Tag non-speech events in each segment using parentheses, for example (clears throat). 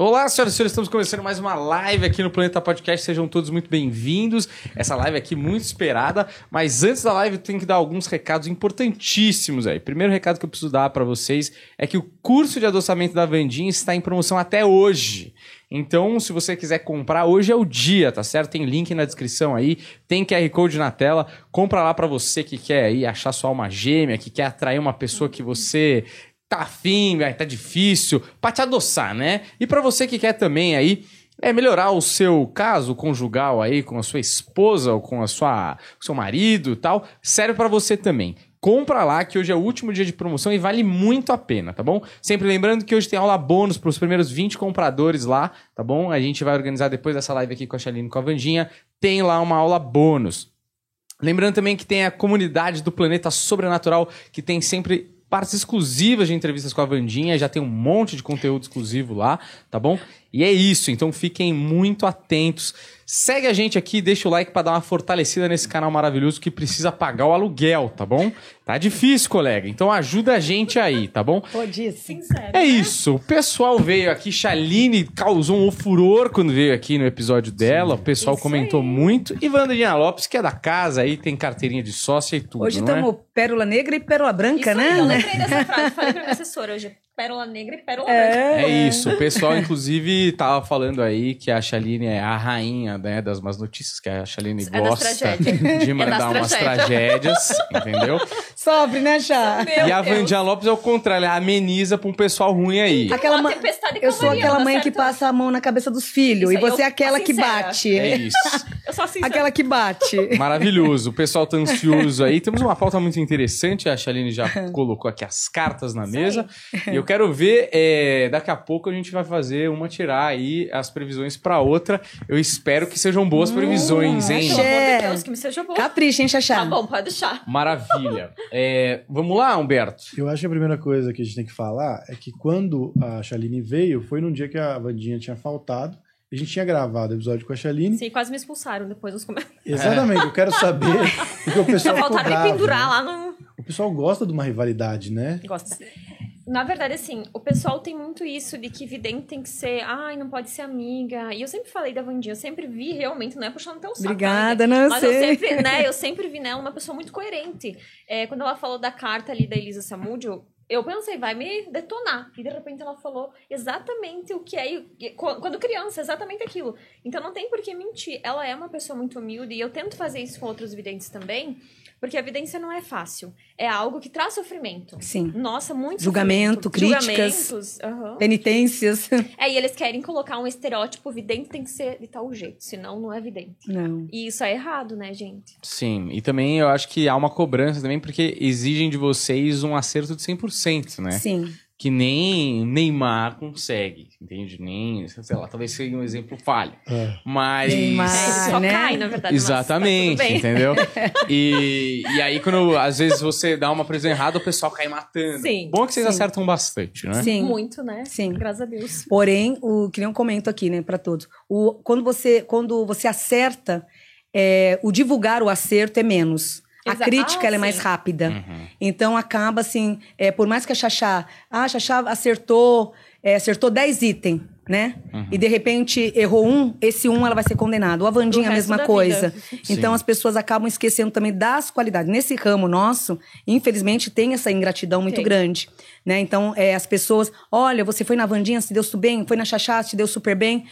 Olá, senhoras e senhores, estamos começando mais uma live aqui no Planeta Podcast. Sejam todos muito bem-vindos. Essa live aqui muito esperada, mas antes da live eu tenho que dar alguns recados importantíssimos aí. Primeiro recado que eu preciso dar para vocês é que o curso de adoçamento da Vandinha está em promoção até hoje. Então, se você quiser comprar, hoje é o dia, tá certo? Tem link na descrição aí, tem QR Code na tela. Compra lá para você que quer aí achar sua alma gêmea, que quer atrair uma pessoa que você tá afim, tá difícil, pra te adoçar, né? E para você que quer também aí é melhorar o seu caso conjugal aí com a sua esposa ou com a sua seu marido e tal, serve para você também. Compra lá que hoje é o último dia de promoção e vale muito a pena, tá bom? Sempre lembrando que hoje tem aula bônus para os primeiros 20 compradores lá, tá bom? A gente vai organizar depois dessa live aqui com a Chaline e com a Vandinha, tem lá uma aula bônus. Lembrando também que tem a comunidade do Planeta Sobrenatural, que tem sempre partes exclusivas de entrevistas com a Vandinha, já tem um monte de conteúdo exclusivo lá, tá bom? E é isso, então fiquem muito atentos. Segue a gente aqui, deixa o like para dar uma fortalecida nesse canal maravilhoso que precisa pagar o aluguel, tá bom? Tá difícil, colega. Então ajuda a gente aí, tá bom? Podice. Sincero. É isso. O pessoal veio aqui, Chaline causou um furor quando veio aqui no episódio dela. O pessoal Isso comentou aí. muito. E Vandinha Lopes, que é da casa aí, tem carteirinha de sócia e tudo, Hoje não é? estamos pérola negra e pérola branca, Isso aí, né? eu né? lembrei dessa frase, falei pra minha assessora hoje. Pérola negra e pérola branca. É. É isso. O pessoal, inclusive, tava falando aí que a Chaline é a rainha né, das más notícias, que a Chaline É gosta de É mandar das umas tragédias, entendeu? Sofre, né, Chá? Meu e a. Vandinha Lopes é o contrário, ela ameniza pra um pessoal ruim aí. Aquela Uma ma- tempestade Eu sou aquela mãe que certo? passa a mão na cabeça dos filhos. Isso e você é aquela que sincera. bate. É isso. (laughs) Eu sou assim, Aquela que bate. Maravilhoso. O pessoal tá ansioso aí. (laughs) Temos uma pauta muito interessante. A Chaline já (laughs) colocou aqui as cartas na mesa. E eu quero ver, é, daqui a pouco a gente vai fazer uma tirar aí as previsões pra outra. Eu espero que sejam boas previsões, hein? Pelo amor de Deus, que me seja bom. Capricha, hein, Xaxá? Tá bom, pode deixar. Maravilha. (laughs) É, vamos lá, Humberto? Eu acho que a primeira coisa que a gente tem que falar é que quando a Chaline veio, foi num dia que a Vandinha tinha faltado. A gente tinha gravado o episódio com a Chaline. Sim, quase me expulsaram depois nos comentários. (laughs) Exatamente, eu quero saber (laughs) porque o pessoal Faltaram me pendurar né? lá no... O pessoal gosta de uma rivalidade, né? Gosta. Na verdade, assim, o pessoal tem muito isso de que vidente tem que ser, ai, não pode ser amiga. E eu sempre falei da Vandinha, eu sempre vi realmente, não é puxando teu saco. Obrigada, amiga, não, eu Mas eu sei. sempre, né, (laughs) eu sempre vi nela uma pessoa muito coerente. É, quando ela falou da carta ali da Elisa Samudio, eu pensei, vai me detonar. E de repente ela falou exatamente o que é, qu- quando criança, exatamente aquilo. Então não tem por que mentir. Ela é uma pessoa muito humilde e eu tento fazer isso com outros videntes também, porque a vidência não é fácil. É algo que traz sofrimento. Sim. Nossa, muito Julgamento, sofrimento. críticas. Julgamentos, aham. Penitências. (laughs) É, e eles querem colocar um estereótipo vidente tem que ser de tal jeito, senão não é vidente. Não. E isso é errado, né, gente? Sim, e também eu acho que há uma cobrança também, porque exigem de vocês um acerto de 100%, né? Sim. Que nem Neymar consegue, entende? Nem, sei lá, talvez seja um exemplo falho. É. Mas... Neymar. É, só né? cai, na verdade. mas Exatamente, tá entendeu? (laughs) E, e aí, quando às vezes você dá uma previsão errada, o pessoal cai matando. Sim, Bom é que vocês sim. acertam bastante, né? Sim. Muito, né? Sim. Graças a Deus. Porém, o que nem eu comento aqui, né, para todos. O, quando você quando você acerta, é, o divulgar o acerto é menos. A crítica ah, ela é mais rápida. Uhum. Então acaba assim, é, por mais que a Xaxá, ah, a Xaxá acertou, é, acertou 10 itens, né? Uhum. E de repente errou um, esse um ela vai ser condenada. Ou a Vandinha Pro a mesma coisa. vida. Então Sim. as pessoas acabam esquecendo também das qualidades. Nesse ramo nosso, infelizmente, tem essa ingratidão muito Tem. grande. Né? Então, é, as pessoas, olha, você foi na Vandinha, se deu super bem, foi na Xaxá, se deu super bem.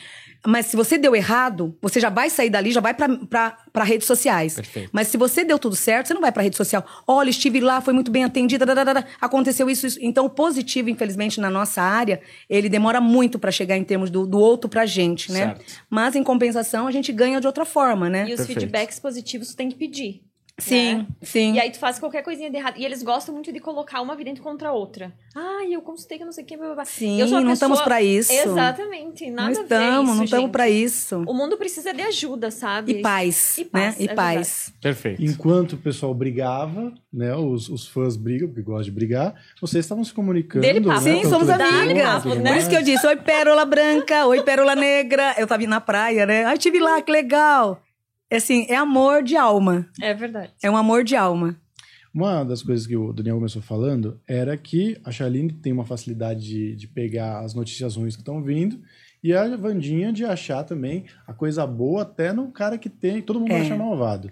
Mas se você deu errado, você já vai sair dali, já vai para redes sociais. Perfeito. Mas se você deu tudo certo, você não vai para rede social. Olha, estive lá, foi muito bem atendida, dadadada, aconteceu isso, isso. Então, o positivo, infelizmente, na nossa área, ele demora muito para chegar em termos do, do outro pra gente, né? Certo. Mas, em compensação, a gente ganha de outra forma, né? E os Perfeito. feedbacks positivos tu tem que pedir. Sim, né? sim. E aí tu faz qualquer coisinha de errado. E eles gostam muito de colocar uma vidente contra a outra. Ai, eu consultei que eu não sei o que. blá, blá. Sim, eu sou não pessoa- estamos pra isso. Exatamente. Nada não a ver estamos, isso, não estamos pra isso. O mundo precisa de ajuda, sabe? E paz, E né? paz, E é paz. Perfeito. Enquanto o pessoal brigava, né? Os, os fãs brigam, porque gostam de brigar, vocês estavam se comunicando. Dele papo. né, Sim, somos amigas. tudo Por isso que eu disse, oi pérola branca, oi pérola negra. Eu tava indo na praia, né? Ai, tive lá, que legal. É assim, é amor de alma. É verdade. É um amor de alma. Uma das coisas que o Daniel começou falando era que a Charlene tem uma facilidade de, de pegar as notícias ruins que estão vindo E a Vandinha de achar também a coisa boa até no cara que tem, todo mundo É. acha malvado.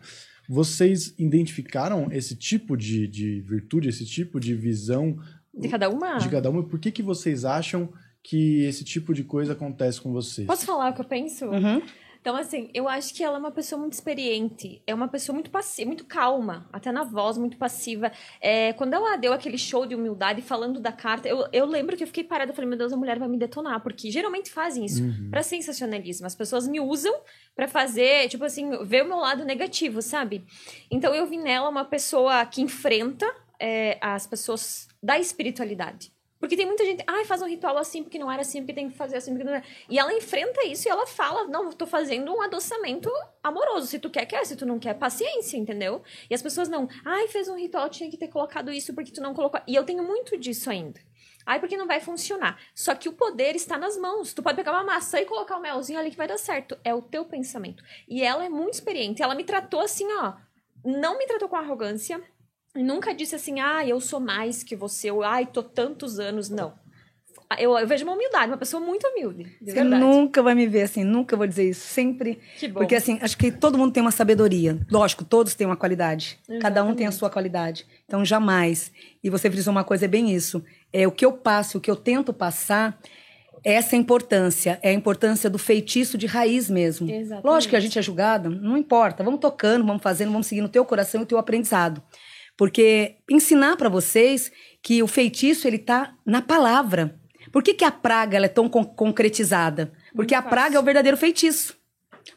Vocês identificaram esse tipo de, de virtude, esse tipo de visão De cada uma? de cada uma? Por que, que vocês acham que esse tipo de coisa acontece com vocês? Posso falar o que eu penso? Uhum. Então, assim, eu acho que ela é uma pessoa muito experiente. É uma pessoa muito passiva, muito calma. Até na voz, muito passiva. É, quando ela deu aquele show de humildade falando da carta, eu, eu lembro que eu fiquei parada. Eu falei, meu Deus, a mulher vai me detonar. Porque geralmente fazem isso pra sensacionalismo. As pessoas me usam pra fazer, tipo assim, ver o meu lado negativo, sabe? Então, eu vi nela uma pessoa que enfrenta é, as pessoas da espiritualidade. Porque tem muita gente, ai, faz um ritual assim porque não era assim, porque tem que fazer assim, porque não era. E ela enfrenta isso e ela fala: não, tô fazendo um adoçamento amoroso. Se tu quer, quer. Se tu não quer, paciência, entendeu? E as pessoas não, ai, fez um ritual, tinha que ter colocado isso porque tu não colocou. E eu tenho muito disso ainda. Ai, porque não vai funcionar. Só que o poder está nas mãos. Tu pode pegar uma maçã e colocar um melzinho ali que vai dar certo. É o teu pensamento. E ela é muito experiente. Ela me tratou assim, ó. Não me tratou com arrogância. Nunca disse assim, ah, eu sou mais que você, ou ai, tô tantos anos. Não. Eu, eu vejo uma humildade, uma pessoa muito humilde, de Você verdade. nunca vai me ver assim, nunca vou dizer isso. Sempre. Que bom. Porque assim, acho que todo mundo tem uma sabedoria. Lógico, todos têm uma qualidade. Cada um tem a Exatamente. sua qualidade. Então, jamais. E você frisou uma coisa, é bem isso. É o que eu passo, o que eu tento passar, é essa importância. É a importância do feitiço de raiz mesmo. Exatamente. Lógico que a gente é julgado, não importa. Vamos tocando, vamos fazendo, vamos seguindo o teu coração e o teu aprendizado. Porque ensinar para vocês que o feitiço ele tá na palavra. Por que, que a praga ela é tão con- concretizada? Porque a fácil. praga é o verdadeiro feitiço.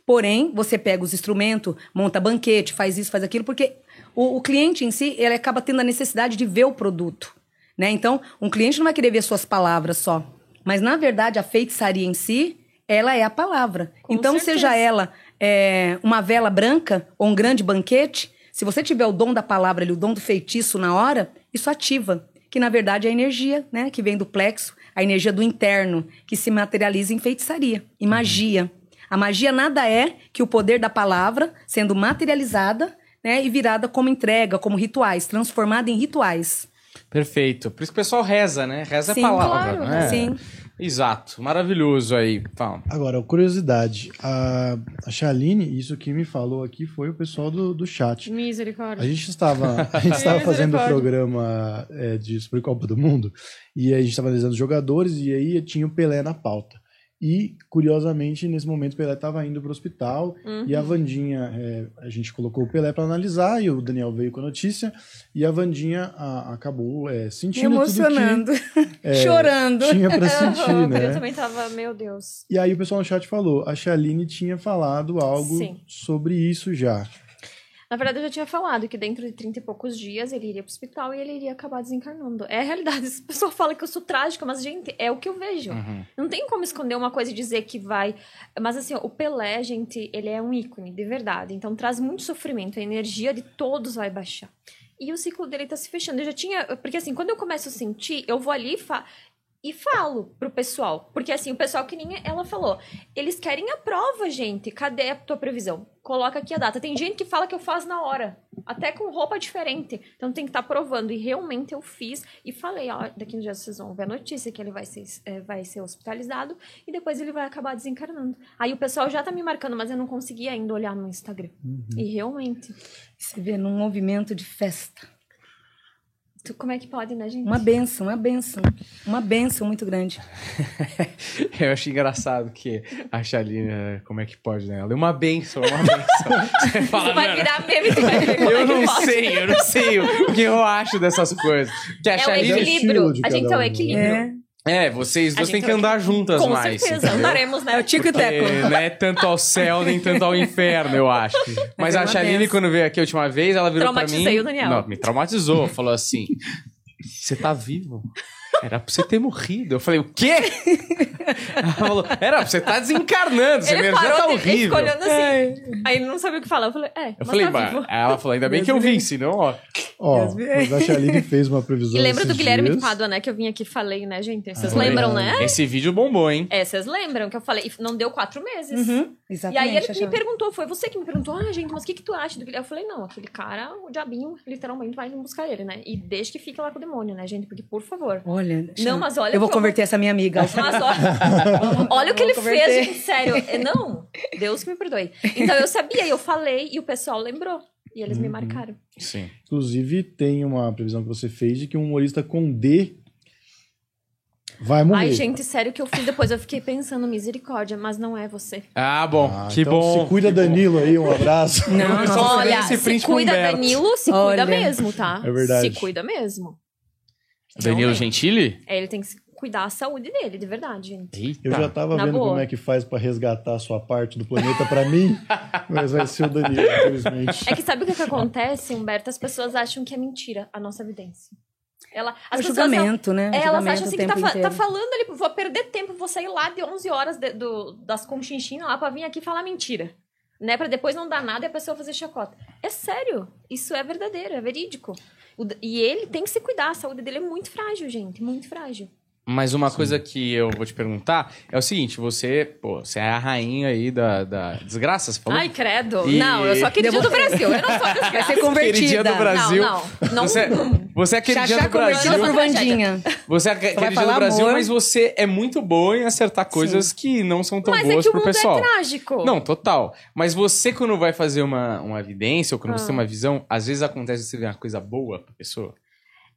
Porém, você pega os instrumentos, monta banquete, faz isso, faz aquilo, porque o, o cliente em si, ele acaba tendo a necessidade de ver o produto. Né? Então, um cliente não vai querer ver suas palavras só. Mas, na verdade, a feitiçaria em si, ela é a palavra. Com então, certeza. seja ela é, uma vela branca ou um grande banquete, se você tiver o dom da palavra ali, o dom do feitiço na hora, isso ativa. Que, na verdade, é a energia né, que vem do plexo, a energia do interno, que se materializa em feitiçaria, em magia. A magia nada é que o poder da palavra sendo materializada né, e virada como entrega, como rituais, transformada em rituais. Perfeito. Por isso que o pessoal reza, né? Reza Sim, é palavra, claro, né? Sim. Exato. Maravilhoso aí. Fala. Agora, curiosidade. A, a Shaline, isso que me falou aqui foi o pessoal do, do chat. Misericórdia. A gente estava, a gente (laughs) estava fazendo o programa é, de Super Copa do Mundo e a gente estava analisando os jogadores e aí tinha o Pelé na pauta. E, curiosamente, nesse momento o Pelé estava indo para o hospital e Uhum. a Vandinha, é, a gente colocou o Pelé para analisar e o Daniel veio com a notícia e a Vandinha a- acabou é, Me sentindo emocionando, tudo que (laughs) é, chorando. tinha para (laughs) sentir, Eu né? também tava, meu Deus. E aí o pessoal no chat falou, a Shaline tinha falado algo Sim. sobre isso já. Na verdade, eu já tinha falado que dentro de 30 e poucos dias ele iria pro hospital e ele iria acabar desencarnando. É a realidade. As pessoas falam que eu sou trágica, mas, gente, é o que eu vejo. Uhum. Não tem como esconder uma coisa e dizer que vai. Mas assim, ó, o Pelé, gente, ele é um ícone, de verdade. Então traz muito sofrimento. A energia de todos vai baixar. E o ciclo dele tá se fechando. Eu já tinha. Porque assim, quando eu começo a sentir, eu vou ali e, fa... e falo pro pessoal. Porque assim, o pessoal que nem ela falou. Eles querem a prova, gente. Cadê a tua previsão? Coloca aqui a data. Tem gente que fala que eu faço na hora. Até com roupa diferente. Então tem que estar provando. E realmente eu fiz. E falei, ó, daqui uns dias vocês vão ver a notícia que ele vai ser, é, vai ser hospitalizado. E depois ele vai acabar desencarnando. Aí o pessoal já tá me marcando, mas eu não consegui ainda olhar no Instagram. E realmente. Você vê num movimento de festa. Tu- como é que pode, né, gente? Uma benção, uma benção. Uma benção muito grande. (laughs) Eu achei engraçado que a Shaline, eh, como é que pode, né? Ela é uma benção, uma benção. (laughs) Você fala, Isso vai virar meme, tu vai ver é eu não pode. sei, eu não sei o que eu acho dessas coisas. Que a É o Shaline... estilo equilíbrio. de A gente é o um, né? equilíbrio. É. É, vocês duas têm que vai- andar juntas Com mais. certeza, entendeu? andaremos, né? É o Tico e Teco. Não é tanto ao céu, nem tanto ao inferno, eu acho. (laughs) Mas é a Shaline, quando veio aqui a última vez, ela virou pra mim... Traumatizei o Daniel. Não, me traumatizou. Falou assim, você tá vivo? Era pra você ter morrido. Eu falei, o quê? Ela falou, era você tá desencarnando, sua Ele energia parou, tá de- ele ficou horrível. olhando assim. Aí ele não sabia o que falar. Eu falei, é, Eu mas falei, tá vivo. ela falou, ainda bem que eu vim, senão, ó, Ó, Deus mas a Chaline fez uma previsão E lembra do Guilherme dias. Pádua, né? Que eu vim aqui e falei, né, gente? Vocês Ah, lembram, é. né? Esse vídeo bombou, hein? É, vocês lembram que eu falei? E não deu quatro meses. Uhum, E exatamente. aí ele me perguntou, foi você que me perguntou, ah, gente, mas o que, que tu acha do Guilherme? Eu falei, não, aquele cara, o diabinho, literalmente vai buscar ele, né? E deixa que fique lá com o demônio, né, gente? Porque, por favor. Olha, Não, mas olha eu vou eu converter essa minha amiga. Mas olha, (laughs) olha o que ele converter. fez, gente, sério. É, Não, Deus que me perdoe. Então eu sabia, eu falei e o pessoal lembrou. E eles Uhum. me marcaram. Sim. Inclusive, tem uma previsão que você fez de que um humorista com D vai morrer. Ai, gente, sério que eu fiz depois. Eu fiquei pensando, misericórdia, mas não é você. Ah, bom. Ah, que então bom. Se cuida, que bom. Danilo, aí, um abraço. Não, falei Olha, esse se cuida, Humberto. Danilo, se Olha. cuida mesmo, tá? É verdade. Se cuida mesmo. Danilo Não. Gentili? É, ele tem que se cuidar a saúde dele, de verdade, gente. Eita. Eu já tava Na vendo boa. como é que faz pra resgatar a sua parte do planeta pra mim, (laughs) mas vai ser o Danilo, infelizmente. É que sabe o que, que acontece, Humberto? As pessoas acham que é mentira a nossa evidência. Ela, as É o pessoas não- julgamento, né? O É, elas julgamento acham assim que tá, tá falando ali, vou perder tempo, vou sair lá de 11 horas de- do, das conchinchinas lá pra vir aqui falar mentira. Né? Pra depois não dar nada e a pessoa fazer chacota. É sério. Isso é verdadeiro, é verídico. O e ele tem que se cuidar. A saúde dele é muito frágil, gente. Muito frágil. Mas uma coisa que eu vou te perguntar é o seguinte: você, pô, você é a rainha aí da, da desgraça, você falou? Ai, credo. E- Não, eu sou a queridinha do Brasil. Eu não sou a Vai desgraça. ser convertida. Queridinha do Brasil. Não, não. não Você, você é a queridinha Xaxá do Brasil. convertida por. Vandinha. Você é queridinha do falar Brasil, amor. mas você é muito boa em acertar coisas que não são tão Mas é boas que o pro mundo pessoal. é trágico. Não, total. Mas você, quando vai fazer uma, uma evidência ou quando você Ah. tem uma visão, às vezes acontece de você ver uma coisa boa pra pessoa.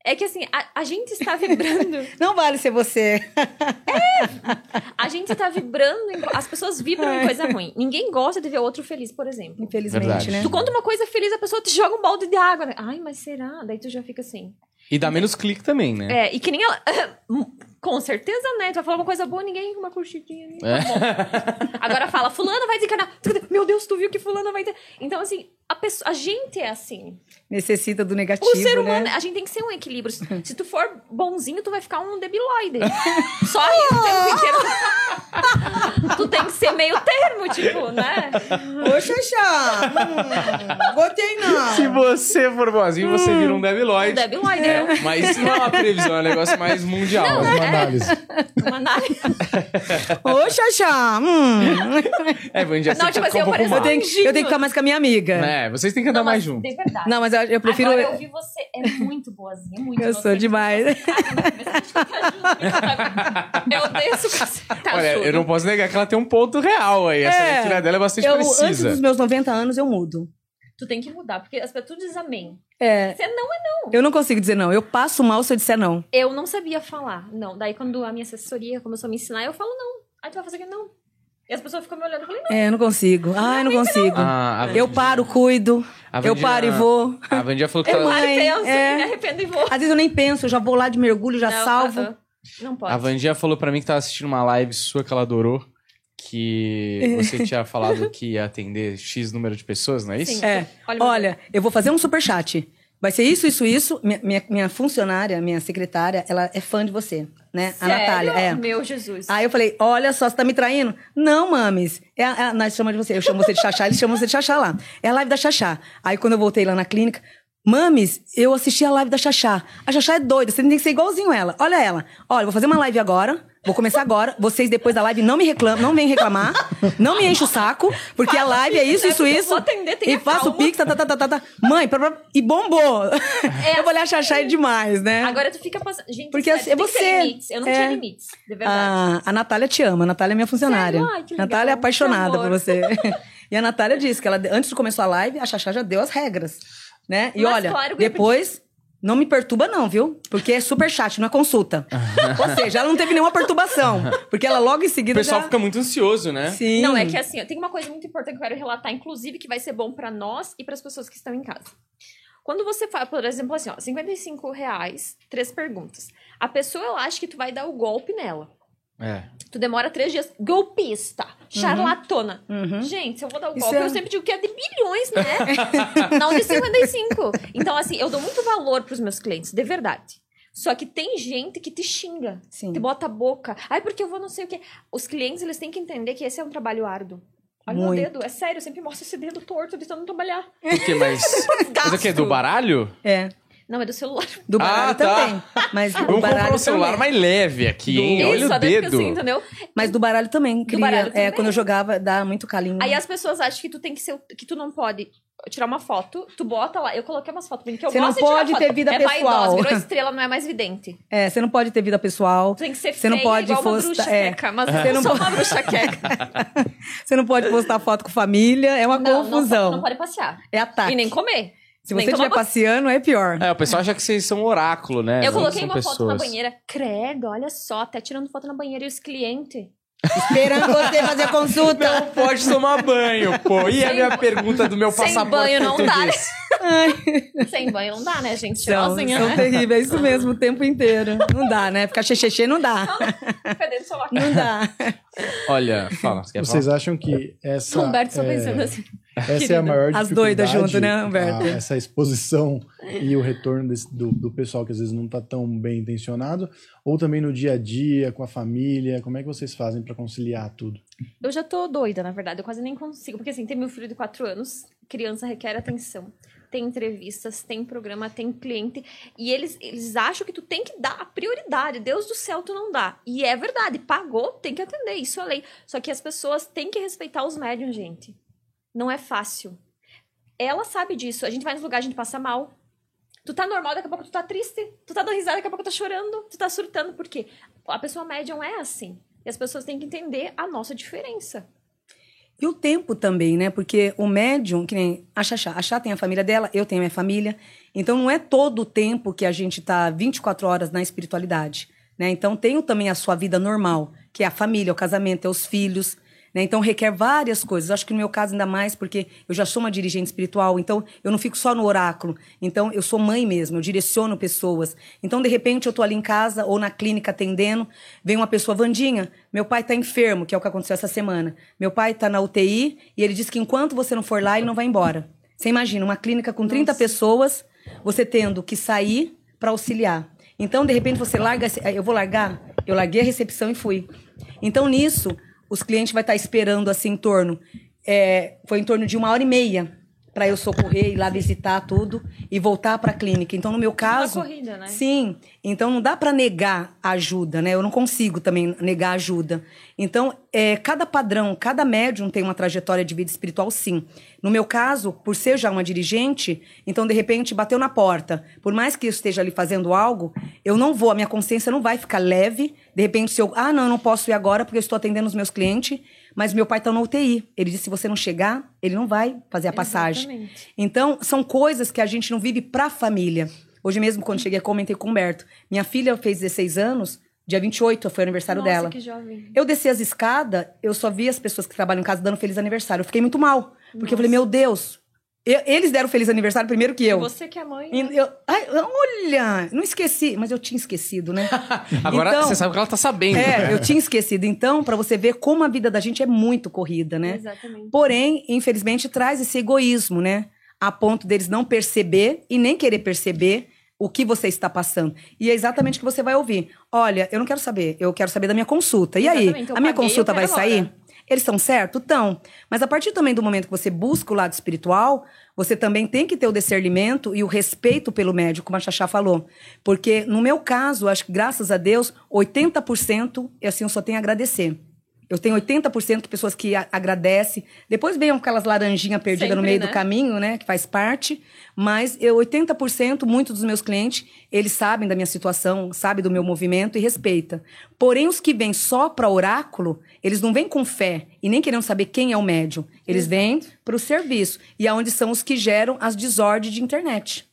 É que assim, a, a gente está vibrando. (laughs) Não vale ser você. A gente tá vibrando. em- as pessoas vibram em coisa ruim. Ninguém gosta de ver outro feliz, por exemplo. Infelizmente, Verdade. né? Tu conta uma coisa feliz, a pessoa te joga um balde de água. Né? Ai, mas será? Daí tu já fica assim. E dá menos clique também, né? É, e que nem ela. (clears throat) Com certeza, né? Tu vai falar uma coisa boa, ninguém uma curtidinha. nem É. tá. (laughs) Agora fala, fulana vai desencanar. Meu Deus, tu viu que fulana vai ter. Então, assim, a, pessoa, a gente é assim. Necessita do negativo, O ser humano, né? a gente tem que ser um equilíbrio. (laughs) Se tu for bonzinho, tu vai ficar um debiloide. (laughs) Só isso o tempo inteiro. tu tem que ser meio termo, tipo, né? Ô, Xaxá! Hum, Gostei não. Se você for boazinho, você vira um Um debiloide. debiloide, É, né? mas isso não é uma previsão, é um negócio mais mundial. Não, Uma análise. (laughs) Uma análise. Ô, Xaxá! Hum. É, Vandia, Não, você tipo assim, eu um pareço- Eu, tenho, que- eu tenho que ficar mais com a minha amiga. É, vocês têm que andar Não, mais juntos. De verdade. Não, mas eu, eu prefiro. Agora eu vi você, é muito boazinha, muito Eu você. sou demais. Eu desço com tá Olha, eu não posso negar que ela tem um ponto real aí. Essa É, leitura dela é bastante Eu, antes precisa. dos meus 90 anos, eu mudo. Tu tem que mudar, porque as pessoas tu diz amém. É, Você não é não. eu não consigo dizer não. Eu passo mal se eu disser não. Eu não sabia falar, não. Daí quando a minha assessoria começou a me ensinar, eu falo não. Aí tu vai fazer que não. E as pessoas ficam me olhando, eu falei não. É, eu não consigo. Ai, não consigo. Ah, Eu paro, cuido. Eu Vandinha- paro e vou. A Vandia falou que Eu tá... vou. Aí Ai, penso, é. me arrependo e vou. Às vezes eu nem penso, eu já vou lá de mergulho, já Não, salvo. aham. Não pode. A Vandinha falou pra mim que tava assistindo uma live sua que ela adorou. Que (laughs) você tinha falado que ia atender X número de pessoas, não é isso? Sim. É. Olha, Olha, eu vou fazer um superchat. Vai ser isso, isso, isso. Minha, minha, minha funcionária, minha secretária, ela é fã de você, né? A Sério? Natália, é. Meu Jesus. Aí eu falei, olha só, você tá me traindo? Não, mames. É a, a, nós chamamos de você. Eu chamo você de Xaxá, eles chamam você de Xaxá lá. É a live da Xaxá. Aí quando eu voltei lá na clínica, mames, eu assisti a live da Xaxá. A Xaxá é doida, você tem que ser igualzinho ela. Olha ela. Olha, vou fazer uma live agora. Vou começar agora. Vocês depois da live não me reclamam, não vêm reclamar. Não me enche o saco, porque a live é isso, né? isso, isso. atender, E faço o pix, tá, tá, tá, tá, tá. Mãe, pra, pra- e bombou. eu vou olhar a Xaxá é demais, né? Agora tu fica passando. Gente, Porque sério, é você. limites. Eu não É. tinha limites, de verdade. A, a Natália te ama, a Natália é minha funcionária. Sério? Ai, que legal. Natália é apaixonada por você. (laughs) e a Natália disse que ela, antes de começar a live, a Xaxá já deu as regras. Né? E Mas, olha, claro, depois. Não me perturba, não, viu? Porque é super chat, não é consulta. (laughs) Ou seja, ela não teve nenhuma perturbação. Porque ela logo em O seguida. pessoal já... fica muito ansioso, né? Sim. Não, é que assim, tem uma coisa muito importante que eu quero relatar, inclusive, que vai ser bom pra nós e pras pessoas que estão em casa. Quando você faz, por exemplo, assim, ó, 55 reais, três perguntas. A pessoa, ela acha que tu vai dar o golpe nela. É. Tu demora três dias. Golpista. Charlatona. Uhum. Gente, se eu vou dar o golpe, é- eu sempre digo que é de bilhões, né? (laughs) Não de 55. Então, assim, eu dou muito valor pros meus clientes, de verdade. Só que tem gente que te xinga, Sim. te bota a boca. Ai, porque eu vou não sei o quê. Os clientes, eles têm que entender que esse é um trabalho árduo. Olha o meu Muito. dedo, é sério, eu sempre mostro esse dedo torto de tanto trabalhar. Por quê? Mas. (laughs) Mas o quê? Do baralho? É. Não, é do celular. (laughs) Do baralho Ah, tá. também. Mas do Vamos comprar baralho um celular também. mais leve aqui, hein? Olha Isso, o dedo. assim, entendeu? Mas do baralho também. Cria. baralho É, também. quando eu jogava, dá muito calinho. Aí as pessoas acham que tu tem que ser. que tu não pode tirar uma foto, tu bota lá. Eu coloquei umas fotos que eu Você não gosto de tirar pode foto. ter vida é pessoal. Vaidosa, virou (laughs) estrela, não é mais vidente. É, você não pode ter vida pessoal. Tu tem que ser Você não feia, pode igual uma postar- bruxa é. queca. Mas Você eu não pode- uma bruxa queca. (laughs) Você não pode postar foto com família. É uma Não, confusão. Não, não pode passear. É ataque. E nem comer. Se nem você tomar estiver passeando, é pior. É, o pessoal acha que vocês são oráculo, né? Eu Não coloquei são uma foto na pessoas. banheira. Credo, olha só, até tirando foto na banheira e os clientes. Esperando você fazer a consulta. Não pode tomar banho, pô. E a Sem minha pergunta do meu sem passaporte banho não dá, português? Sem banho não dá, né, gente? São, Cheirosinha, são né? terríveis, é isso mesmo, o tempo inteiro. Não dá, né? Ficar xexexê não dá. Cadê o celular? Não dá. Olha, fala, você quer Vocês falar? acham que essa. Humberto só é, pensando assim. Essa é a maior As doidas dificuldade, junto, né, Humberto? a- essa exposição e o retorno desse- do, do pessoal que às vezes não está tão bem intencionado, ou também no dia a dia, com a família, como é que vocês fazem para conciliar tudo? Eu já tô doida, na verdade. Eu quase nem consigo. Porque, assim, tem meu filho de quatro anos. Criança requer atenção. Tem entrevistas, tem programa, tem cliente. E eles, eles acham que tu tem que dar a prioridade. Deus do céu, tu não dá. E é verdade. Pagou, tem que atender. Isso é lei. Só que as pessoas têm que respeitar os médiums, gente. Não é fácil. Ela sabe disso. A gente vai nos lugares, a gente passa mal. Tu tá normal, daqui a pouco tu tá triste. Tu tá dando risada, daqui a pouco tu tá chorando. Tu tá surtando. Por quê? A pessoa médium é assim. E as pessoas têm que entender a nossa diferença. E o tempo também, né? Porque o médium, que nem a Xaxá, a Xá tem a família dela, eu tenho a minha família. Então não é todo o tempo que a gente tá 24 horas na espiritualidade, né? Então tem também a sua vida normal, que é a família, o casamento, é os filhos, né? Então requer várias coisas. Acho que no meu caso ainda mais, porque eu já sou uma dirigente espiritual, então eu não fico só no oráculo. Então eu sou mãe mesmo, eu direciono pessoas. Então de repente eu tô ali em casa ou na clínica atendendo, vem uma pessoa, Vandinha, meu pai tá enfermo, que é o que aconteceu essa semana. Meu pai tá na UTI e ele disse que enquanto você não for lá, ele não vai embora. Você imagina, uma clínica com 30 pessoas, você tendo que sair para auxiliar. Então, de repente, você larga. Eu vou largar? Eu larguei a recepção e fui. Então, nisso, os clientes vai estar esperando assim em torno. é, foi em torno de uma hora e meia para eu socorrer, ir lá visitar tudo e voltar para a clínica. Então, no meu caso. corrida, né? Sim. Então, não dá para negar ajuda, né? Eu não consigo também negar ajuda. Então, é, cada padrão, cada médium tem uma trajetória de vida espiritual, sim. No meu caso, por ser já uma dirigente, então, de repente, bateu na porta. Por mais que eu esteja ali fazendo algo, eu não vou, a minha consciência não vai ficar leve. De repente, se eu. Ah, não, eu não posso ir agora porque eu estou atendendo os meus clientes, mas meu pai está na UTI. Ele disse: se você não chegar, ele não vai fazer a passagem. Exatamente. Então, são coisas que a gente não vive pra família. Hoje mesmo, quando cheguei, comentei com o Humberto. Minha filha fez 16 anos, dia 28 foi o aniversário Nossa, dela. que jovem. Eu desci as escadas, eu só vi as pessoas que trabalham em casa dando feliz aniversário. Eu fiquei muito mal. Porque eu falei, meu Deus, eu- eles deram feliz aniversário primeiro que eu. Você que é mãe. E né? eu- ai, olha, não esqueci, mas eu tinha esquecido, né? (laughs) Agora Então- você sabe que ela tá sabendo. É, eu tinha esquecido. Então, pra você ver como a vida da gente é muito corrida, né? Exatamente. Porém, infelizmente, traz esse egoísmo, né? A ponto deles não perceber e nem querer perceber o que você está passando. E é exatamente o que você vai ouvir. Olha, eu não quero saber, eu quero saber da minha consulta. E aí, Exatamente, eu a minha paguei, consulta vai quero sair? Eles estão certo? Estão. Mas a partir também do momento que você busca o lado espiritual, você também tem que ter o discernimento e o respeito pelo médico, como a Xaxá falou. Porque, no meu caso, acho que graças a Deus, 80% assim, eu só tenho a agradecer. Eu tenho 80% de pessoas que agradecem. Depois vem aquelas laranjinhas perdidas no meio né? do caminho, né? Que faz parte. Mas eu, 80%, muitos dos meus clientes, eles sabem da minha situação, sabem do meu movimento e respeita. Porém, os que vêm só para oráculo, eles não vêm com fé e nem querendo saber quem é o médium. Eles vêm para o serviço. E aonde são os que geram as desordens de internet.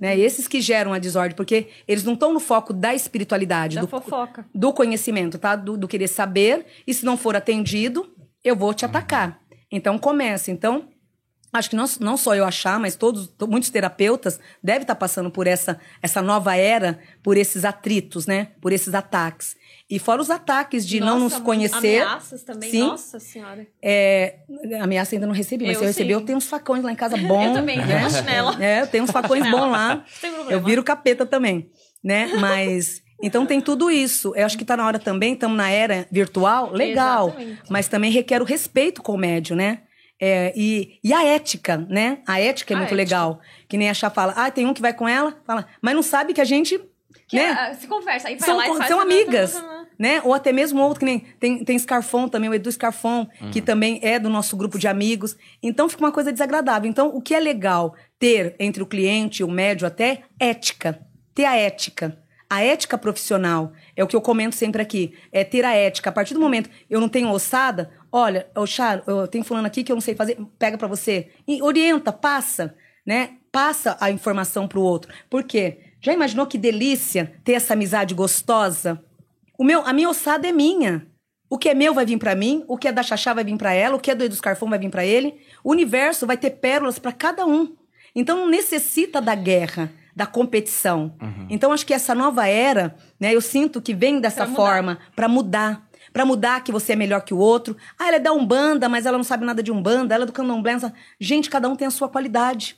Né? Esses que geram a desordem, porque eles não estão no foco da espiritualidade, Da do, fofoca. do conhecimento, tá? Do, do querer saber. E se não for atendido, eu vou te atacar. Então começa. Então, acho que não, não só eu achar, mas todos, to- muitos terapeutas devem estar passando por essa, essa nova era, por esses atritos, né? Por esses ataques. E fora os ataques de não Nossa, nos conhecer. Ameaças também, Sim. nossa senhora. É, ameaça ainda não recebi, mas Eu se eu receber, eu tenho uns facões lá em casa (laughs) bom. Eu também, tenho né? uma chinela. É, eu tenho uns facões bons lá. Não. Eu viro capeta também, né? Mas. Então tem tudo isso. Eu acho que tá na hora também, estamos na era virtual, legal. Exatamente. Mas também requer o respeito com o médio, né? É, e, e a ética, né? A ética é A muito ética. legal. Que nem a Chá fala, ah, tem um que vai com ela, fala, mas não sabe que a gente, né? ah, se conversa, aí vai são, lá e faz são amigas, né? Ou até mesmo outro, que nem tem, tem Scarfon também, o Edu Scarfon, que Uhum. também é do nosso grupo de amigos. Então fica uma coisa desagradável. Então, o que é legal ter entre o cliente e o médio até ética. Ter a ética. A ética profissional é o que eu comento sempre aqui. É ter a ética. A partir do momento eu não tenho ossada, olha, ô Charo, eu tenho fulano aqui que eu não sei fazer, pega pra você. E orienta, passa, né? Passa a informação pro outro. Por quê? Já imaginou que delícia ter essa amizade gostosa? O meu, a minha ossada é minha. O que é meu vai vir pra mim, o que é da Xaxá vai vir pra ela, o que é do Edu Scarfon vai vir pra ele. O universo vai ter pérolas pra cada um. Então não necessita da guerra, da competição. Então acho que essa nova era, né, eu sinto que vem dessa Pra forma pra mudar. Pra mudar que você é melhor que o outro. Ah, ela é da Umbanda, mas ela não sabe nada de Umbanda, ela é do Candomblé. Gente, cada um tem a sua qualidade.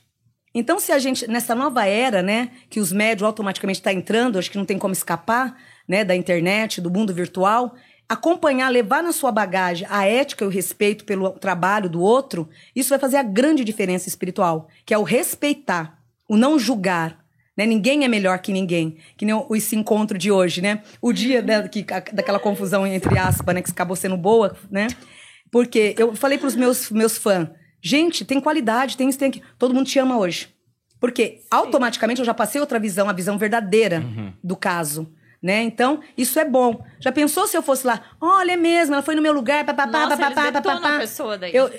Então, se a gente, nessa nova era, né, que os médios automaticamente estão entrando, acho que não tem como escapar, né, da internet, do mundo virtual, acompanhar, levar na sua bagagem a ética e o respeito pelo trabalho do outro, isso vai fazer a grande diferença espiritual, que é o respeitar, o não julgar. Né? Ninguém é melhor que ninguém. Que nem esse encontro de hoje, né? O dia da, que, daquela confusão entre aspas, né? Que acabou sendo boa, né? Porque eu falei pros meus, meus fãs, gente, tem qualidade, tem isso, tem aquilo. Todo mundo te ama hoje. Porque automaticamente eu já passei outra visão, a visão verdadeira do caso. Né? Então, isso é bom. Já pensou se eu fosse lá? Olha, é mesmo, ela foi no meu lugar, papapá, Nossa, papapá, papapá. a pessoa daí. Eu,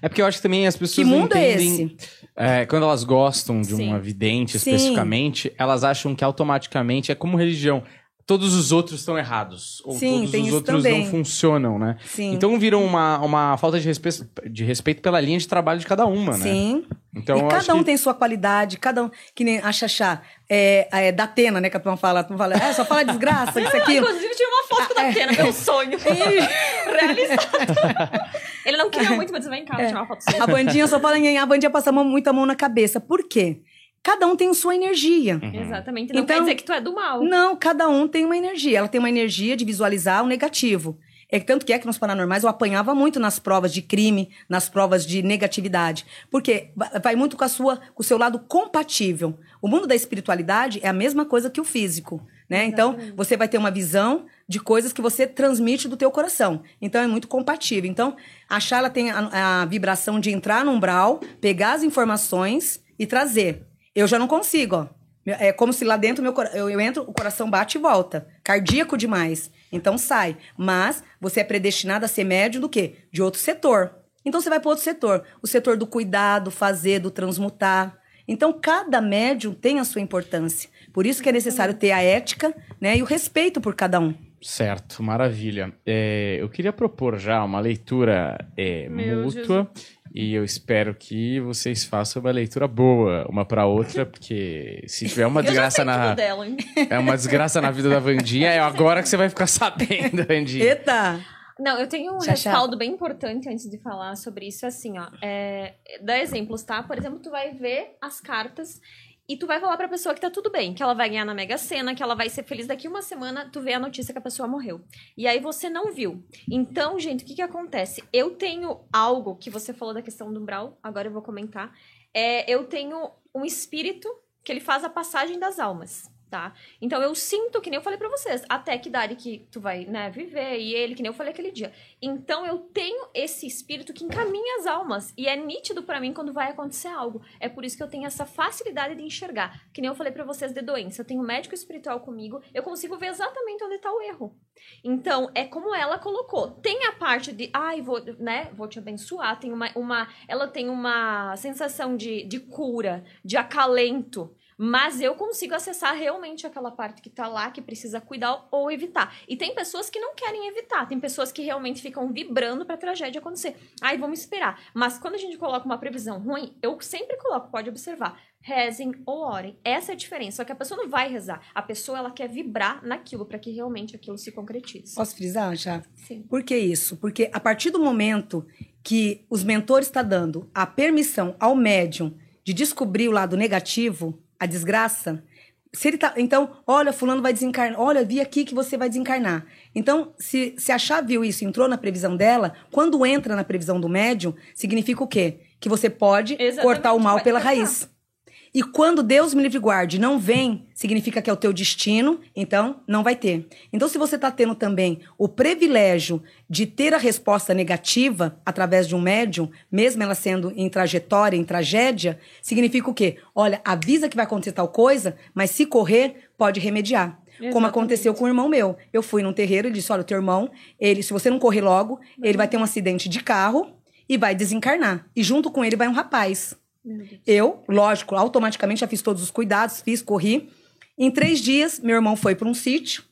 É porque eu acho que também as pessoas que não mundo é entendem. esse? É, quando elas gostam de Sim. uma vidente Sim. especificamente, elas acham que automaticamente é como religião. Todos os outros estão errados. Ou Sim, todos tem os isso outros também. não funcionam, né? Sim. Então viram uma, uma falta de respeito, de respeito pela linha de trabalho de cada uma, né? Sim. Então e cada um que... tem sua qualidade, cada um. Que nem a Xaxá, é, é, da Atena, né? Que a turma fala, turma fala, é, só fala desgraça, (laughs) isso aqui. Inclusive, tinha uma foto da Atena, meu sonho. (laughs) (laughs) Realizado. Ele não queria muito, mas vem cá, vou tirar uma foto sua. A bandinha só fala a bandinha passa a mão, muita mão na cabeça. Por quê? Cada um tem sua energia. Exatamente. Não Então- quer dizer que tu é do mal. Não, cada um tem uma energia. Ela tem uma energia de visualizar o negativo. É tanto que é que nos paranormais eu apanhava muito nas provas de crime, nas provas de negatividade, porque va- vai muito com a sua, com o seu lado compatível. O mundo da espiritualidade é a mesma coisa que o físico, né? Então você vai ter uma visão de coisas que você transmite do teu coração. Então é muito compatível. Então a Chala tem a, a vibração de entrar no umbral, pegar as informações e trazer. Eu já não consigo, ó. É como se lá dentro meu eu, eu entro, o coração bate e volta. Cardíaco demais. Então sai. Mas você é predestinado a ser médio do quê? De outro setor. Então você vai para outro setor. O setor do cuidado, fazer, do transmutar. Então cada médium tem a sua importância. Por isso que é necessário ter a ética né, e o respeito por cada um. Certo, maravilha. É, eu queria propor já uma leitura é, mútua e eu espero que vocês façam uma leitura boa uma pra outra, porque se tiver uma (laughs) desgraça na dela, hein? é uma desgraça na vida da Vandinha, (laughs) é agora que você vai ficar sabendo, Vandinha. Eita! Não, eu tenho um Xaxá. respaldo bem importante antes de falar sobre isso, assim, ó. É, dá exemplos, tá? Por exemplo, tu vai ver as cartas e tu vai falar pra pessoa que tá tudo bem, que ela vai ganhar na Mega Sena, que ela vai ser feliz daqui uma semana, tu vê a notícia que a pessoa morreu. E aí você não viu. Então, gente, o que que acontece? Eu tenho algo que você falou da questão do umbral, agora eu vou comentar. É, eu tenho um espírito que ele faz a passagem das almas. Tá? Então eu sinto, que nem eu falei pra vocês, até que idade que tu vai, né, viver, e ele, que nem eu falei aquele dia. Então eu tenho esse espírito que encaminha as almas. E é nítido pra mim quando vai acontecer algo. É por isso que eu tenho essa facilidade de enxergar. Que nem eu falei pra vocês de doença. Eu tenho um médico espiritual comigo, eu consigo ver exatamente onde tá o erro. Então, é como ela colocou. Tem a parte de, ai, vou, né, vou te abençoar. Tem uma, uma ela tem uma sensação de, de cura, de acalento. Mas eu consigo acessar realmente aquela parte que tá lá, que precisa cuidar ou evitar. E tem pessoas que não querem evitar. Tem pessoas que realmente ficam vibrando pra tragédia acontecer. Ai, vamos esperar. Mas quando a gente coloca uma previsão ruim, eu sempre coloco, pode observar. Rezem ou orem. Essa é a diferença. Só que a pessoa não vai rezar. A pessoa, ela quer vibrar naquilo para que realmente aquilo se concretize. Posso frisar, já? Sim. Por que isso? Porque a partir do momento que os mentores estão dando a permissão ao médium de descobrir o lado negativo, a desgraça, Se ele tá, então, olha, fulano vai desencarnar. Olha, vi aqui que você vai desencarnar. Então, se, se a chave viu isso, entrou na previsão dela, quando entra na previsão do médium, significa o quê? Que você pode Exatamente, cortar o mal pela cortar. raiz. E quando Deus me livre e guarde não vem, significa que é o teu destino, então não vai ter. Então, se você está tendo também o privilégio de ter a resposta negativa através de um médium, mesmo ela sendo em trajetória, em tragédia, significa o quê? Olha, avisa que vai acontecer tal coisa, mas se correr, pode remediar. Como Exatamente. aconteceu com o irmão meu. Eu fui num terreiro e disse: Olha, o teu irmão, ele, se você não correr logo, ele vai ter um acidente de carro e vai desencarnar. E junto com ele vai um rapaz. Eu, lógico, automaticamente já fiz todos os cuidados, fiz, corri. Em três dias, meu irmão foi para um sítio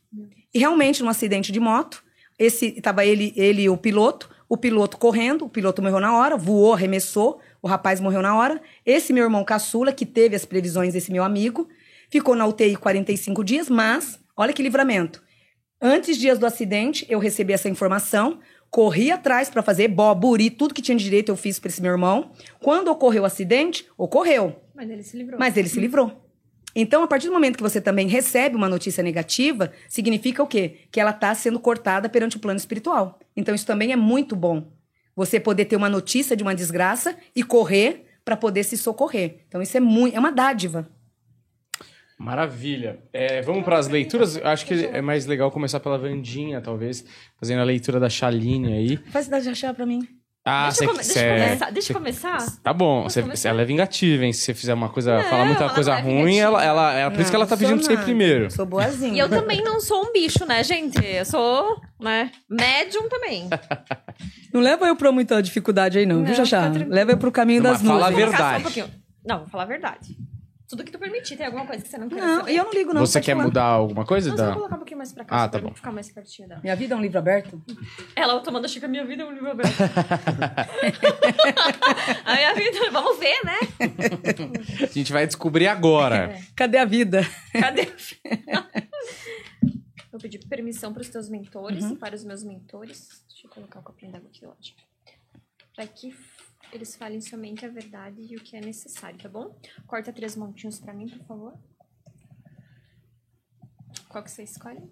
e realmente, num acidente de moto, esse tava ele, ele e o piloto, o piloto correndo, o piloto morreu na hora, voou, arremessou, o rapaz morreu na hora. Esse meu irmão caçula, que teve as previsões desse meu amigo, ficou na UTI 45 dias, mas olha que livramento. Antes dias do acidente, eu recebi essa informação, corri atrás para fazer bó, buri, tudo que tinha de direito eu fiz para esse meu irmão. Quando ocorreu o acidente, ocorreu, Mas ele se livrou. mas ele se livrou. Então, a partir do momento que você também recebe uma notícia negativa, significa o quê? Que ela está sendo cortada perante o plano espiritual. Então, isso também é muito bom. Você poder ter uma notícia de uma desgraça e correr para poder se socorrer. Então, isso é muito, é uma dádiva. Maravilha. É, vamos para as leituras. Acho que é mais legal começar pela Vandinha, talvez, fazendo a leitura da Chaline aí. Faz de achar para mim. Ah, deixa, eu come- deixa eu começar. Deixa eu começar. Tá bom, você, começar? ela é vingativa, hein? Se você fizer uma coisa, Não, falar muita ela coisa não é ruim, ela, ela, é por isso que ela tá Não, pedindo pra você ir nada. primeiro. Sou boazinha. E eu também não sou um bicho, né, gente? Eu sou, né, médium também. (laughs) Não leva eu pra muita dificuldade aí, não, Não, viu, tranquilo. Leva eu pro caminho Mas das fala a nuvens. Ficar só verdade. um. Não, vou falar a verdade. Tudo que tu permitir, tem alguma coisa que você não quer Não, saber? eu não ligo, não. você quer mudar alguma coisa? Não, só vou colocar um pouquinho mais pra cá, Ah, só tá pra bom. ficar mais pertinho dela. Minha vida é um livro aberto? Ela tomando a Chica, minha vida é um livro aberto. (laughs) a minha vida, vamos ver, né? A gente vai descobrir agora. É. Cadê a vida? Cadê? (laughs) Vou pedir permissão para os teus mentores e para os meus mentores. Deixa eu colocar o copinho d'água aqui lado. Para que eles falem somente a verdade e o que é necessário, tá bom? Corta três montinhos para mim, por favor. Qual que você escolhe?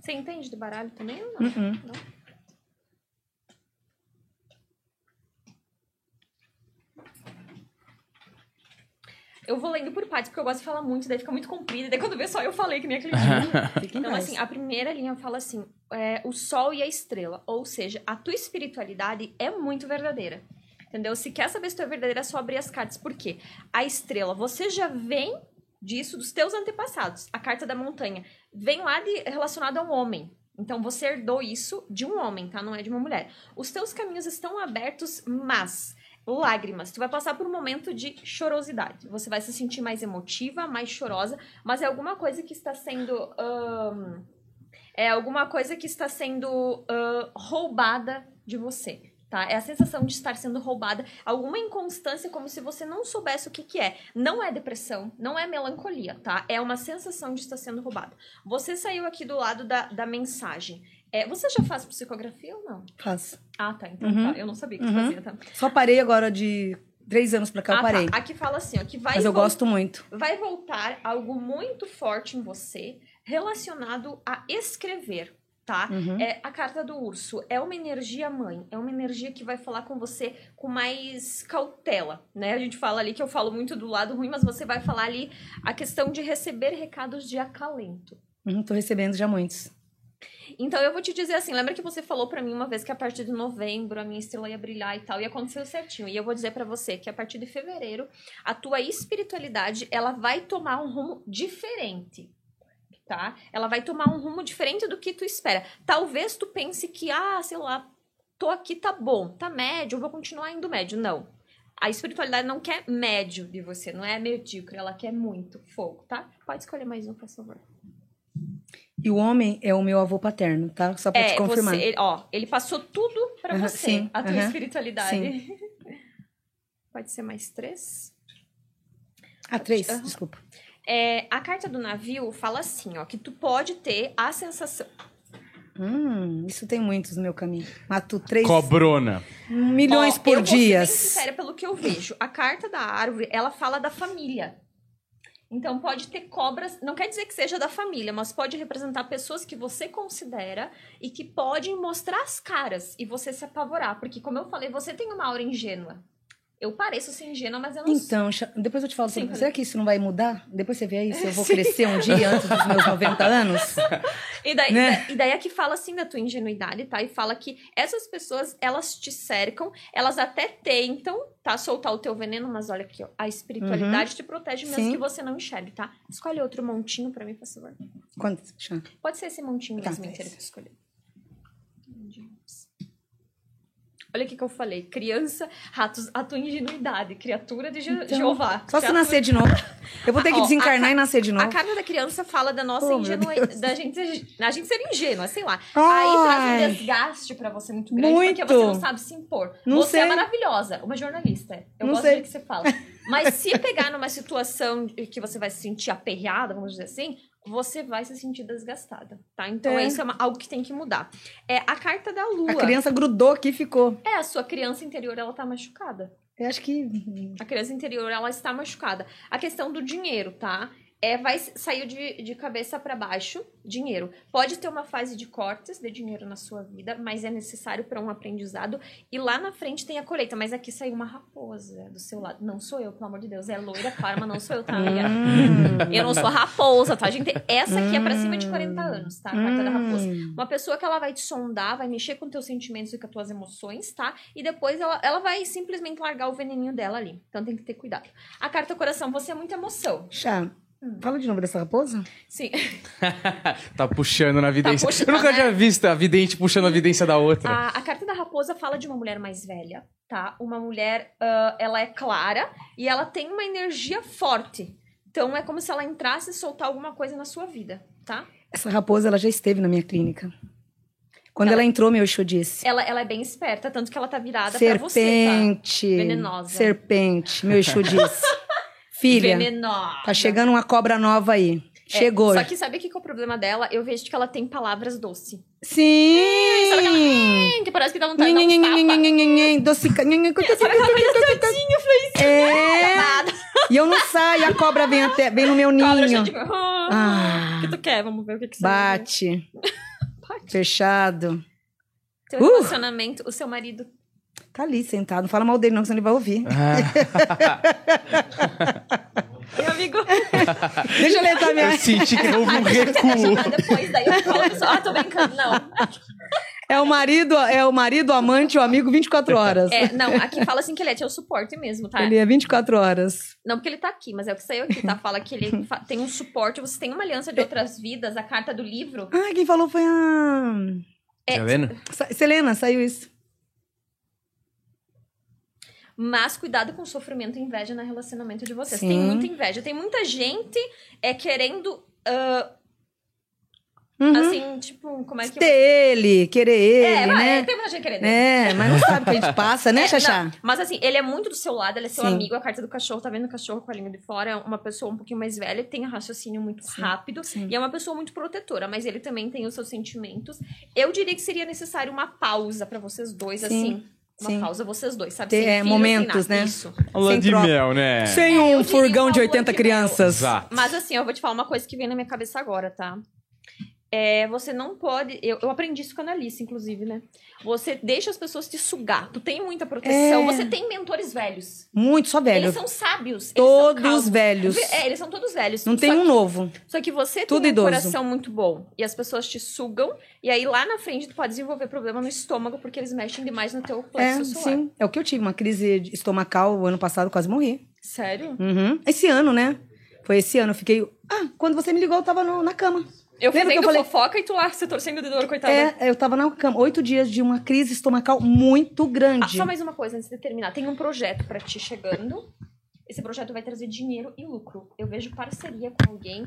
Você entende do baralho também ou não? Uhum. Não? Eu vou lendo por partes, porque eu gosto de falar muito, daí fica muito comprido, daí quando vê só eu falei que nem aquele dia. (laughs) Então, assim, a primeira linha fala assim: é, o sol e a estrela. Ou seja, a tua espiritualidade é muito verdadeira. Entendeu? Se quer saber se tu é verdadeira, é só abrir as cartas. Por quê? A estrela, você já vem disso dos teus antepassados. A carta da montanha vem lá de, relacionado a um homem. Então você herdou isso de um homem, tá? Não é de uma mulher. Os teus caminhos estão abertos, mas lágrimas. Tu vai passar por um momento de chorosidade. Você vai se sentir mais emotiva, mais chorosa, mas é alguma coisa que está sendo. é alguma coisa que está sendo roubada de você. Tá? É a sensação de estar sendo roubada, alguma inconstância, como se você não soubesse o que, que é. Não é depressão, não é melancolia, tá? É uma sensação de estar sendo roubada. Você saiu aqui do lado da, da mensagem. É, você já faz psicografia ou não? Faço. Ah, tá. Então Uhum. tá. Eu não sabia que Uhum. você fazia, tá? Só parei agora de três anos pra cá, eu Ah, parei. tá. Aqui fala assim, ó, que vai Mas eu gosto muito. vai voltar algo muito forte em você relacionado a escrever, tá? Uhum. É a carta do urso é uma energia mãe, é uma energia que vai falar com você com mais cautela, né? A gente fala ali que eu falo muito do lado ruim, mas você vai falar ali a questão de receber recados de acalento. Uhum, tô recebendo já muitos. Então eu vou te dizer assim, lembra que você falou pra mim uma vez que a partir de novembro a minha estrela ia brilhar e tal, e aconteceu certinho. E eu vou dizer pra você que a partir de fevereiro a tua espiritualidade, ela vai tomar um rumo diferente. Tá? Ela vai tomar um rumo diferente do que tu espera. Talvez tu pense que, ah, sei lá, tô aqui, tá bom, tá médio, eu vou continuar indo médio. Não. A espiritualidade não quer médio de você, não é medíocre, ela quer muito fogo, tá? Pode escolher mais um, por favor. E o homem é o meu avô paterno, tá? Só pra É, te confirmar. você, ele, ó, ele passou tudo pra Aham, você, sim, a tua aham, espiritualidade. (laughs) Pode ser mais três? Ah, três, Aham. desculpa. É, a carta do navio fala assim, ó, que tu pode ter a sensação. Hum, isso tem muitos no meu caminho. Mato três Cobrona. milhões Ó, por eu dia. bem sincera pelo que eu vejo. A carta da árvore, ela fala da família. Então pode ter cobras, não quer dizer que seja da família, mas pode representar pessoas que você considera e que podem mostrar as caras e você se apavorar, porque como eu falei, você tem uma aura ingênua. Eu pareço ser ingênua, mas eu não. Então, depois eu te falo, Sim, será que isso não vai mudar? Depois você vê aí se eu vou (laughs) crescer um dia antes dos meus 90 anos? (laughs) E daí, Né? e daí é que fala assim da tua ingenuidade, tá? E fala que essas pessoas, elas te cercam, elas até tentam, tá? Soltar o teu veneno, mas olha aqui, ó. A espiritualidade te protege mesmo Uhum. Sim. que você não enxergue, tá? Escolhe outro montinho pra mim, por favor. Quanto? Chá? Pode ser esse montinho Tá, mesmo inteiro que eu escolhi. Olha o que, que eu falei. Criança, ratos, a tua ingenuidade. Criatura de Je Então, Jeová. Só se Criatura- nascer de novo. Eu vou ter que (laughs) Ó, desencarnar a ca- e nascer de A novo. carta da criança fala da nossa Oh, ingenuidade. Da gente, a gente ser ingênua, sei lá. Ai. Aí traz um desgaste pra você muito grande, porque Muito. você não sabe se impor. Não você é sei. maravilhosa, uma jornalista. Eu Não gosto sei. do que você fala. Mas se pegar numa situação que você vai se sentir aperreada, vamos dizer assim, você vai se sentir desgastada, tá? Então É. isso é uma- algo que tem que mudar. É a carta da lua. A criança grudou aqui e ficou. É, a sua criança interior, ela tá machucada. Eu acho que. A criança interior, ela está machucada. A questão do dinheiro, tá? É, vai sair de, de cabeça para baixo, dinheiro. Pode ter uma fase de cortes de dinheiro na sua vida, mas é necessário para um aprendizado. E lá na frente tem a colheita, mas aqui saiu uma raposa do seu lado. Não sou eu, pelo amor de Deus. É loira, clara, mas não sou eu, tá? Hum. Eu não sou a raposa, tá, gente? Essa aqui é pra cima de 40 anos, tá? A carta da raposa. Hum. Uma pessoa que ela vai te sondar, vai mexer com teus sentimentos e com as tuas emoções, tá? E depois ela, ela vai simplesmente largar o veneninho dela ali. Então tem que ter cuidado. A carta coração, você é muita emoção. Chá. Fala de novo dessa raposa? Sim. (laughs) tá puxando na vidência. puxando, Eu nunca né? tinha visto a vidente puxando a vidência da outra. A, a carta da raposa fala de uma mulher mais velha, tá? Uma mulher, ah, ela é clara e ela tem uma energia forte. Então é como se ela entrasse e soltar alguma coisa na sua vida, tá? Essa raposa, ela já esteve na minha clínica. Quando Ela- ela entrou, meu Exu disse. Ela, ela é bem esperta, tanto que ela tá virada pra você, tá? Serpente. Venenosa. Serpente. Meu Exu (laughs) disse. Filha, Venenosa. tá chegando uma cobra nova aí. É, Chegou. Só que sabe o que que é o problema dela? Eu vejo que ela tem palavras doces. Sim! Sabe aquela... "Hum", Que parece que dá vontade de dar uns tapas. Nhenhenhenhenhenhenhen, Docica. Sabe aquela coisa docinho, É. E eu não saio, a cobra vem até, vem no meu ninho. gente, ah, Ah, O que tu quer? Vamos ver o que, que você bate. (laughs) Bate. Fechado. Teu Uh! relacionamento, o seu marido. Tá ali sentado. Não fala mal dele, não, que senão ele vai ouvir. Meu amigo. (laughs) Deixa eu ler também. Eu senti que houve um recuo. Tá depois, daí eu falo só, ah, tô brincando. Não. É o marido, é o marido, o amante, o amigo 24 horas. É, não, aqui fala assim que ele é teu suporte mesmo, tá? Ele é 24 horas. Não porque ele tá aqui, mas é o que saiu aqui, tá? Fala que ele fa- tem um suporte, você tem uma aliança de outras vidas, a carta do livro. Ah, quem falou foi a. É, Tá vendo? Selena, saiu isso. Mas cuidado com o sofrimento e inveja no relacionamento de vocês. Sim. Tem muita inveja. Tem muita gente é, querendo. ah, Uhum. Assim, tipo, como é que. Ter ele, querer ele, é, né? é, tem muita gente querendo. É, mas não sabe o que a gente passa, né, (laughs) É, Xaxá? não, mas assim, ele é muito do seu lado, ele é seu Sim. amigo, a carta do cachorro, tá vendo o cachorro com a língua de fora, é uma pessoa um pouquinho mais velha, tem um raciocínio muito rápido sim. e é uma pessoa muito protetora, mas ele também tem os seus sentimentos. Eu diria que seria necessário uma pausa pra vocês dois, Sim, assim. Uma sim. pausa, vocês dois, sabe? Ter, Sem é, momentos, nada. né? Isso. Lua Sem de troca. mel, né? Sem É, um furgão de lua 80 de crianças. Exato. Mas assim, eu vou te falar uma coisa que vem na minha cabeça agora, tá? É, você não pode. Eu, eu aprendi isso com a Analice, inclusive, né? Você deixa as pessoas te sugar. Tu tem muita proteção. É. Você tem mentores velhos. Muito, só velho. Eles são sábios. Todos são velhos. É, eles são todos velhos. Não Só tem que- um novo. Só que você Tudo tem um idoso. coração muito bom. E as pessoas te sugam. E aí lá na frente tu pode desenvolver problema no estômago porque eles mexem demais no teu É, plexo solar. sim. É o que eu tive, uma crise estomacal o ano passado, quase morri. Sério? Uhum. Esse ano, né? Foi esse ano, eu fiquei... Ah, quando você me ligou, eu tava no- na cama. Eu Lembra que fazendo eu falei- fofoca e tu lá se torcendo de dor, coitada. É, eu tava na cama. Oito dias de uma crise estomacal muito Ah, grande. só mais uma coisa antes de terminar. Tem um projeto pra ti chegando. Esse projeto vai trazer dinheiro e lucro. Eu vejo parceria com alguém.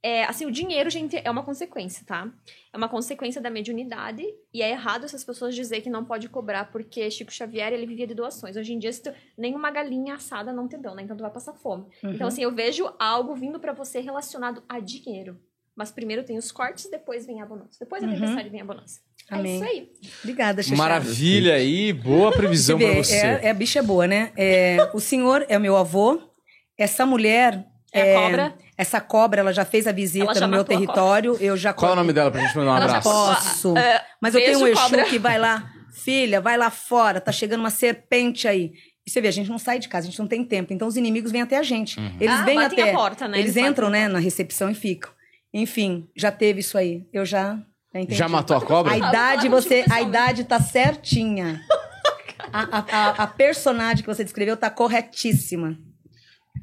É, assim, o dinheiro, gente, é uma consequência, tá? É uma consequência da mediunidade. E é errado essas pessoas dizer que não pode cobrar, porque Chico Xavier, ele vivia de doações. Hoje em dia, se tu, nenhuma galinha assada não te dão, né? Então tu vai passar fome. Uhum. Então, assim, eu vejo algo vindo pra você relacionado a dinheiro. Mas primeiro tem os cortes, depois vem a bonança. Depois da tempestade vem a bonança. É Amém. isso aí. Obrigada, Xixi. Maravilha aí, boa previsão vê, você. É, é- a bicha é boa, né? É, o senhor é o meu avô. Essa mulher. É a cobra. Essa cobra, ela já fez a visita no meu território. Eu já Qual é o nome dela pra gente mandar um Ela abraço? Posso. É, Mas eu tenho um Exu cobra. que vai lá. Filha, vai lá fora. Tá chegando uma serpente aí. E você vê, a gente não sai de casa, a gente não tem tempo. Então os inimigos vêm até a gente. Eles Ah, vêm batem até. a porta, né? Eles, Eles entram, né, na recepção e ficam. Enfim, já teve isso aí. Eu já. já entendi. Já matou a cobra? A idade, você, a idade tá certinha. A, a, a, a personagem que você descreveu tá corretíssima.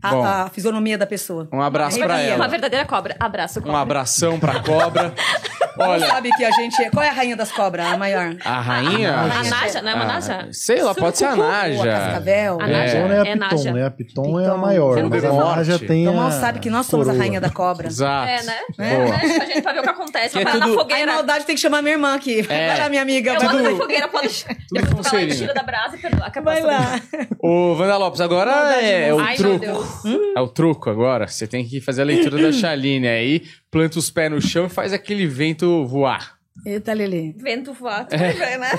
Bom. A, a fisionomia da pessoa. Um abraço pra Arrepia. ela. Uma verdadeira cobra. Abraço, cobra. Um abração pra cobra. (laughs) Olha, Sabe que a gente. é- Qual é a rainha das cobras? A maior? a rainha. A Naja, não é uma Ah, Naja? sei lá, pode ser a Ou a Naja. cascavel? A A Naja. Pitona é a É Piton, Naja. né? A Piton é a Piton. maior, mas a. Naja tem Então a mal sabe que nós somos a rainha da cobra. Exato. É, né? É, a gente pra ver o que acontece. É Vai lá na tudo- A fogueira. maldade tem que chamar minha irmã aqui. É. Vai lá, minha amiga. Eu tudo- na fogueira, pode. (laughs) Depois vai lá e tira da brasa e perdoa. é Vai lá. Ô, Wanda Lopes, agora é, é o Ai, meu truco. Deus. É o truco agora. Você tem que fazer a leitura da Chaline aí, planta os pés no chão e faz aquele vento voar. Eita, Lelê. Vento voar, tu vai ver, né?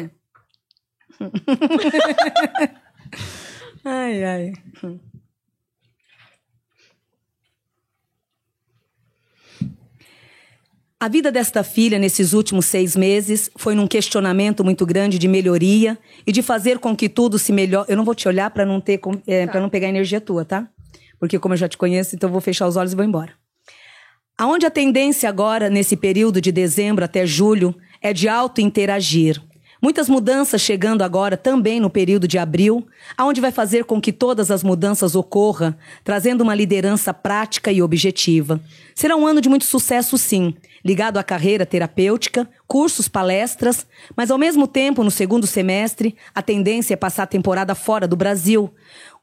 (laughs) Ai, ai. A vida desta filha nesses últimos seis meses foi num questionamento muito grande de melhoria e de fazer com que tudo se melhore. Eu não vou te olhar para não ter, é, pra não pegar energia tua, tá? Porque como eu já te conheço, então eu vou fechar os olhos e vou embora. Aonde a tendência agora, nesse período de dezembro até julho, é de auto-interagir. Muitas mudanças chegando agora também no período de abril, aonde vai fazer com que todas as mudanças ocorram, trazendo uma liderança prática e objetiva. Será um ano de muito sucesso, sim, ligado à carreira terapêutica, cursos, palestras, mas ao mesmo tempo, no segundo semestre, a tendência é passar a temporada fora do Brasil,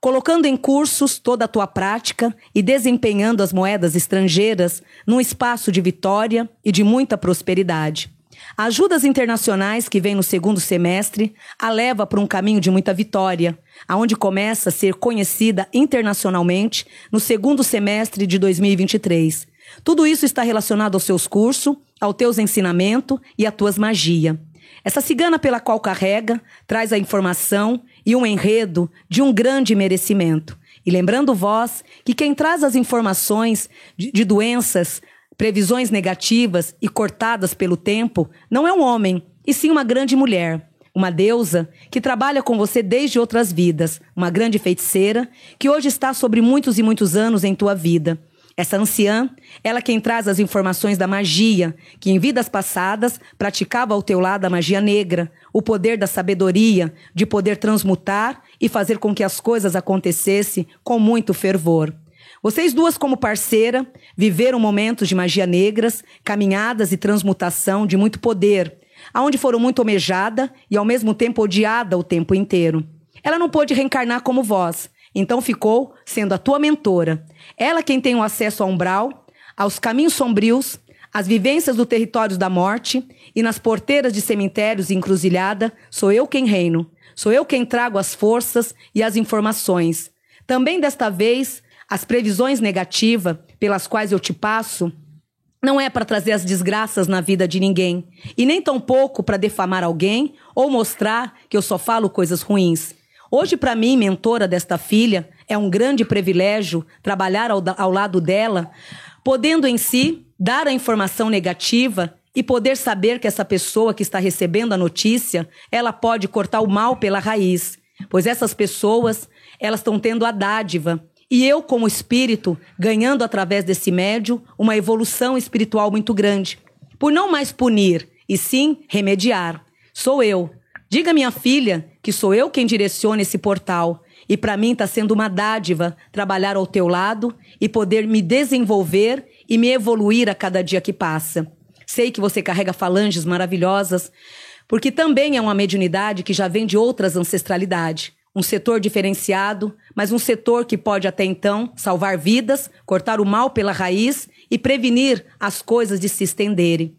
colocando em cursos toda a tua prática e desempenhando as moedas estrangeiras num espaço de vitória e de muita prosperidade. Ajudas internacionais que vem no segundo semestre a leva para um caminho de muita vitória, aonde começa a ser conhecida internacionalmente no segundo semestre de 2023. Tudo isso está relacionado aos seus cursos, aos teus ensinamentos e às tuas magia. Essa cigana pela qual carrega traz a informação e um enredo de um grande merecimento. E lembrando vós que quem traz as informações de, de doenças, previsões negativas e cortadas pelo tempo não é um homem, e sim uma grande mulher. Uma deusa que trabalha com você desde outras vidas, uma grande feiticeira que hoje está sobre muitos e muitos anos em tua vida. Essa anciã, ela quem traz as informações da magia, que em vidas passadas praticava ao teu lado a magia negra, o poder da sabedoria, de poder transmutar e fazer com que as coisas acontecessem com muito fervor. Vocês duas, como parceira, viveram momentos de magia negras, caminhadas e transmutação de muito poder, aonde foram muito almejada e ao mesmo tempo odiada o tempo inteiro. Ela não pôde reencarnar como vós, então ficou sendo a tua mentora. Ela quem tem o acesso ao umbral, aos caminhos sombrios, às vivências do território da morte e nas porteiras de cemitérios e encruzilhada, sou eu quem reino. Sou eu quem trago as forças e as informações. Também desta vez, as previsões negativas pelas quais eu te passo não é para trazer as desgraças na vida de ninguém, e nem tampouco para defamar alguém ou mostrar que eu só falo coisas ruins. Hoje, para mim, mentora desta filha, é um grande privilégio trabalhar ao, ao lado dela, podendo em si dar a informação negativa e poder saber que essa pessoa que está recebendo a notícia, ela pode cortar o mal pela raiz, pois essas pessoas, elas estão tendo a dádiva e eu, como espírito, ganhando através desse médio uma evolução espiritual muito grande. Por não mais punir, e sim remediar. Sou eu. Diga, minha filha, que sou eu quem direciona esse portal. E para mim está sendo uma dádiva trabalhar ao teu lado e poder me desenvolver e me evoluir a cada dia que passa. Sei que você carrega falanges maravilhosas, porque também é uma mediunidade que já vem de outras ancestralidades. Um setor diferenciado, mas um setor que pode até então salvar vidas, cortar o mal pela raiz e prevenir as coisas de se estenderem.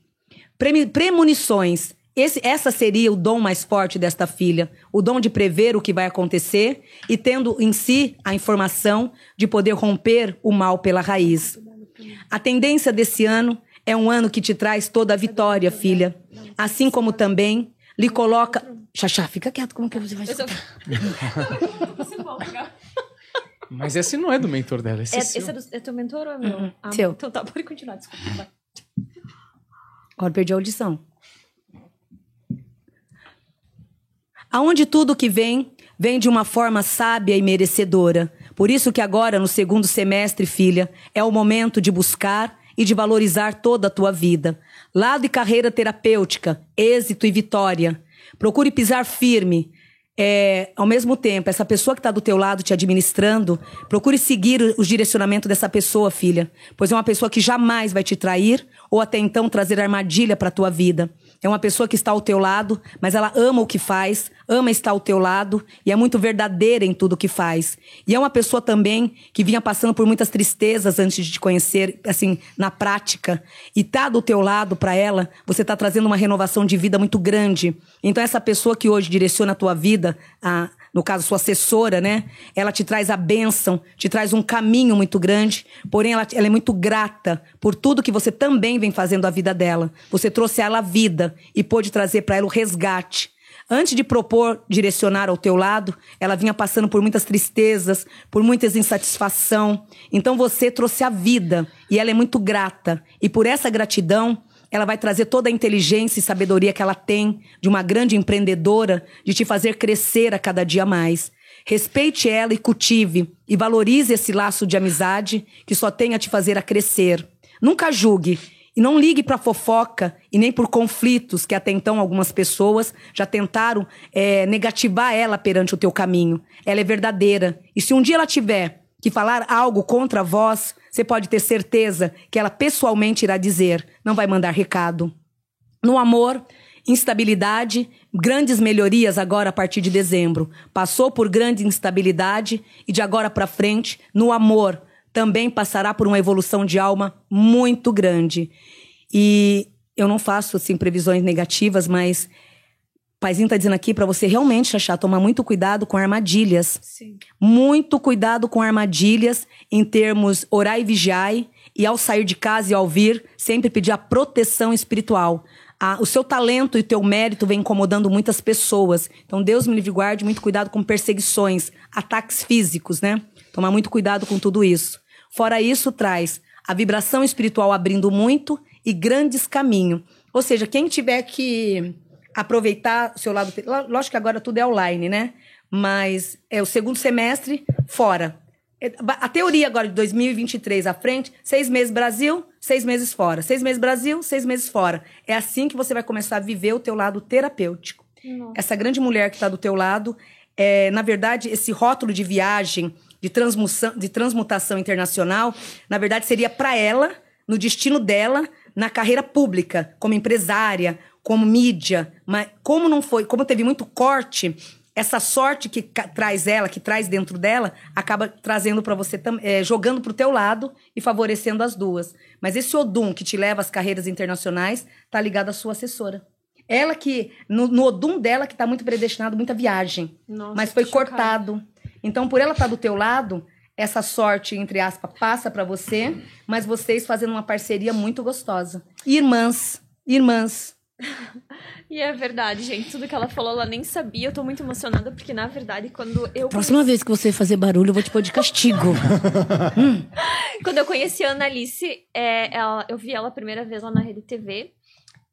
Premonições. Esse, essa seria o dom mais forte desta filha, o dom de prever o que vai acontecer e tendo em si a informação de poder romper o mal pela raiz. A tendência desse ano é um ano que te traz toda a vitória, filha. Assim como também lhe coloca. Xaxá, fica quieto, como que você vai escutar? (laughs) Mas esse não é do mentor dela, esse é, É, seu. esse é, do, é teu mentor ou é meu? Ah, seu. Então tá, pode continuar, desculpa. Agora perdi a audição. Aonde tudo que vem, vem de uma forma sábia e merecedora. Por isso que agora, no segundo semestre, filha, é o momento de buscar e de valorizar toda a tua vida. Lado e carreira terapêutica, êxito e vitória. Procure pisar firme. É, ao mesmo tempo, essa pessoa que está do teu lado te administrando, procure seguir os direcionamentos dessa pessoa, filha. Pois é uma pessoa que jamais vai te trair ou até então trazer armadilha para tua vida. É uma pessoa que está ao teu lado, mas ela ama o que faz, ama estar ao teu lado e é muito verdadeira em tudo o que faz. E é uma pessoa também que vinha passando por muitas tristezas antes de te conhecer, assim, na prática. E tá do teu lado para ela, você tá trazendo uma renovação de vida muito grande. Então essa pessoa que hoje direciona a tua vida, a no caso sua assessora, né? Ela te traz a bênção, te traz um caminho muito grande, porém ela, ela é muito grata por tudo que você também vem fazendo a vida dela. Você trouxe ela a vida e pôde trazer para ela o resgate. Antes de propor direcionar ao teu lado, ela vinha passando por muitas tristezas, por muitas insatisfação. Então você trouxe a vida e ela é muito grata. E por essa gratidão, ela vai trazer toda a inteligência e sabedoria que ela tem de uma grande empreendedora de te fazer crescer a cada dia mais. Respeite ela e cultive e valorize esse laço de amizade que só tem a te fazer a crescer. Nunca julgue e não ligue para fofoca e nem por conflitos que até então algumas pessoas já tentaram eh, negativar ela perante o teu caminho. Ela é verdadeira e se um dia ela tiver que falar algo contra vós, você pode ter certeza que ela pessoalmente irá dizer, não vai mandar recado. No amor, instabilidade, grandes melhorias agora a partir de dezembro. Passou por grande instabilidade e de agora para frente, no amor, também passará por uma evolução de alma muito grande. E eu não faço assim previsões negativas, mas Paizinho tá dizendo aqui para você realmente, Xaxá, tomar muito cuidado com armadilhas. Sim. Muito cuidado com armadilhas em termos orai e vigiai. E ao sair de casa e ao vir, sempre pedir a proteção espiritual. Ah, o seu talento e o teu mérito vem incomodando muitas pessoas. Então, Deus me livre guarde, muito cuidado com perseguições, ataques físicos, né? Tomar muito cuidado com tudo isso. Fora isso, traz a vibração espiritual abrindo muito e grandes caminhos. Ou seja, quem tiver que aproveitar o seu lado. Ló- Lógico que agora tudo é online, né? Mas é o segundo semestre fora. É, A teoria agora de 2023 à frente, seis meses Brasil, seis meses fora. Seis meses Brasil, seis meses fora. É assim que você vai começar a viver o teu lado terapêutico. Essa grande mulher que está do teu lado, é, na verdade, esse rótulo de viagem, de, de transmutação internacional, na verdade, seria para ela, no destino dela, na carreira pública, como empresária, como mídia. Mas como não foi, como teve muito corte, essa sorte que traz ela, que traz dentro dela, acaba trazendo para você, é, jogando pro teu lado e favorecendo as duas. Mas esse Odum que te leva às carreiras internacionais tá ligado à sua assessora. Ela que, no, no Odum dela, que tá muito predestinado, muita viagem. Nossa, mas foi cortado. Então, por ela estar do teu lado, essa sorte, entre aspas, passa para você, mas vocês fazendo uma parceria muito gostosa. Irmãs, irmãs. (laughs) E é verdade, gente. Tudo que ela falou, ela nem sabia. Eu tô muito emocionada, porque, na verdade, quando eu. Próxima vez que você fazer barulho, eu vou te pôr de castigo. (laughs) Quando eu conheci a Annalice, é, ela, eu vi ela a primeira vez lá na Rede TV.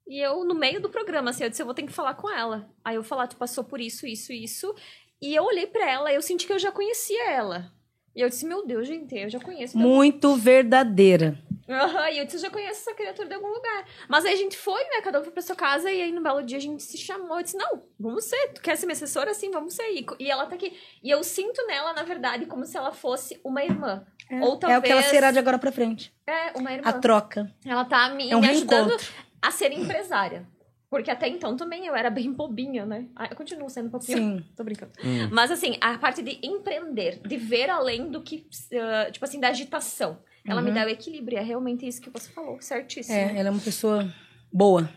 E eu, no meio do programa, assim, eu disse, eu vou ter que falar com ela. Aí eu falar, tu passou por isso, isso, isso. E eu olhei pra ela e eu senti que eu já conhecia ela. E eu disse, meu Deus, gente, eu já conheço. muito verdadeira. Aham, e eu disse, eu já conheço essa criatura de algum lugar. Mas aí a gente foi, né? Cada um foi pra sua casa e aí no belo dia a gente se chamou. Eu disse, não, vamos ser. Tu quer ser minha assessora? Sim, vamos ser. E, e ela tá aqui. E eu sinto nela, na verdade, como se ela fosse uma irmã. Ou talvez. É o que ela será de agora pra frente. É, uma irmã. A troca. Ela tá me, É um me ajudando a ser empresária. Porque até então também eu era bem bobinha, né? Ah, eu continuo sendo bobinha. Sim. (laughs) Tô brincando. Mas assim, a parte de empreender, de ver além do que, ah, tipo assim, da agitação. Ela me dá o equilíbrio. É realmente isso que você falou, certíssimo. É, ela é uma pessoa boa.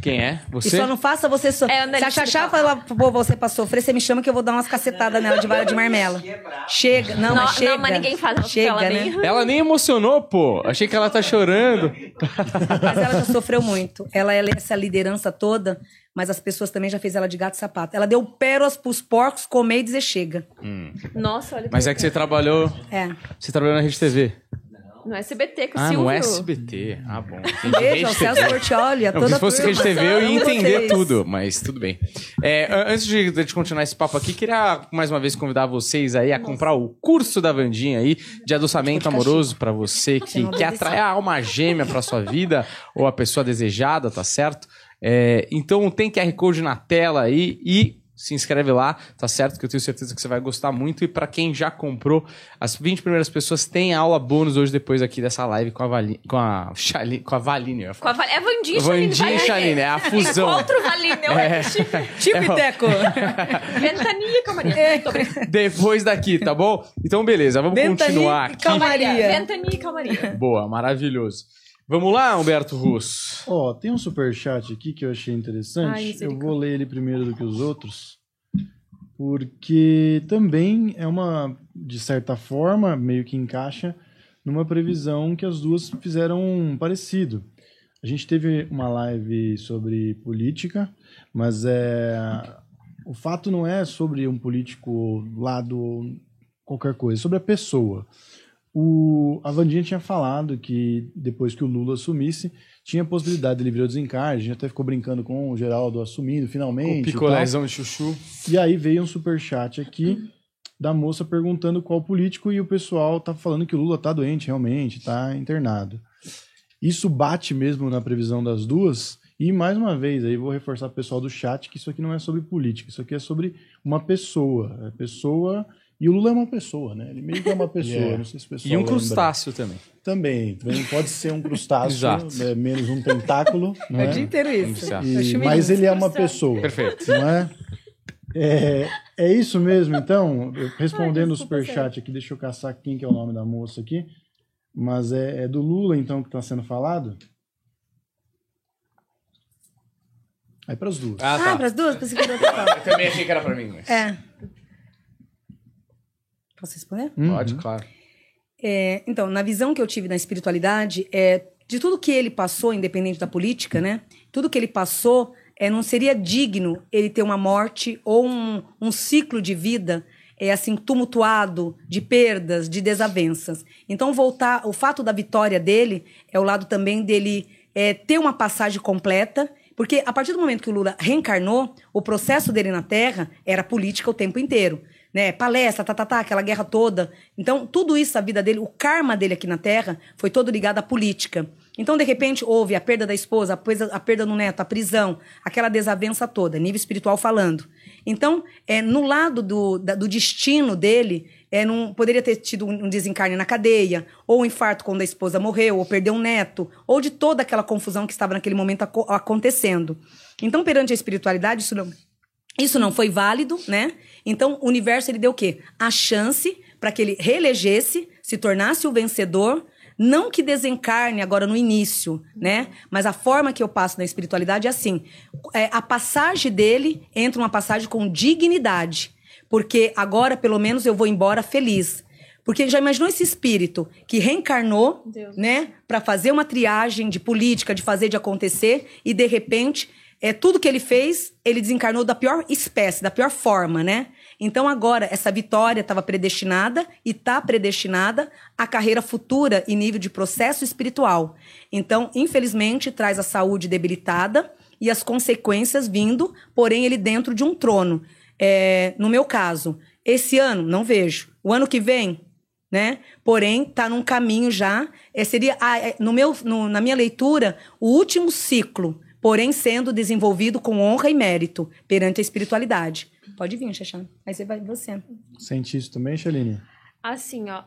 Quem é? E Você? só não faça você so... É, Se a Xaxá Fala. falar, pô, você pra sofrer, você me chama que eu vou dar umas cacetadas nela de vara de marmela. Chega. Não, Não, mas não, chega. mas ninguém faz, ela- Chega, ela né? nem- (laughs) Ela nem emocionou, pô. Achei que ela tá chorando. Mas ela já sofreu muito. Ela é essa liderança toda, mas as pessoas também já fez ela de gato e sapato. Ela deu pérolas pros porcos comer e dizer chega. Nossa, olha. Mas é que você trabalhou. É. Você trabalhou na Rede TV. No SBT com o Ah, Silvio. no SBT. Ah, bom. Entendi. Beijo ao Celso. Portioli, a toda se fosse Rede. TV, eu ia entender vocês. tudo, mas tudo bem. É, an- antes de, de continuar esse papo aqui, queria mais uma vez convidar vocês aí a comprar o curso da Vandinha aí de adoçamento amoroso pra você que quer atrair a alma gêmea pra sua vida ou a pessoa desejada, tá certo? É, então tem QR Code na tela aí e se inscreve lá, tá certo? Que eu tenho certeza que você vai gostar muito. E pra quem já comprou, as 20 primeiras pessoas têm aula bônus hoje depois aqui dessa live com a Valine, com a Chaline, com a Valine, Com a. Val... É Vandinha e Vandinha e Chaline. Chaline, é a fusão. Outro Valine, é. Tipo É, e teco. (laughs) Ventania e calmaria. É. Depois daqui, tá bom? Então, beleza, vamos Ventania continuar aqui. calmaria. Ventania e calmaria. Boa, maravilhoso. Vamos lá, Humberto Russo. Ó, tem um superchat aqui que eu achei interessante. Ai, eu misericórdia. vou ler ele primeiro do que os outros, porque também é uma, de certa forma, meio que encaixa numa previsão que as duas fizeram parecido. A gente teve uma live sobre política, mas é o fato não é sobre um político lado qualquer coisa, é sobre a pessoa. O, a Vandinha tinha falado que depois que o Lula assumisse, tinha a possibilidade de ele vir ao desencarne. A gente até ficou brincando com o Geraldo assumindo O finalmente. tal. picolézão de chuchu. E aí veio um superchat aqui da moça perguntando qual político e o pessoal tá falando que o Lula tá doente realmente, tá internado. Isso bate mesmo na previsão das duas. E mais uma vez, aí vou reforçar pro pessoal do chat que isso aqui não é sobre política, isso aqui é sobre uma pessoa. É pessoa. E o Lula é uma pessoa, né? Ele meio que é uma (laughs) pessoa. Yeah. Não sei se o pessoal E um lembra. crustáceo também. Também. Também pode ser um crustáceo, (laughs) né, menos um tentáculo. Não (laughs) É é? o dia inteiro isso. Certo. E- mas ele é uma pessoa. Perfeito. Não é? É, é isso mesmo, então. Eu- Respondendo o desculpa, superchat aqui, deixa eu caçar quem que é o nome da moça aqui. Mas é, é do Lula, então, que está sendo falado. Aí para as duas. Ah, Ah, tá. pras duas? Pensei que era outra Eu também achei que era pra mim, mas... É. Posso responder? Uhum. Pode, claro. É, então, na visão que eu tive na espiritualidade, é, de tudo que ele passou, independente da política, né? Tudo que ele passou, é, não seria digno ele ter uma morte ou um, um ciclo de vida é assim tumultuado de perdas, de desavenças. Então, voltar, o fato da vitória dele é o lado também dele é, ter uma passagem completa, porque a partir do momento que o Lula reencarnou, o processo dele na Terra era política o tempo inteiro né? Palestra, tá, tá, tá, aquela guerra toda. Então, tudo isso, a vida dele, o karma dele aqui na Terra, foi todo ligado à política. Então, de repente, houve a perda da esposa, a perda, do neto, a prisão, aquela desavença toda, nível espiritual falando. Então, é, no lado do, da- do destino dele, é, não, poderia ter tido um desencarne na cadeia, ou um infarto quando a esposa morreu, ou perdeu um neto, ou de toda aquela confusão que estava naquele momento aco- acontecendo. Então, perante a espiritualidade, isso não, isso não foi válido, né? Então, o universo ele deu o quê? A chance para que ele reelegesse, se tornasse o vencedor, não que desencarne agora no início, né? Mas a forma que eu passo na espiritualidade é assim: é, a passagem dele entra uma passagem com dignidade, porque agora pelo menos eu vou embora feliz. Porque já imaginou esse espírito que reencarnou, Deus. né, para fazer uma triagem de política, de fazer de acontecer e de repente é tudo que ele fez, ele desencarnou da pior espécie, da pior forma, né? Então agora essa vitória estava predestinada e está predestinada à carreira futura em nível de processo espiritual. Então, infelizmente, traz a saúde debilitada e as consequências vindo, porém ele dentro de um trono. É, no meu caso, esse ano não vejo. O ano que vem né? Porém, tá num caminho já. É, seria, ah, é, no meu, no- na minha leitura, o último ciclo, porém sendo desenvolvido com honra e mérito perante a espiritualidade. Pode vir, Xaxá. Aí você vai você. Sente isso também, Shaline? Assim, ó,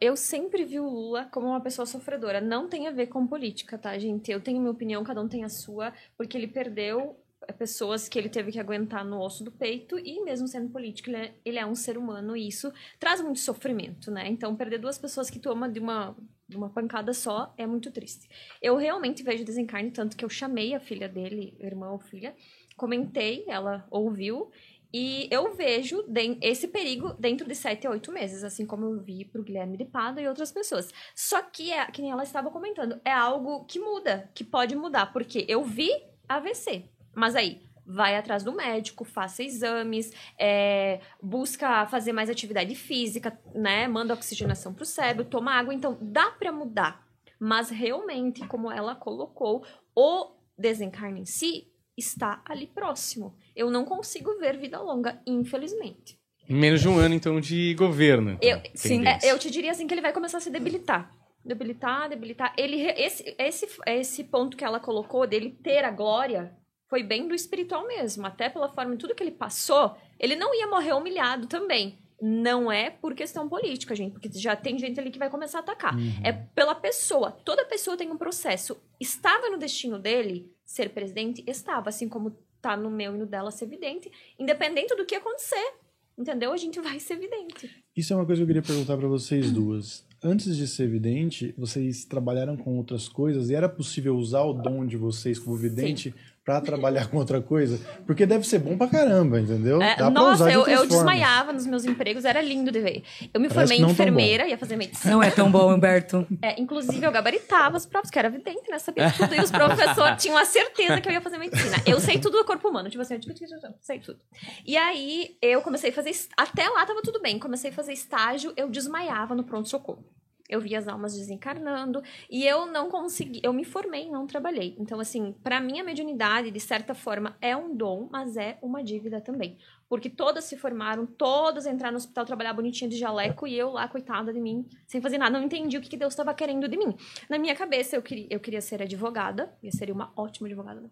eu sempre vi o Lula como uma pessoa sofredora. Não tem a ver com política, tá, gente? Eu tenho minha opinião, cada um tem a sua, porque ele perdeu eh, pessoas que ele teve que aguentar no osso do peito e mesmo sendo político, ele é, ele é um ser humano e isso traz muito sofrimento, né? Então, perder duas pessoas que tu ama de uma Uma pancada só é muito triste. Eu realmente vejo desencarne, tanto que eu chamei a filha dele, irmã ou filha, comentei, ela ouviu, e eu vejo esse perigo dentro de sete a oito meses, assim como eu vi pro Guilherme de Pada e outras pessoas. Só que, é, que nem ela estava comentando, é algo que muda, que pode mudar, porque eu vi AVC, mas aí vai atrás do médico, faça exames, é, busca fazer mais atividade física, né? Manda oxigenação pro cérebro, toma água, então dá para mudar. Mas realmente, como ela colocou, o desencarne em si está ali próximo. Eu não consigo ver vida longa, infelizmente. Menos de um ano, então, de governo. então, Eu- sim. É, eu te diria assim que ele vai começar a se debilitar. Debilitar, debilitar. Ele, esse, esse, esse ponto que ela colocou dele ter a glória foi bem do espiritual mesmo. Até pela forma de tudo que ele passou, ele não ia morrer humilhado também. Não é por questão política, gente, porque já tem gente ali que vai começar a atacar. É pela pessoa. Toda pessoa tem um processo. Estava no destino dele ser presidente? Estava, assim como tá no meu e no dela ser vidente. Independente do que acontecer, entendeu? A gente vai ser vidente. Isso é uma coisa que eu queria perguntar para vocês duas. Antes de ser vidente, vocês trabalharam com outras coisas e era possível usar o dom de vocês como vidente para trabalhar com outra coisa? Porque deve ser bom pra caramba, entendeu? É, Dá pra nossa, usar de eu, outras eu desmaiava nos meus empregos, era lindo de ver. Eu me Parece formei enfermeira, ia fazer medicina. Não é tão bom, Humberto. É, inclusive, eu gabaritava os provas, que era evidente, né? Sabia tudo. E os professores tinham a certeza que eu ia fazer medicina. Eu sei tudo do corpo humano. Tipo assim, eu tipo, tipo, tipo, sei tudo. E aí, eu comecei a fazer... Até lá tava tudo bem. Comecei a fazer estágio, eu desmaiava no pronto-socorro. Eu via as almas desencarnando e eu não consegui, eu me formei, não trabalhei. Então, assim, pra mim a mediunidade, de certa forma, é um dom, mas é uma dívida também. Porque todas se formaram, todas entraram no hospital trabalhar bonitinha de jaleco e eu lá, coitada de mim, sem fazer nada, não entendi o que que Deus estava querendo de mim. Na minha cabeça, eu queria, eu queria ser advogada, eu seria uma ótima advogada, né?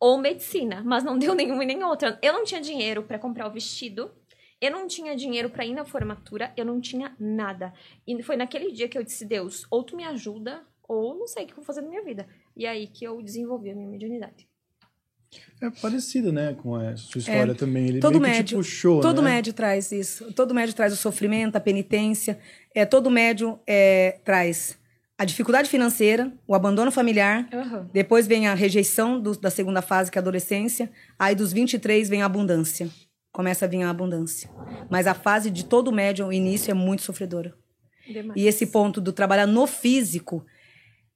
ou medicina, mas não deu (laughs) nenhuma e nem outra. Eu não tinha dinheiro pra comprar o vestido, eu não tinha dinheiro pra ir na formatura, eu não tinha nada. E foi naquele dia que eu disse, Deus, ou tu me ajuda, ou não sei o que eu vou fazer na minha vida. E aí que eu desenvolvi a minha mediunidade. É parecido, né, com a sua história também. Ele É, todo que te médio, puxou, todo né? médio traz isso. Todo médio traz o sofrimento, a penitência. É, todo médio é, traz a dificuldade financeira, o abandono familiar. Depois vem a rejeição do- da segunda fase, que é a adolescência. Aí dos 23 vem a abundância. Começa a vir a abundância. Mas a fase de todo médium, o início, é muito sofredora. Demais. E esse ponto do trabalhar no físico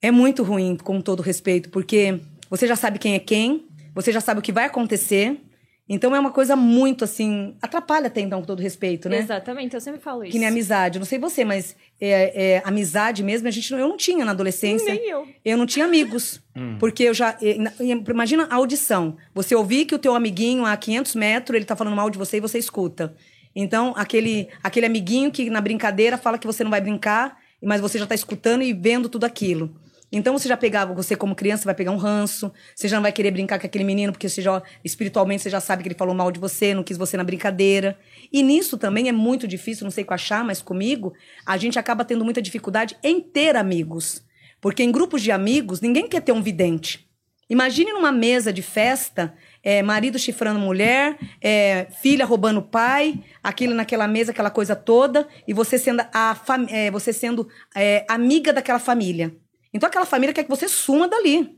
é muito ruim, com todo respeito, porque você já sabe quem é quem, você já sabe o que vai acontecer. Então é uma coisa muito assim. Atrapalha até então, com todo respeito, né? Exatamente, eu sempre falo isso. Que nem amizade. Não sei você, mas é, é, amizade mesmo, a gente não, eu não tinha na adolescência. Nem eu. Eu não tinha amigos. Porque eu já. na- Imagina a audição. Você ouvir que o teu amiguinho a 500 metros ele tá falando mal de você e você escuta. Então, aquele, aquele amiguinho que na brincadeira fala que você não vai brincar, mas você já tá escutando e vendo tudo aquilo. Então, você já pegava, você como criança vai pegar um ranço, você já não vai querer brincar com aquele menino, porque você já, espiritualmente você já sabe que ele falou mal de você, não quis você na brincadeira. E nisso também é muito difícil, não sei com a Chá, mas comigo, a gente acaba tendo muita dificuldade em ter amigos. Porque em grupos de amigos, ninguém quer ter um vidente. Imagine numa mesa de festa, é, marido chifrando mulher, é, filha roubando pai, aquilo naquela mesa, aquela coisa toda, e você sendo, a é, você sendo é, amiga daquela família. Então aquela família quer que você suma dali.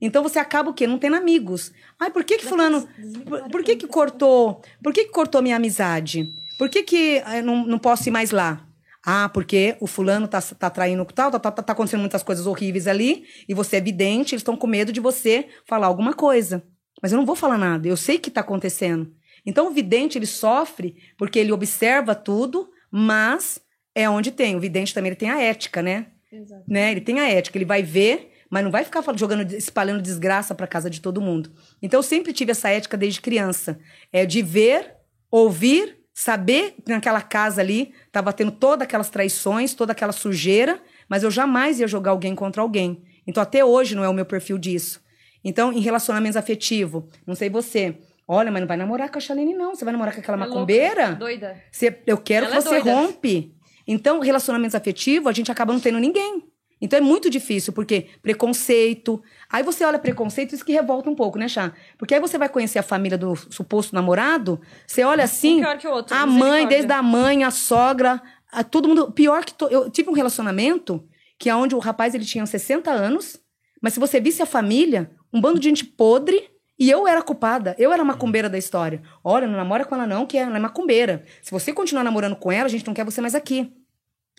Então você acaba o quê? Não tendo amigos. Ai, por que que fulano... Por, por que que cortou... Por que que cortou minha amizade? Por que que eh, não, não posso ir mais lá? Ah, porque o fulano tá, tá traindo tal, tá, tá, tá acontecendo muitas coisas horríveis ali, e você é vidente, eles estão com medo de você falar alguma coisa. Mas eu não vou falar nada, eu sei o que tá acontecendo. Então o vidente, ele sofre porque ele observa tudo, mas é onde tem. O vidente também ele tem a ética, né? Exato. né? Ele tem a ética, ele vai ver, mas não vai ficar jogando, espalhando desgraça para casa de todo mundo. Então eu sempre tive essa ética desde criança, é de ver, ouvir, saber que naquela casa ali estava tendo todas aquelas traições, toda aquela sujeira, mas eu jamais ia jogar alguém contra alguém. Então até hoje não é o meu perfil disso. Então em relacionamentos afetivos, não sei você, olha, mas não vai namorar com a Chalene não, você vai namorar com aquela É louca, macumbeira? Doida. Você- eu quero Ela é que você doida. rompe. Então, relacionamentos afetivos, a gente acaba não tendo ninguém. Então é muito difícil, porque preconceito. Aí você olha preconceito, isso que revolta um pouco, né, Chá? Porque aí você vai conhecer a família do suposto namorado, você olha assim. Um pior que o outro, A mãe, desde a mãe, a sogra, a todo mundo. Pior que. to- Eu tive um relacionamento que é onde o rapaz ele tinha 60 anos, mas se você visse a família, um bando de gente podre, e eu era culpada, eu era macumbeira da história. Olha, não namora com ela não, que ela é macumbeira. Se você continuar namorando com ela, a gente não quer você mais aqui.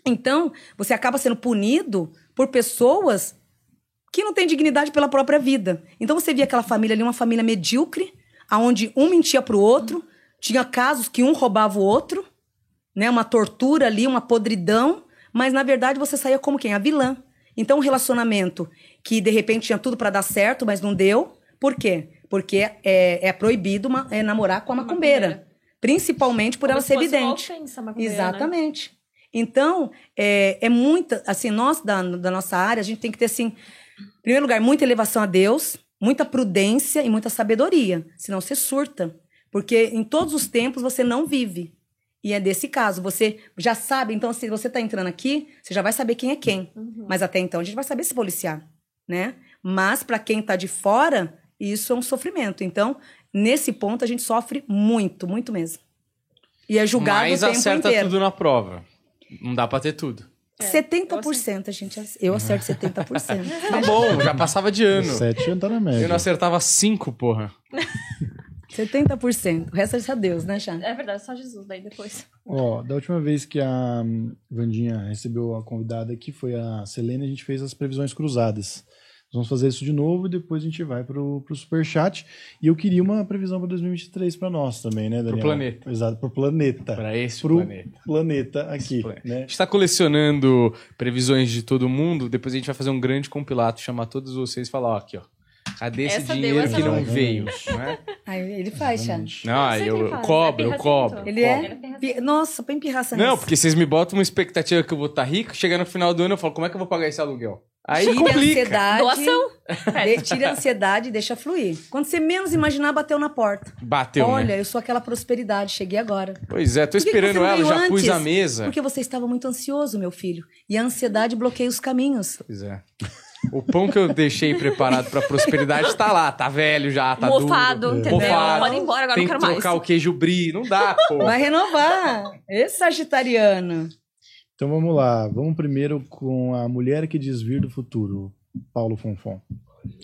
Então, você acaba sendo punido por pessoas que não têm dignidade pela própria vida. Então você via aquela família ali, uma família medíocre, aonde um mentia pro outro, tinha casos que um roubava o outro, né, uma tortura ali, uma podridão, mas na verdade você saía como quem? A vilã. Então um relacionamento que de repente tinha tudo para dar certo, mas não deu. Por quê? Porque é, é proibido uma- é namorar com a macumbeira. Macumbeira. Principalmente por Como ela se ser fosse uma evidente. ofensa, macumbeira, né? Então, é, é muita, assim, nós da, da nossa área, a gente tem que ter, assim, em primeiro lugar, muita elevação a Deus, muita prudência e muita sabedoria, senão você surta. Porque em todos os tempos você não vive. E é desse caso, você já sabe, então se você tá entrando aqui, você já vai saber quem é quem. Uhum. Mas até então a gente vai saber se policiar, né? Mas para quem tá de fora, isso é um sofrimento. Então, nesse ponto a gente sofre muito, muito mesmo. E é julgado Mas o tempo acerta inteiro. tudo na prova. Não dá pra ter tudo. É, 70%, a gente. Eu acerto 70%. (laughs) Tá bom, já passava de ano. Sete já tá na média. Eu não acertava cinco, porra. (laughs) 70%. O resto é só Deus, né, Chá? É verdade, só Jesus daí depois. Ó, da última vez que a hum, Vandinha recebeu a convidada aqui, foi a Selene, a gente fez as previsões cruzadas. Nós vamos fazer isso de novo e depois a gente vai pro, pro Superchat. E eu queria uma previsão para 2023 para nós também, né, Daniel? planeta. Exato, pro planeta. Pra esse pro planeta. planeta aqui, planeta. A né? gente tá colecionando previsões de todo mundo. Depois a gente vai fazer um grande compilado, chamar todos vocês e falar, ó, aqui, ó. Cadê esse Essa deu, dinheiro essa que não não. veio? né? Aí ele faz, Chá. Não, eu, eu cobro, é eu cobro. Ele é? é Nossa, põe pirraça Não, nisso. porque vocês me botam uma expectativa que eu vou estar rico, chega no final do ano eu falo, como é que eu vou pagar esse aluguel? Aí Tire a complica. ansiedade. Doação. de- Tire a ansiedade e deixa fluir. Quando você menos imaginar, bateu na porta. Bateu, Olha, né? eu sou aquela prosperidade, cheguei agora. Pois é, tô que que esperando ela, já pus antes? a mesa. Porque você estava muito ansioso, meu filho. E a ansiedade bloqueia os caminhos. Pois é. O pão que eu deixei preparado pra prosperidade tá lá, tá velho já, tá Mofado, duro. entendeu? Mofado. Pode ir embora, agora Tem não que quero mais. trocar o queijo brie, não dá, pô. Vai renovar. Esse sagitariano. Então vamos lá. Vamos primeiro com a mulher que desvir do futuro, Paulo Fonfon.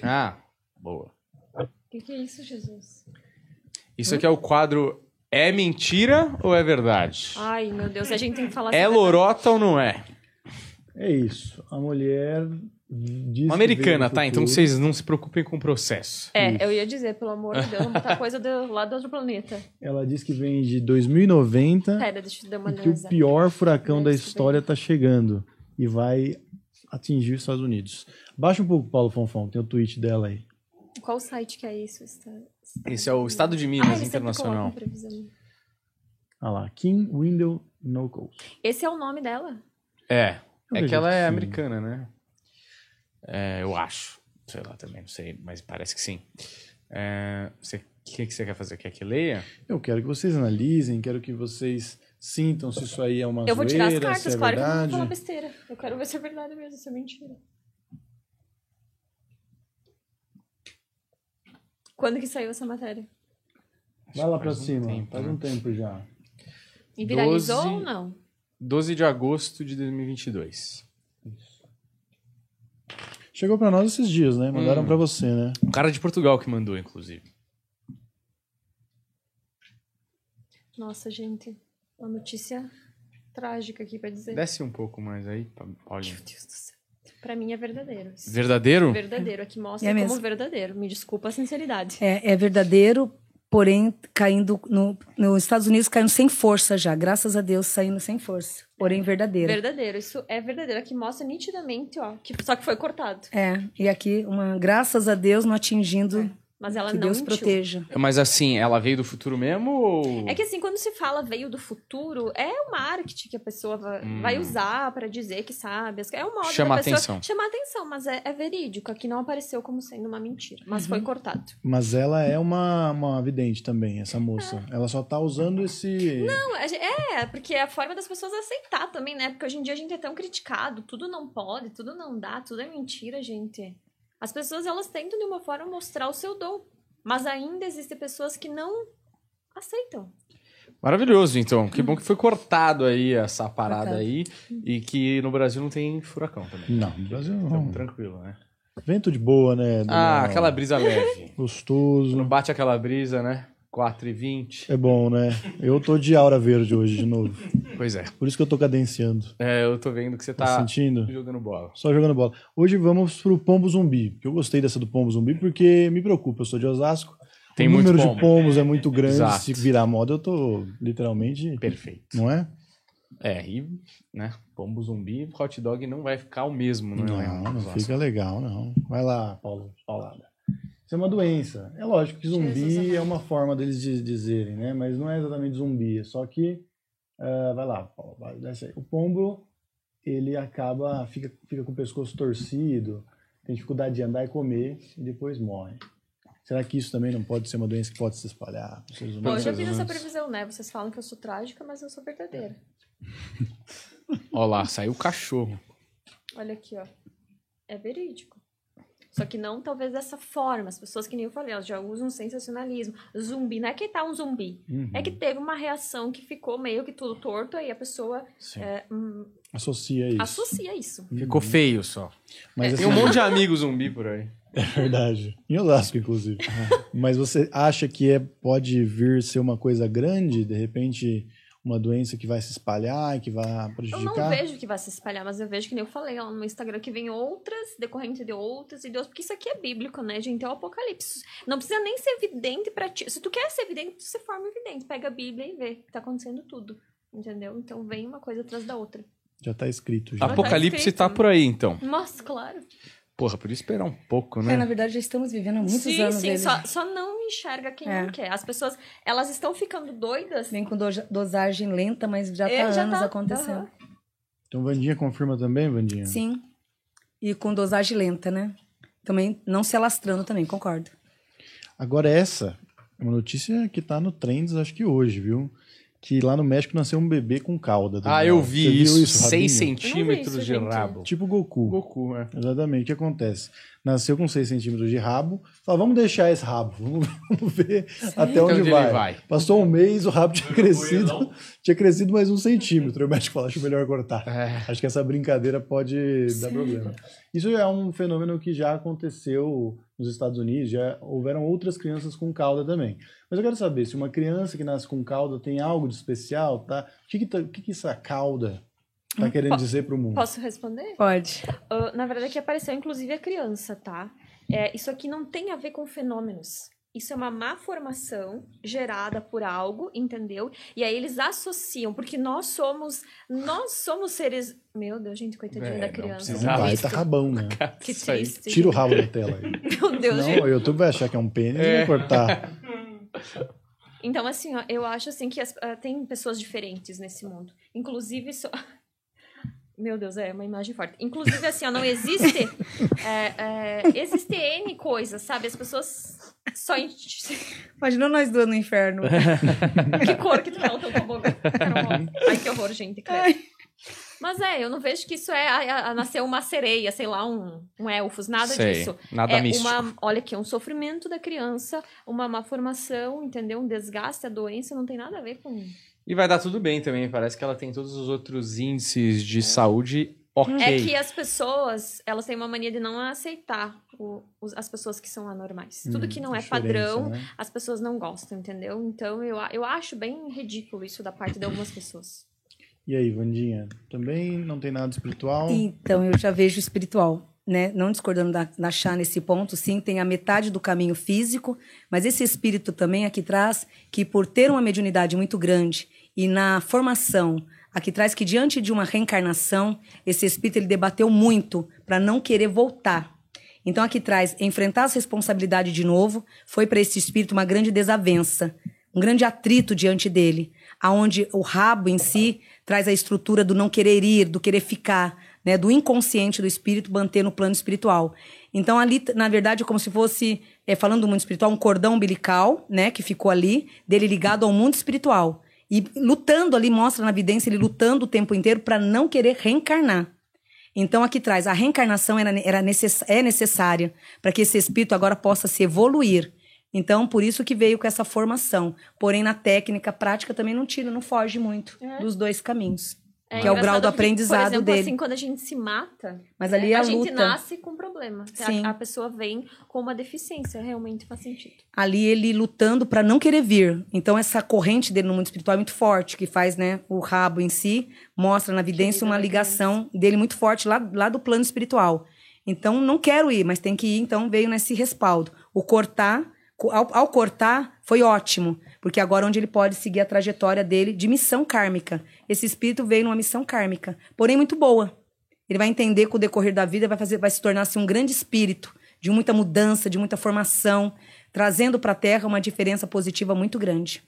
Ah, boa. O que, que é isso, Jesus? Isso aqui é o quadro É mentira ou é verdade? Ai, meu Deus, a gente tem que falar É lorota ou não é? É isso. A mulher Uma que americana, tá? Então vocês não se preocupem com o processo. É, eu ia dizer, pelo amor de Deus, botar (laughs) coisa do, lá do outro planeta. Ela diz que vem de 2090 Pera, deixa eu dar uma e que o pior furacão da história tá chegando e vai atingir os Estados Unidos. Baixa um pouco, Paulo Fonfon, tem o tweet dela aí. Qual site que é isso? Está... Esse é o Estado de Ah, Minas eles sempre Internacional. previsão. Ah lá, Kim Window No Coast. Esse é o nome dela? É. Eu É que ela é sim. americana, né? É, eu acho. Sei lá também, não sei, mas parece que sim. É, você- O que, que você quer fazer? Quer que leia? Eu quero que vocês analisem, quero que vocês sintam se isso aí é uma eu vou tirar as cartas, é claro que eu vou verdade. falar besteira. Eu quero ver se é verdade mesmo, se é mentira. Quando que saiu essa matéria? Vai lá pra Faz um cima, tempo, faz né? um tempo já. E viralizou 12 ou não? 12 de agosto de 2022. Chegou pra nós esses dias, né? Mandaram Hum. pra você, né? Um cara de Portugal que mandou, inclusive. Nossa, gente. Uma notícia trágica aqui pra dizer. Desce um pouco mais aí, Pa- Paulinho. Meu Deus do céu. Pra mim é verdadeiro. Verdadeiro? Verdadeiro. Aqui mostra É como mesmo. verdadeiro. Me desculpa a sinceridade. É, é verdadeiro, porém caindo no, nos Estados Unidos caindo sem força já. Graças a Deus saindo sem força. Porém verdadeiro. Verdadeiro. Isso é verdadeiro. Aqui mostra nitidamente, ó. Que, só que foi cortado. É, e aqui uma graças a Deus não atingindo Mas ela que não Deus mentiu. proteja. Mas assim, ela veio do futuro mesmo ou. É que assim, quando se fala veio do futuro, é o marketing que a pessoa vai, Hum. vai usar pra dizer que sabe. É o modo Chama da pessoa atenção. chamar atenção, mas é, é verídico. Aqui não apareceu como sendo uma mentira, mas Uhum. foi cortado. Mas ela é uma, uma vidente também, essa moça. Ela só tá usando esse. Não, é, porque é a forma das pessoas aceitar também, né? Porque hoje em dia a gente é tão criticado, tudo não pode, tudo não dá, tudo é mentira, gente. As pessoas, elas tentam de uma forma mostrar o seu dom, mas ainda existem pessoas que não aceitam. Maravilhoso, então. Que bom que foi cortado aí essa parada Cortado. aí e que no Brasil não tem furacão também. Não, no Brasil Então, não. tranquilo, né? Vento de boa, né? Ah, Daniel? aquela brisa leve. Não Gostoso. bate aquela brisa, né? 4 e 20. É bom, né? Eu tô de aura verde hoje de novo. Pois é. Por isso que eu tô cadenciando. É, eu tô vendo que você Tá, tá sentindo? jogando bola. Só jogando bola. Hoje vamos pro pombo zumbi. que Eu gostei dessa do pombo zumbi porque me preocupa. Eu sou de Osasco. Tem o número pombo. de pombos é muito grande. Exato. Se virar moda, eu tô literalmente. Perfeito. Não é? É, e, né, pombo zumbi, hot dog não vai ficar o mesmo, não, é? Não, não Nossa. fica legal, não. Vai lá, Paulo, Paulada. Isso é uma doença. É lógico que zumbi Jesus é uma forma deles de dizerem, né? Mas não é exatamente zumbi, é só que. ah, vai lá, Paulo, vai, desce aí. O pombo, ele acaba, fica, fica com o pescoço torcido, tem dificuldade de andar e comer, e depois morre. Será que isso também não pode ser uma doença que pode se espalhar Pô, eu já fiz essa previsão, né? Vocês falam que eu sou trágica, mas eu sou verdadeira. Ó lá, saiu o cachorro. Olha aqui, ó. É verídico. Só que não talvez dessa forma. As pessoas que nem eu falei, elas já usam sensacionalismo. Zumbi, não é que tá um zumbi. Uhum. É que teve uma reação que ficou meio que tudo torto, aí a pessoa é, hum, Associa isso. associa isso. Ficou feio só. Mas, Tem um assim, monte de (laughs) amigos zumbi por aí. É verdade. Em Osasco, inclusive. (laughs) Mas você acha que é, pode vir ser uma coisa grande, de repente, uma doença que vai se espalhar e que vai Eu não prejudicar? vejo que vai se espalhar, mas eu vejo que nem eu falei lá no meu Instagram que vem outras, decorrente de outras e Deus, porque isso aqui é bíblico, né, gente? É o Apocalipse. Não precisa nem ser evidente pra ti. Se tu quer ser evidente, você forma evidente. Pega a Bíblia e vê que tá acontecendo tudo. Entendeu? Então vem uma coisa atrás da outra. Já tá escrito. Já. tá Apocalipse escrito. tá por aí, então. Mas, claro. Porra, podia esperar um pouco, É, né? na verdade, já estamos vivendo há muitos sim, anos sim. ele. Só, só não enxerga quem É. não quer. As pessoas, elas estão ficando doidas. Vem com doja- dosagem lenta, mas já É, tá já anos tá, acontecendo. aham. Então, Vandinha confirma também, Vandinha? Sim. E com dosagem lenta, né? Também não se alastrando também, concordo. Agora, essa é uma notícia que tá no Trends, acho que hoje, viu? Que lá no México nasceu um bebê com cauda. Ah, eu vi viu isso. 6 Rabinho? centímetros isso, de gente. rabo. Tipo Goku. Goku, é. Exatamente. O que acontece? Nasceu com 6 centímetros de rabo. Fala, vamos deixar esse rabo. (laughs) Vamos, ver até onde, onde ele vai. vai. Passou um mês, o rabo tinha crescido. (laughs) Tinha crescido mais um centímetro. E o médico falou, acho melhor cortar. É. Acho que essa brincadeira pode dar problema. Isso é um fenômeno que já aconteceu nos Estados Unidos. Já houveram outras crianças com cauda também. Mas eu quero saber se uma criança que nasce com cauda tem algo de especial, tá? O que, que, tá- o que, que essa cauda tá querendo dizer para o mundo? Posso responder? Pode. Ah, na verdade, aqui apareceu inclusive a criança, tá? É, isso aqui não tem a ver com fenômenos. Isso é uma má formação gerada por algo, entendeu? E aí eles associam, porque nós somos, nós somos seres. Meu Deus, gente, coitadinha É, da não criança. É um precisava. baita rabão, né? (laughs) Que triste. Tira o rabo da tela aí. (laughs) Meu Deus, gente. Não, o YouTube vai achar que é um pênis e É. vai cortar. (laughs) Então, assim, ó, eu acho assim que as- ah, tem pessoas diferentes nesse mundo. Inclusive, so- (laughs) meu Deus, é uma imagem forte. Inclusive, assim, ó, não existe. (laughs) é, é, existe N coisas, sabe? As pessoas só. en- (laughs) Imagina nós duas no inferno. que cor que tu é o teu tobogã? Ai, que horror, gente. credo. Mas é, eu não vejo que isso é a, a- a nascer uma sereia, sei lá, um, um elfos, nada Sei, disso. Nada é místico. uma, olha aqui, um sofrimento da criança, uma má formação, entendeu? Um desgaste, a doença não tem nada a ver com. E vai dar tudo bem também. Parece que ela tem todos os outros índices de saúde ok. É que as pessoas, elas têm uma mania de não aceitar o- os- as pessoas que são anormais. Tudo que não é padrão, né? as pessoas não gostam, entendeu? Então eu, eu acho bem ridículo isso da parte de algumas pessoas. E aí, Vandinha? Também não tem nada espiritual? Então, eu já vejo espiritual, né? Não discordando da, da Chá nesse ponto, sim, tem a metade do caminho físico, mas esse espírito também aqui traz que por ter uma mediunidade muito grande e na formação, aqui traz que diante de uma reencarnação, esse espírito ele debateu muito para não querer voltar. Então aqui traz enfrentar as responsabilidades de novo, foi para esse espírito uma grande desavença, um grande atrito diante dele, aonde o rabo em si traz a estrutura do não querer ir, do querer ficar, né, do inconsciente do espírito manter no plano espiritual. Então ali, na verdade, é como se fosse, é, falando do mundo espiritual, um cordão umbilical, né, que ficou ali, dele ligado ao mundo espiritual. E lutando ali, mostra na evidência ele lutando o tempo inteiro para não querer reencarnar. Então aqui traz, a reencarnação era, era necess, é necessária para que esse espírito agora possa se evoluir. Então, por isso que veio com essa formação. Porém, na técnica, prática também não tira, não foge muito É. dos dois caminhos. que é o grau do que, aprendizado por exemplo, dele. assim, quando a gente se mata, Mas né, ali é a a gente nasce com problema. Sim. A, a pessoa vem com uma deficiência, realmente faz sentido. ali ele lutando para não querer vir. Então essa corrente dele no mundo espiritual é muito forte, que faz, né, o rabo em si mostra na evidência uma liga ligação dele muito forte lá, lá do plano espiritual. Então não quero ir, mas tem que ir, então veio nesse respaldo. O cortar, co- ao, ao cortar foi ótimo, porque agora é onde ele pode seguir a trajetória dele de missão kármica. Esse espírito veio numa missão kármica, porém muito boa. Ele vai entender que o decorrer da vida vai fazer, vai se tornar assim, um grande espírito de muita mudança, de muita formação, trazendo para a Terra uma diferença positiva muito grande.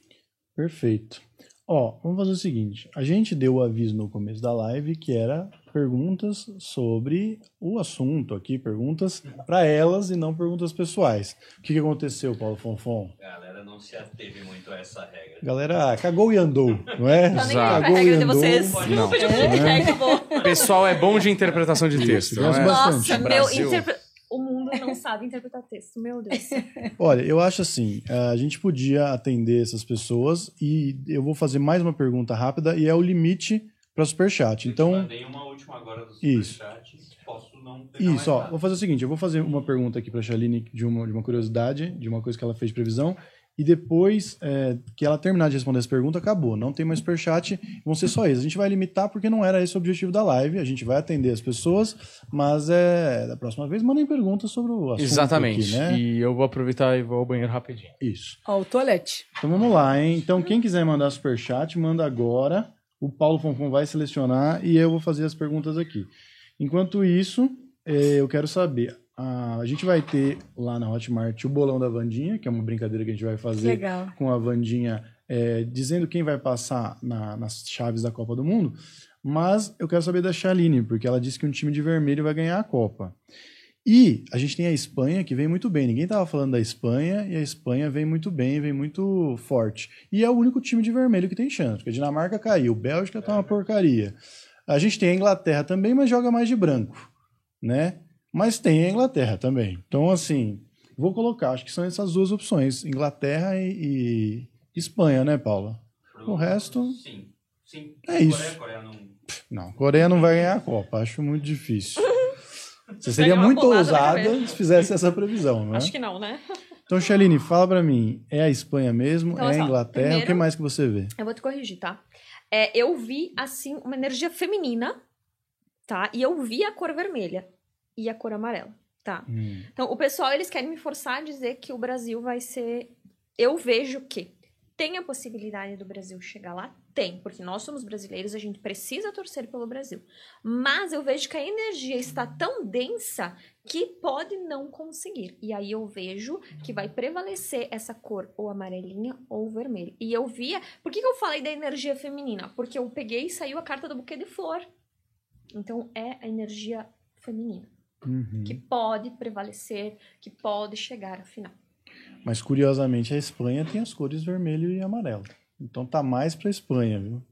Perfeito. Ó, vamos fazer o seguinte. A gente deu o aviso no começo da live que era perguntas sobre o assunto aqui, perguntas para elas e não perguntas pessoais. O que, que aconteceu, Paulo Fonfon? A galera não se ateve muito a essa regra. Galera, cagou e andou, não é? Tá Exato. Cagou e regra de andou. vocês. Não. Pediu feedback, acabou. O pessoal é bom de interpretação de texto, não gosto é? bastante. Nossa, meu, interpre... o mundo não sabe interpretar texto, meu Deus. Olha, eu acho assim, a gente podia atender essas pessoas e eu vou fazer mais uma pergunta rápida e é o limite para superchat. Então, mandei uma última agora do Isso. superchat. Posso não Isso, ó, mais vou fazer o seguinte, eu vou fazer uma pergunta aqui pra Shaline de uma, de uma curiosidade, de uma coisa que ela fez de previsão, e depois é, que ela terminar de responder essa pergunta, acabou. Não tem mais superchat, vão ser só isso. A gente vai limitar porque não era esse o objetivo da live, a gente vai atender as pessoas, mas é, da próxima vez mandem perguntas sobre o assunto Exatamente. aqui, né? E eu vou aproveitar e vou ao banheiro rapidinho. Isso. Ó, o toalete. Então vamos lá, hein? Então quem quiser mandar superchat, manda agora. O Paulo Fonfon vai selecionar e eu vou fazer as perguntas aqui. Enquanto isso, eh, eu quero saber. A, gente vai ter lá na Hotmart o bolão da Vandinha, que é uma brincadeira que a gente vai fazer Legal. com a Vandinha, eh, dizendo quem vai passar na- nas chaves da Copa do Mundo. Mas eu quero saber da Chaline, porque ela disse que um time de vermelho vai ganhar a Copa. E a gente tem a Espanha, que vem muito bem. Ninguém estava falando da Espanha, e a Espanha vem muito bem, vem muito forte. E é o único time de vermelho que tem chance, porque a Dinamarca caiu, Bélgica tá uma porcaria. A gente tem a Inglaterra também, mas joga mais de branco, né? Mas tem a Inglaterra também. Então, assim, vou colocar, acho que são essas duas opções, Inglaterra e, e Espanha, né, Paula? O resto- Sim. Sim. É isso. Coreia, Coreia não. Não, Coreia não vai ganhar a Copa, acho muito difícil. Você seria muito ousada se fizesse essa previsão, não é? Acho que não, né? Então, Shaline, fala pra mim, é a Espanha mesmo? Então, é a só, Inglaterra? O que primeiro- mais que você vê? Eu vou te corrigir, tá? É, eu vi, assim, uma energia feminina, tá? E eu vi a cor vermelha e a cor amarela, tá? Hum, Então, o pessoal, eles querem me forçar a dizer que o Brasil vai ser... Eu vejo que tem a possibilidade do Brasil chegar lá? Tem, porque nós somos brasileiros, a gente precisa torcer pelo Brasil. Mas eu vejo que a energia está tão densa que pode não conseguir. E aí eu vejo que vai prevalecer essa cor ou amarelinha ou vermelho. E eu via... Por que, que eu falei da energia feminina? Porque eu peguei e saiu a carta do buquê de flor. Então, é a energia feminina uhum. que pode prevalecer, que pode chegar à final. Mas, curiosamente, a Espanha tem as cores vermelho e amarelo. Então tá mais pra Espanha, viu?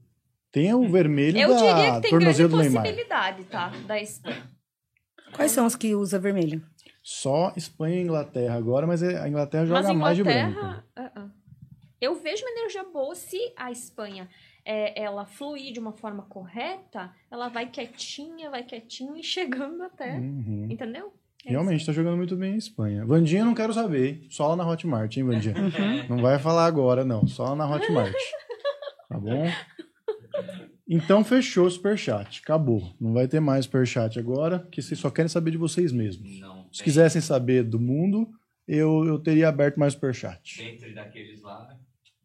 Tem o vermelho Eu da diria que tem grande tornozelo do Neymar. possibilidade, tá? Da Espanha. Quais são os que usa vermelho? Só Espanha e Inglaterra agora, mas a Inglaterra joga mais de branco. Inglaterra... ah, ah. Eu vejo uma energia boa se a Espanha é, ela fluir de uma forma correta, ela vai quietinha, vai quietinha e (laughs) chegando até. Uhum. Entendeu? É Realmente, tá jogando muito bem a Espanha. Vandinha não quero saber, hein? Só lá na Hotmart, hein, Vandinha? Não vai falar agora, não. Só lá na Hotmart. Tá bom? Então, fechou o Superchat. Acabou. Não vai ter mais Superchat agora, porque vocês só querem saber de vocês mesmos. Não. Se tem. quisessem saber do mundo, eu, eu teria aberto mais Superchat. Dentre daqueles lá,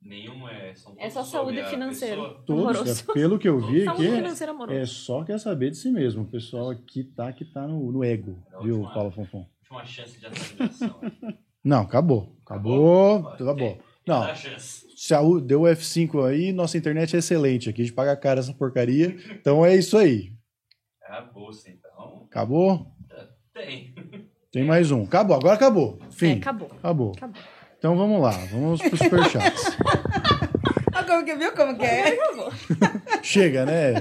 nenhum é. São É só saúde financeira. pessoa. Todos, Amoroso. é, pelo que eu vi Saúde aqui, financeira amorosa. é só quer saber de si mesmo. O pessoal aqui tá, que tá no, no ego, É viu, última- Paulo Fonfon? Última chance de atualização. (laughs) Não, acabou. Acabou. Acabou. ter. Não. Se a U deu F5 aí, nossa internet é excelente aqui. A gente paga caro essa porcaria. Então é isso aí. É a bolsa, então. Acabou? Tem. Tem mais um. Acabou, agora acabou. Fim. É, acabou. Acabou. Acabou. Então vamos lá, vamos pro superchats. (laughs) Ah, como que viu como que é? (laughs) Chega, né?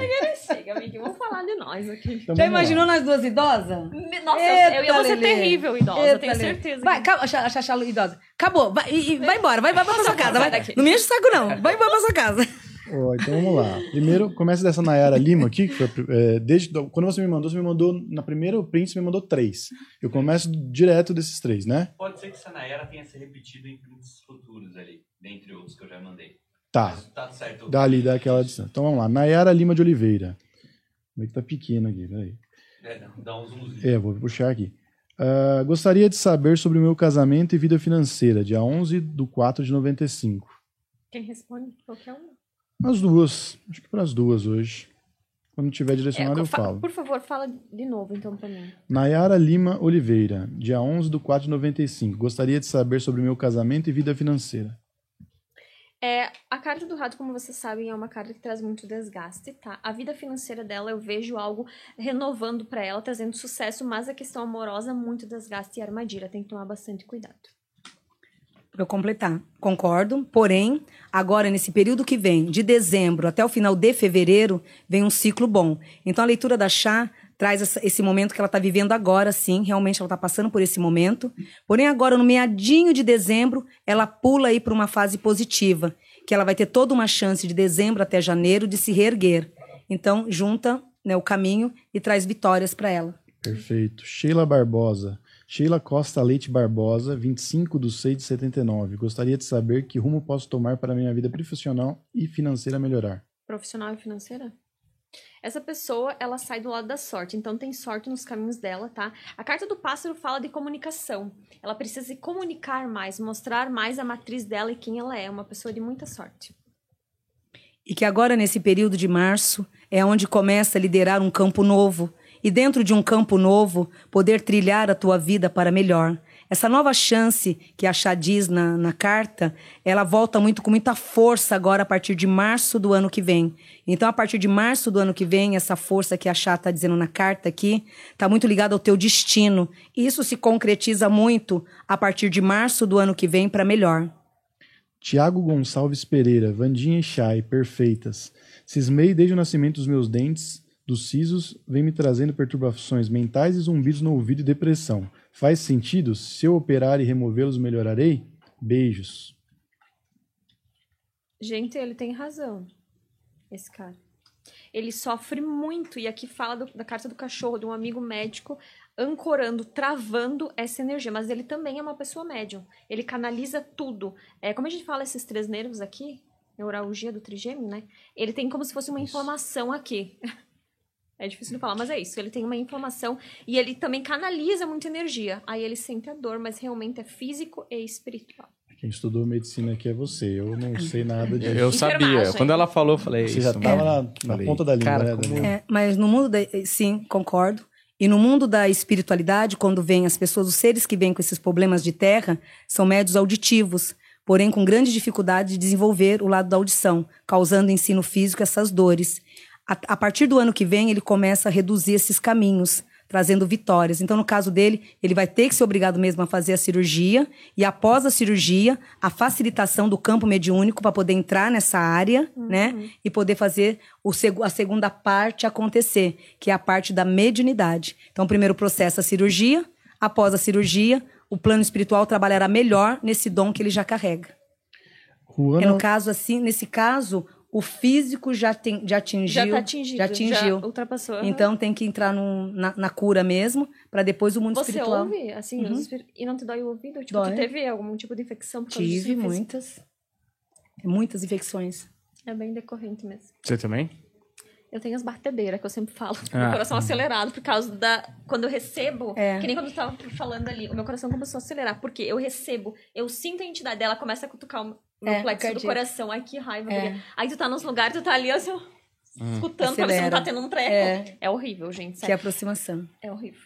Chega, amiguinho. Vamos falar de nós aqui. Então, Já vamos lá. imaginou nós duas idosas? Nossa, Eita, eu ia ser terrível idosa, eu Eita, tenho Lelê. certeza. Vai, calma, Xaxá idosa. Acabou, vai, e- e vai embora, vai, vai, pra sua casa. Vai. daqui. Não me enche o saco, não. Vai embora pra sua casa. (laughs) Ó, então vamos lá. Primeiro, começa dessa Nayara Lima aqui, que foi é, desde quando você me mandou, você me mandou na primeira print, você me mandou três. Eu começo direto desses três, né? Pode ser que essa Nayara tenha se repetido em prints futuros ali, dentre outros que eu já mandei. Tá. Mas tá certo. Dali, daquela distância. Então vamos lá. Nayara Lima de Oliveira. Como é que tá pequeno aqui? Peraí. É, dá- dá zoomzinho. É, vou puxar aqui. Ah, gostaria de saber sobre o meu casamento e vida financeira, dia 11 de 4 de 95. Quem responde? Qualquer um. As duas. Acho que para as duas hoje. Quando tiver É, direcionado, eu fa- falo. Por favor, fala de novo então pra mim. Nayara Lima Oliveira, dia 11 de 4 de 95. Gostaria de saber sobre o meu casamento e vida financeira. É, a carta do rato, como vocês sabem, é uma carta que traz muito desgaste, tá? A vida financeira dela, eu vejo algo renovando pra ela, trazendo sucesso, mas a questão amorosa, muito desgaste e armadilha. Tem que tomar bastante cuidado. Pra eu completar. Concordo. Porém, agora, nesse período que vem, de dezembro até o final de fevereiro, vem um ciclo bom. Então, a leitura da chá traz esse momento que ela está vivendo agora, sim. Realmente, ela está passando por esse momento. Porém, agora, no meadinho de dezembro, ela pula aí para uma fase positiva. Que ela vai ter toda uma chance de dezembro até janeiro de se reerguer. Então, junta né, o caminho e traz vitórias para ela. Perfeito. Sheila Barbosa. Sheila Costa Leite Barbosa, 25 de 6 de 79. Gostaria de saber que rumo posso tomar para minha vida profissional e financeira melhorar. Profissional e financeira? Essa pessoa, ela sai do lado da sorte, então tem sorte nos caminhos dela, tá? A carta do pássaro fala de comunicação. Ela precisa se comunicar mais, mostrar mais a matriz dela e quem ela é, uma pessoa de muita sorte. E que agora, nesse período de março, é onde começa a liderar um campo novo. E dentro de um campo novo, poder trilhar a tua vida para melhor. Essa nova chance que a Chá diz na, na carta, ela volta muito com muita força agora a partir de março do ano que vem. Então, a partir de março do ano que vem, essa força que a Chá está dizendo na carta aqui, está muito ligada ao teu destino. E isso se concretiza muito a partir de março do ano que vem para melhor. Tiago Gonçalves Pereira, Vandinha e Chay, perfeitas. Cismei desde o nascimento dos meus dentes, dos sisos, vem me trazendo perturbações mentais e zumbidos no ouvido e depressão. Faz sentido? Se eu operar e removê-los, melhorarei? Beijos. Gente, ele tem razão, esse cara. Ele sofre muito, e aqui fala do- da carta do cachorro, de um amigo médico ancorando, travando essa energia. Mas ele também é uma pessoa médium. Ele canaliza tudo. É, como a gente fala esses três nervos aqui, neuralgia do trigêmeo, né? Ele tem como se fosse uma inflamação aqui. (laughs) É difícil de falar, mas é isso. Ele tem uma inflamação e ele também canaliza muita energia. Aí ele sente a dor, mas realmente é físico e espiritual. Quem estudou medicina aqui é você. Eu não (laughs) sei nada disso. Eu sabia. Quando ela falou, eu falei. Você já isso, estava mano. na, na Falei, ponta da língua, cara, né, como-? É, mas no mundo da. Sim, concordo. E no mundo da espiritualidade, quando vêm as pessoas, os seres que vêm com esses problemas de terra, são médios auditivos, porém com grande dificuldade de desenvolver o lado da audição, causando em si no físico essas dores. A, a partir do ano que vem, ele começa a reduzir esses caminhos, trazendo vitórias. Então, no caso dele, ele vai ter que ser obrigado mesmo a fazer a cirurgia, e após a cirurgia, a facilitação do campo mediúnico para poder entrar nessa área, né? E poder fazer o seg- a segunda parte acontecer, que é a parte da mediunidade. Então, primeiro processo a cirurgia, após a cirurgia, o plano espiritual trabalhará melhor nesse dom que ele já carrega. Porque Juana, no caso, assim, nesse caso, o físico já, tem, já atingiu. Já tá atingido. Já atingiu. ultrapassou. aham. Então tem que entrar num- na, na cura mesmo, para depois o mundo Você espiritual. ouve, assim, Uhum. e não te dói o ouvido? Tipo, Dói. tu teve algum tipo de infecção por causa Tive muitas. Muitas infecções. É bem decorrente mesmo. Você também? Eu tenho as batedeiras, que eu sempre falo. Ah. Meu coração acelerado por causa da... Quando eu recebo, É. que nem quando eu tava falando ali, o meu coração começou a acelerar. Porque eu recebo, eu sinto a entidade dela, começa a cutucar o meu É, plexo do coração. Ai, que raiva. É. Aí tu tá nos lugares, tu tá ali, assim, ó, escutando pra ver se não Acelera. tá tendo um treco. É. É, horrível, gente, Que aproximação. É horrível.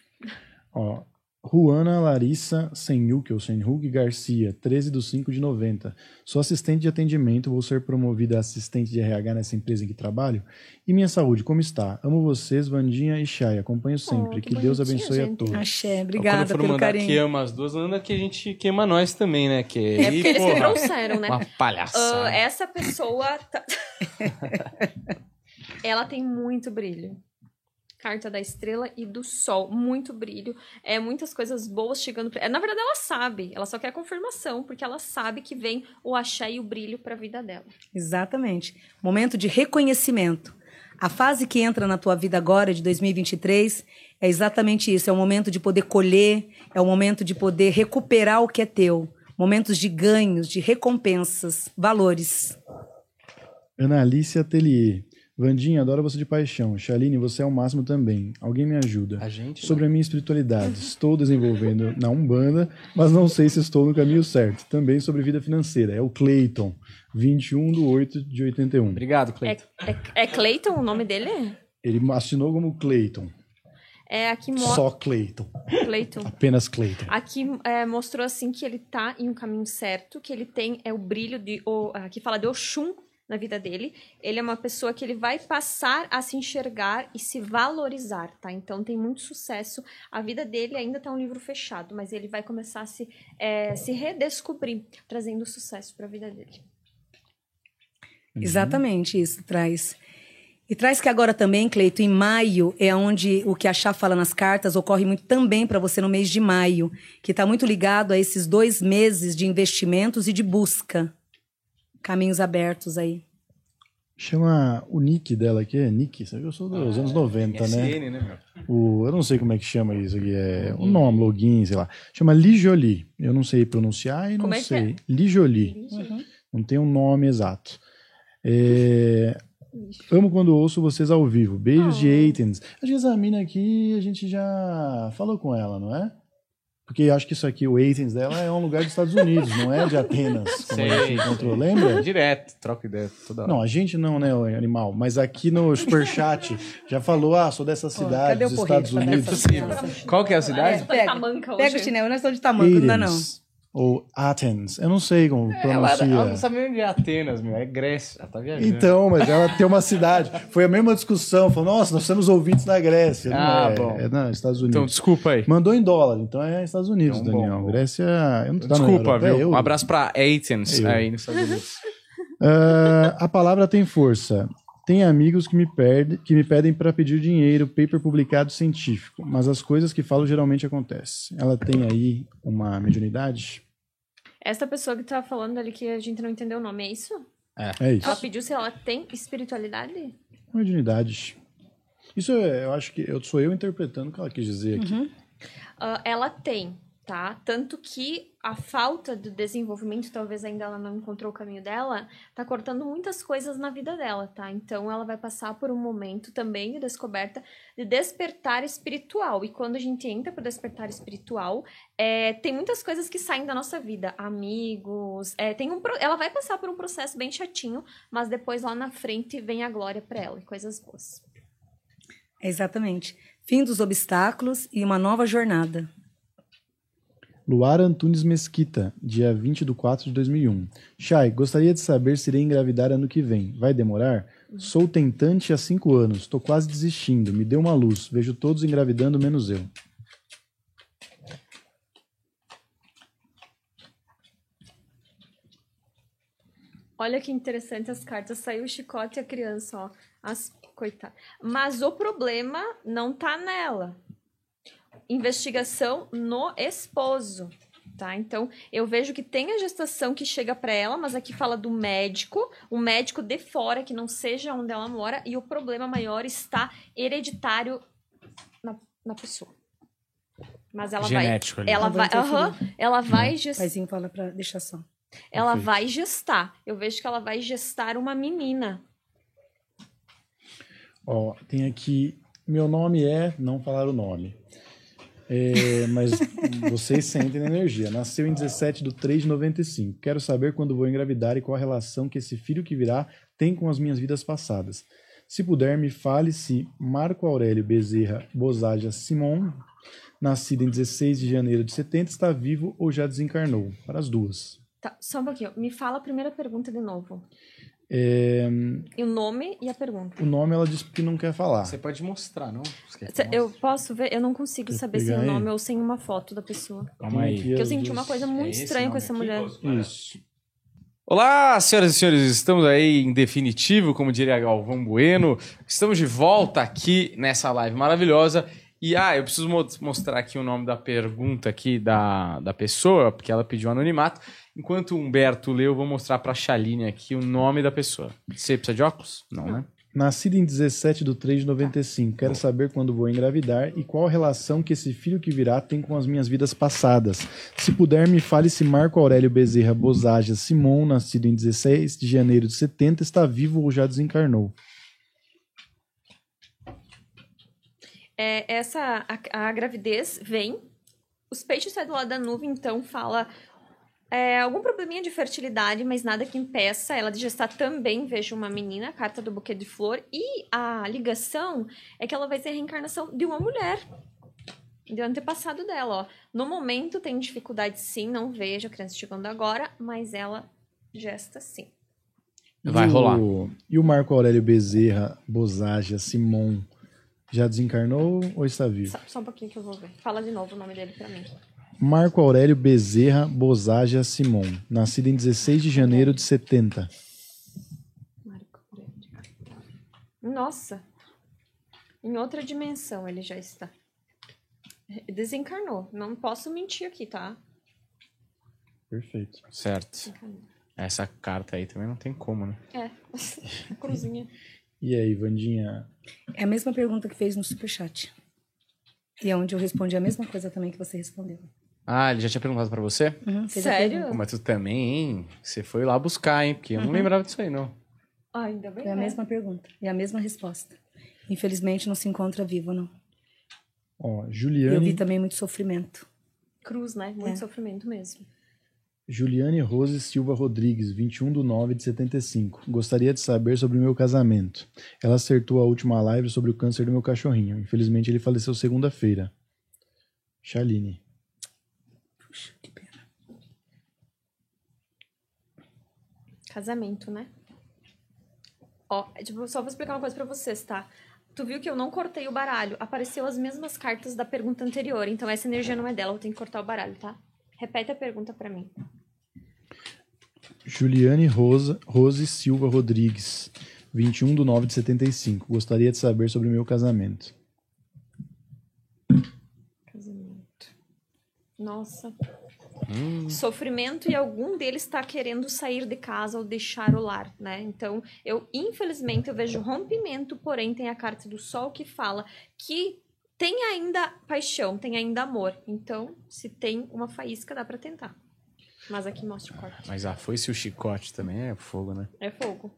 ó, Juana Larissa Senhuk, ou Senhuk Garcia, 13 de 5 de 90. Sou assistente de atendimento, vou ser promovida a assistente de RH nessa empresa em que trabalho. E minha saúde, como está? Amo vocês, Vandinha e Chay. Acompanho sempre. Oh, que que Deus abençoe a gente. todos. Axé, Quando obrigada for pelo carinho. queima as duas, anda que a gente queima nós também, né? Que É porque eles que porra, trouxeram, né? Uma palhaçada. Ah, essa pessoa. tá- (laughs) Ela tem muito brilho. Carta da estrela e do sol. Muito brilho, é muitas coisas boas chegando. Pra... é, Na verdade, ela sabe, ela só quer a confirmação, porque ela sabe que vem o axé e o brilho pra vida dela. Exatamente. Momento de reconhecimento. A fase que entra na tua vida agora, de 2023, é exatamente isso. É o momento de poder colher, é o momento de poder recuperar o que é teu. Momentos de ganhos, de recompensas, valores. Ana Alice Atelier. Vandinha, adoro você de paixão. Shaline, você é o máximo também. Alguém me ajuda. A gente. Sobre a minha espiritualidade, estou desenvolvendo na Umbanda, mas não sei se estou no caminho certo. Também sobre vida financeira. É o Clayton, 21 de 8 de 81. Obrigado, É, Cleiton. é, é Clayton o nome dele? Ele assinou como Clayton. É aqui mostra. Só Clayton. Clayton. Apenas Clayton. Aqui é, mostrou assim que ele tá em um caminho certo, que ele tem é o brilho de o, aqui fala de Oxum na vida dele. Ele é uma pessoa que ele vai passar a se enxergar e se valorizar, tá? Então tem muito sucesso. A vida dele ainda tá um livro fechado, mas ele vai começar a se, é, se redescobrir, trazendo sucesso para a vida dele. Exatamente isso traz. E traz que agora também, Cleito, em maio é onde o que a Chá fala nas cartas ocorre muito também para você no mês de maio, que está muito ligado a esses dois meses de investimentos e de busca. Caminhos abertos aí. Chama o nick dela aqui, é Nick, sabe? Eu sou dos anos 90, né? SN, né, meu? O, eu não sei como é que chama isso aqui, é o nome, login, sei lá. Chama Lijoli. Eu não sei pronunciar e não é sei. Lijoli. Não tem um nome exato. É, Amo quando ouço vocês ao vivo. Beijos de Oh. Eitens. Acho que essa mina aqui a gente já falou com ela, não é? Porque acho que isso aqui, o Eitens dela, é um lugar dos Estados Unidos, não é de Atenas, como a Sei. gente encontrou. Lembra? Direto, troca ideia toda hora. Não, a gente não, né, o animal? Mas aqui no Superchat já falou, ah, sou dessa cidade, dos Estados Unidos. essa Qual que é a cidade? É, Pega, pega o chinelo, nós estamos de tamanco, não dá não. Ou Athens, eu não sei como Ela, ela não pronuncia. sabe nem onde é Atenas, meu. É Grécia. Ela tá viajando. Então, mas ela tem uma cidade. Foi a mesma discussão. Falou, nossa, nós temos ouvintes na Grécia. Não Ah, é, bom. é nos Estados Então, Unidos. desculpa aí. Mandou em dólar, então é Estados Unidos, Então, bom, Daniel. bom. Grécia. Eu não tô Desculpa, Europa, é viu? euro. Um abraço pra Athens Eu. aí nos Estados Unidos. Ah, (laughs) a palavra tem força. Tem amigos que me, perde, que me pedem para pedir dinheiro, paper publicado científico, mas as coisas que falo geralmente acontecem. Ela tem aí uma mediunidade? Essa pessoa que tá falando ali que a gente não entendeu o nome, é isso? É isso. Ela pediu se ela tem espiritualidade? Mediunidade. Isso é- eu acho que eu, sou eu interpretando o que ela quis dizer aqui. Ah, ela tem, tá? Tanto que a falta do desenvolvimento, talvez ainda ela não encontrou o caminho dela, tá cortando muitas coisas na vida dela, tá? Então ela vai passar por um momento também de descoberta de despertar espiritual. E quando a gente entra pro despertar espiritual, é, tem muitas coisas que saem da nossa vida. Amigos, é, tem um, ela vai passar por um processo bem chatinho, mas depois lá na frente vem a glória pra ela e coisas boas. Exatamente. Fim dos obstáculos e uma nova jornada. Luara Antunes Mesquita, dia 20 de 4 de 2001. Chay, gostaria de saber se irei engravidar ano que vem. Vai demorar? Sou tentante há 5 anos. Tô quase desistindo. Me deu uma luz. Vejo todos engravidando, menos eu. Olha que interessante as cartas. Saiu o chicote e a criança, ó. As... Coitada. Mas o problema não tá nela. Investigação no esposo, tá? Então, eu vejo que tem a gestação que chega pra ela, mas aqui fala do médico, um médico de fora, que não seja onde ela mora, e o problema maior está hereditário na, na pessoa. Mas ela Genético ali. vai. Ela Ela vai, interferir. aham, ela vai gestar. Paizinho fala pra deixar só. Ela Perfeito. vai gestar. Eu vejo que ela vai gestar uma menina. Ó, tem aqui. Meu nome é. Não falar o nome. É, mas vocês sentem energia. Nasceu em 17 de 3 de 95. Quero saber quando vou engravidar e qual a relação que esse filho que virá tem com as minhas vidas passadas. Se puder, me fale se Marco Aurélio Bezerra Bozaja Simon, nascido em 16 de janeiro de 70, está vivo ou já desencarnou. Para as duas. Tá, só um pouquinho. Me fala a primeira pergunta de novo. É, E o nome e a pergunta. o nome ela disse que não quer falar. Você pode mostrar, não? Você Cê-? Eu posso ver? Eu não consigo Quer saber sem o aí? nome ou sem uma foto da pessoa. Calma aí. Porque eu senti duas. uma coisa muito esse estranha com essa aqui, mulher. Posso parar? Isso. Olá, senhoras e senhores, estamos aí em definitivo, como diria Galvão Bueno. Estamos de volta aqui nessa live maravilhosa. E ah, eu preciso mo- mostrar aqui o nome da pergunta aqui da, da pessoa, porque ela pediu anonimato. Enquanto o Humberto lê, eu vou mostrar pra Chaline aqui o nome da pessoa. Você precisa de óculos? Não, né? Nascido em 17 de 3 de 95, quero saber quando vou engravidar e qual a relação que esse filho que virá tem com as minhas vidas passadas. Se puder, me fale se Marco Aurélio Bezerra Bozaja Simon, nascido em 16 de janeiro de 70, está vivo ou já desencarnou. É, essa, a, a gravidez vem, os peixes saem do lado da nuvem, então fala é, algum probleminha de fertilidade, mas nada que impeça ela de gestar também. Vejo uma menina, carta do buquê de flor, e a ligação é que ela vai ser a reencarnação de uma mulher. Do antepassado dela, ó. No momento tem dificuldade sim, não vejo a criança chegando agora, mas ela gesta sim. Vai E o- rolar. E o Marco Aurélio Bezerra Bozaja Simon já desencarnou ou está vivo? Só, só um pouquinho que eu vou ver. Fala de novo o nome dele pra mim. Marco Aurélio Bezerra Bozaja Simon, nascido em 16 de janeiro de 70. Marco Aurélio. Nossa. Em outra dimensão ele já está. Desencarnou. Não posso mentir aqui, tá? Perfeito. Certo. Essa carta aí também não tem como, né? É. (laughs) Cruzinha. E aí, Vandinha? É a mesma pergunta que fez no superchat. E é onde eu respondi a mesma coisa também que você respondeu. Ah, ele já tinha perguntado pra você? Uhum, Sério? Pô, mas tu também, hein? Você foi lá buscar, hein? Porque eu Uhum. não lembrava disso aí, não. Ah, ainda bem. Foi a né? mesma pergunta. E a mesma resposta. Infelizmente não se encontra vivo, não. Ó, Eu vi Juliane, também muito sofrimento. Cruz, né? Muito É. sofrimento mesmo. Juliane Rose Silva Rodrigues, 21 de 9 de 75. Gostaria de saber sobre o meu casamento. Ela acertou a última live sobre o câncer do meu cachorrinho. Infelizmente, ele faleceu segunda-feira. Chaline. Puxa, que pena. Casamento, né? Ó, é, tipo, só vou explicar uma coisa pra vocês, tá? Tu viu que eu não cortei o baralho. Apareceu as mesmas cartas da pergunta anterior. Então essa energia não é dela. Eu tenho que cortar o baralho, tá? Repete a pergunta pra mim. Juliane Rosa, Rose Silva Rodrigues, 21 de 9 de 75. Gostaria de saber sobre o meu casamento. Casamento. Nossa. Sofrimento e algum deles está querendo sair de casa ou deixar o lar, né? Então, eu, infelizmente, eu vejo rompimento, porém tem a carta do sol que fala que tem ainda paixão, tem ainda amor. Então, se tem uma faísca, dá pra tentar. Mas aqui mostra o corte. Mas a foice e o chicote também é fogo, né? É fogo.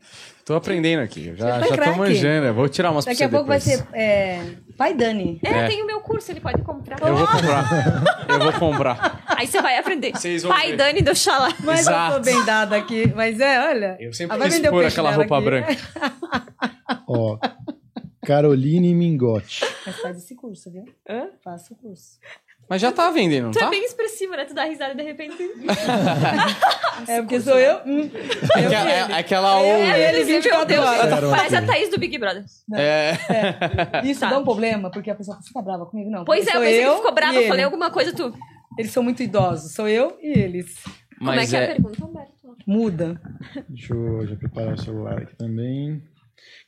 Tô aprendendo aqui. eu Já, já tô manjando. eu Vou tirar umas Daqui a pouco vai depois. ser é, Pai Dani. É, É. tem o meu curso, ele pode comprar. Eu vou comprar. (laughs) eu vou comprar. Aí você vai aprender. Vocês vão Pai ver. Dani do Xalá. Mas Exato. eu tô bem dada aqui. Mas é, olha. Eu sempre Ah, vai quis pôr aquela roupa aqui. branca. Ó, Caroline Mingotti. Mas faz esse curso, viu? Hã? Faça o curso. Mas já tá vendendo, não Tu é tá? bem expressiva, né? Tu dá risada e de repente. (laughs) É porque sou eu. hum, eu Aquela, e é, ele. aquela Eu ou... e ele, Meu 24 Deus, horas. Parece a. Thaís do Big Brother. É. Isso Tá. dá um problema, porque a pessoa fala, você tá brava comigo? Não. Pois é, eu sou pensei que ficou brava. Eu ele. falei alguma coisa, tu. Eles são muito idosos. Sou eu e eles. Como é Mas que é a é... pergunta, Humberto? Muda. Deixa eu já preparar o celular aqui também.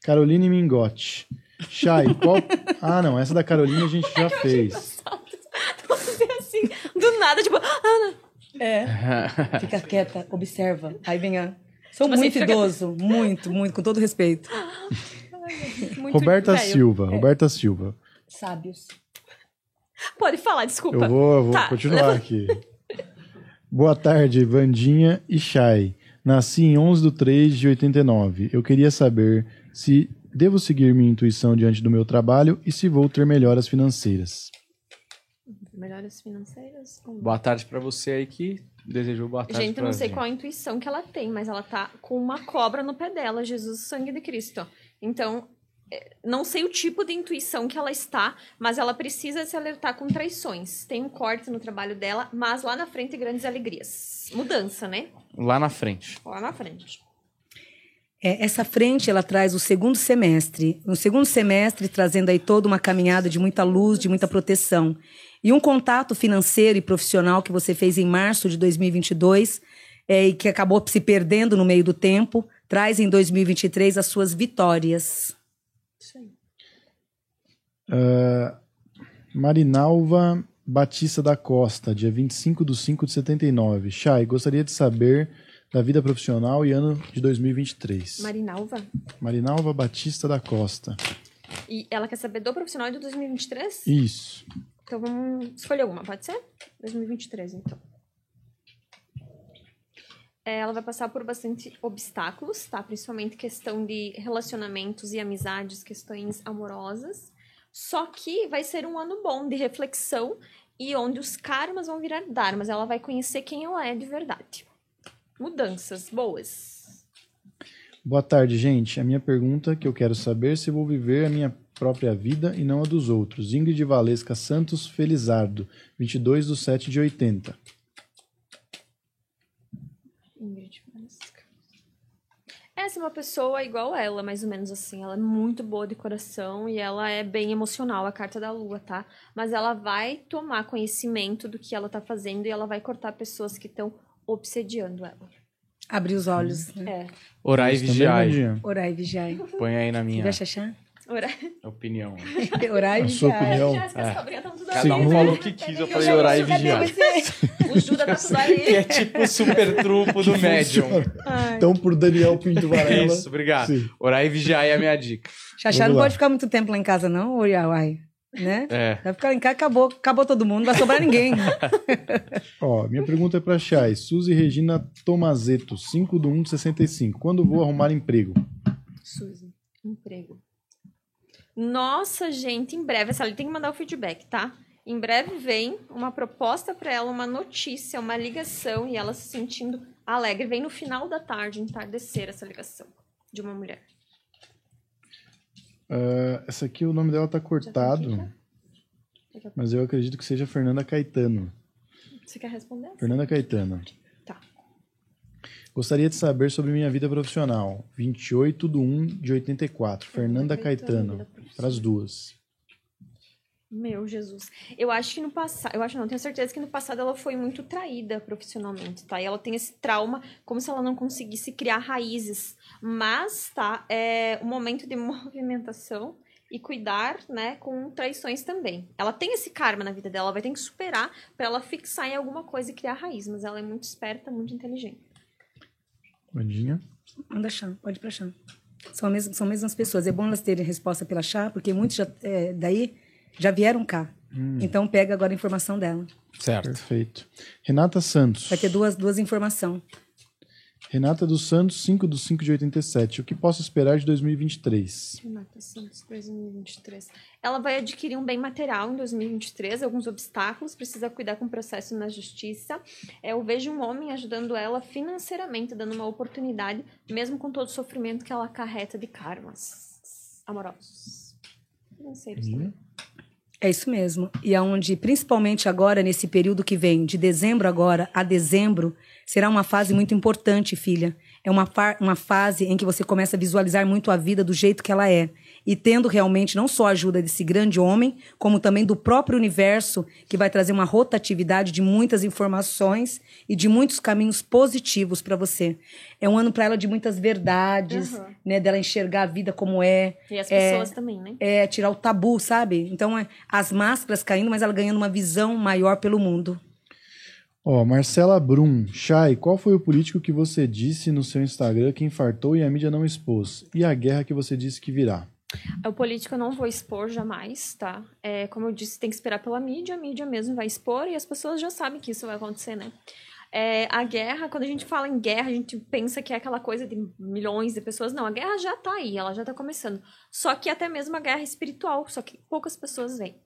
Caroline Mingotti. Chay, qual. Ah, não, essa da Caroline a gente já (laughs) fez. Você assim, do nada, tipo, Ana. É. (laughs) Fica quieta, observa. Aí vem a. Sou Tipo assim, muito fica- idoso. Muito, muito, com todo respeito. Muito Roberta velho. Silva, Roberta Silva. Sábios. Pode falar, desculpa. Eu vou, eu vou Tá, continuar aqui. Boa tarde, Vandinha e Chay. Nasci em 11 de 3 de 89. Eu queria saber se devo seguir minha intuição diante do meu trabalho e se vou ter melhoras financeiras. Melhores financeiras? Boa tarde pra você aí que desejou boa tarde Gente, eu não sei gente. qual a intuição que ela tem, mas ela tá com uma cobra no pé dela, Jesus, sangue de Cristo. Então, é, não sei o tipo de intuição que ela está, mas ela precisa se alertar com traições. Tem um corte no trabalho dela, mas lá na frente grandes alegrias. Mudança, né? Lá na frente. Lá na frente. É, essa frente ela traz o segundo semestre. No segundo semestre, trazendo aí toda uma caminhada de muita luz, de muita proteção. E um contato financeiro e profissional que você fez em março de 2022 é, e que acabou se perdendo no meio do tempo, traz em 2023 as suas vitórias. Isso aí. Ah, Marinalva Batista da Costa, dia 25 de 5 de 79. Chay, gostaria de saber da vida profissional e ano de 2023. Marinalva. Marinalva Batista da Costa. E ela quer saber do profissional de 2023? Isso. Então vamos escolher alguma, pode ser? 2023, então. É, Ela vai passar por bastante obstáculos, tá? Principalmente questão de relacionamentos e amizades, questões amorosas. Só que vai ser um ano bom de reflexão e onde os karmas vão virar dharmas. Ela vai conhecer quem ela é de verdade. Mudanças boas. Boa tarde, gente. A minha pergunta que eu quero saber é se vou viver a minha própria vida e não a dos outros. Ingrid Valesca Santos Felizardo, 22 do 7 de 80. Ingrid Valesca. Essa é uma pessoa igual ela, mais ou menos assim. Ela é muito boa de coração e ela é bem emocional, a carta da lua, tá? Mas ela vai tomar conhecimento do que ela tá fazendo e ela vai cortar pessoas que estão obsediando ela. Abrir os olhos, né? É. Orar e. Vandinha? Orar e vigiar. Põe aí na minha Vai achar? Ora- opinião. (laughs) Orar e A sua vigiar. opinião? É. Cada um né? falou o que quis, eu falei orar e vigiar. O Judas tá tudo ali. (laughs) Que é tipo o super truco do médium. Então, por Daniel Pinto Varela. Isso, obrigado. Sim. Orar e vigiar é a minha dica. Xaxá não pode ficar muito tempo lá em casa, não, ou né? É. Vai ficar em casa, acabou, acabou todo mundo, não vai sobrar ninguém. (laughs) Ó, minha pergunta é pra Chay. Suzy Regina Tomazeto, 5 do 1 de 65. Quando vou arrumar emprego? Suzy, emprego. Nossa, gente, em breve, essa ali tem que mandar o feedback, tá? Em breve vem uma proposta pra ela, uma notícia, uma ligação e ela se sentindo alegre. Vem no final da tarde, entardecer essa ligação de uma mulher. Ah, essa aqui, o nome dela tá cortado, pouco. mas eu acredito que seja Fernanda Caetano. Você quer responder? Fernanda Caetano. Gostaria de saber sobre minha vida profissional. 28 de 1 de 84. Fernanda Caetano. Para as duas. Meu Jesus. Eu acho que no passado, eu acho não, tenho certeza que no passado ela foi muito traída profissionalmente, tá? E ela tem esse trauma como se ela não conseguisse criar raízes. Mas, tá, é um momento de (laughs) movimentação e cuidar, né, com traições também. Ela tem esse karma na vida dela, ela vai ter que superar pra ela fixar em alguma coisa e criar raiz, mas ela é muito esperta, muito inteligente. Bandinha. Manda chá, pode ir pra chá. São, as mesmas, são as mesmas pessoas. É bom elas terem resposta pela chá, porque muitos já, é, daí já vieram cá. Então pega agora a informação dela. Certo. Perfeito. Renata Santos. Vai ter duas, duas informações. Renata dos Santos, 5 do 5 de 87. O que posso esperar de 2023? Renata Santos, 2023. Ela vai adquirir um bem material em 2023, alguns obstáculos, precisa cuidar com o processo na justiça. É, eu vejo um homem ajudando ela financeiramente, dando uma oportunidade, mesmo com todo o sofrimento que ela acarreta de karmas amorosos. Financeiros também. É isso mesmo. E aonde, principalmente agora, nesse período que vem, de dezembro agora a dezembro, será uma fase muito importante, filha. É uma, uma fase em que você começa a visualizar muito a vida do jeito que ela é. E tendo realmente não só a ajuda desse grande homem, como também do próprio universo, que vai trazer uma rotatividade de muitas informações e de muitos caminhos positivos para você. É um ano para ela de muitas verdades, Uhum. né? Dela enxergar a vida como é E as É. pessoas também, né? é tirar o tabu, sabe? Então, é, as máscaras caindo, mas ela ganhando uma visão maior pelo mundo. Ó, Marcela Brum. Chay, qual foi o político que você disse no seu Instagram que infartou e a mídia não expôs? E a guerra que você disse que virá? O político eu não vou expor jamais, tá? É, como eu disse, tem que esperar pela mídia, a mídia mesmo vai expor e as pessoas já sabem que isso vai acontecer, né? É, a guerra, quando a gente fala em guerra, a gente pensa que é aquela coisa de milhões de pessoas. Não, a guerra já tá aí, ela já tá começando. Só que até mesmo a guerra espiritual, só que poucas pessoas veem.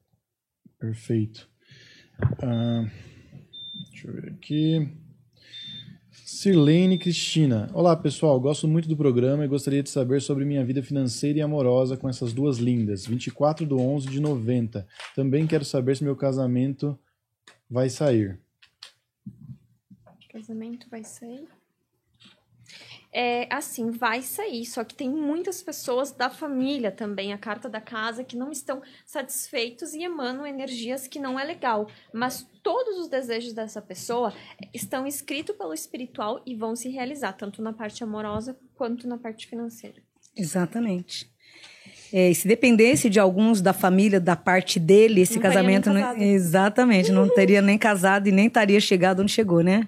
Perfeito. Ah, deixa eu ver aqui. Sirlene Cristina. Olá, pessoal. Gosto muito do programa e gostaria de saber sobre minha vida financeira e amorosa com essas duas lindas. 24 do 11 de 90. Também quero saber se meu casamento vai sair. Casamento vai sair. É, assim, vai sair, só que tem muitas pessoas da família também, a carta da casa, que não estão satisfeitos e emanam energias que não é legal. Mas todos os desejos dessa pessoa estão escritos pelo espiritual e vão se realizar, tanto na parte amorosa quanto na parte financeira. Exatamente. É, e se dependesse de alguns da família, da parte dele, esse Não casamento. não- exatamente, não teria nem casado e nem estaria chegado onde chegou, né?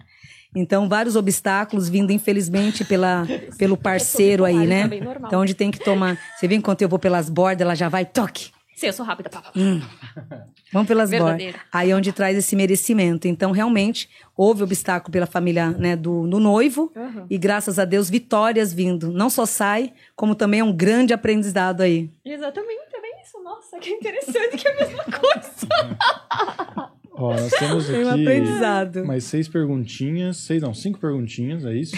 Então, vários obstáculos vindo, infelizmente, pela, pelo parceiro aí, né? bem normal. Então, onde tem que tomar. Você vê enquanto eu vou pelas bordas, ela já vai, toque. Sim, eu sou rápida. pá, pá, pá. Vamos pelas bordas. Verdadeira. Aí é onde traz esse merecimento. Então, realmente, houve obstáculo pela família né, do, do noivo. Uhum. E graças a Deus, vitórias vindo. Não só sai, como também é um grande aprendizado aí. Exatamente, é bem isso. Nossa, que interessante que é a mesma coisa. (laughs) Ó, nós temos Foi um aqui aprendizado. mais seis perguntinhas, seis não, cinco perguntinhas, é isso?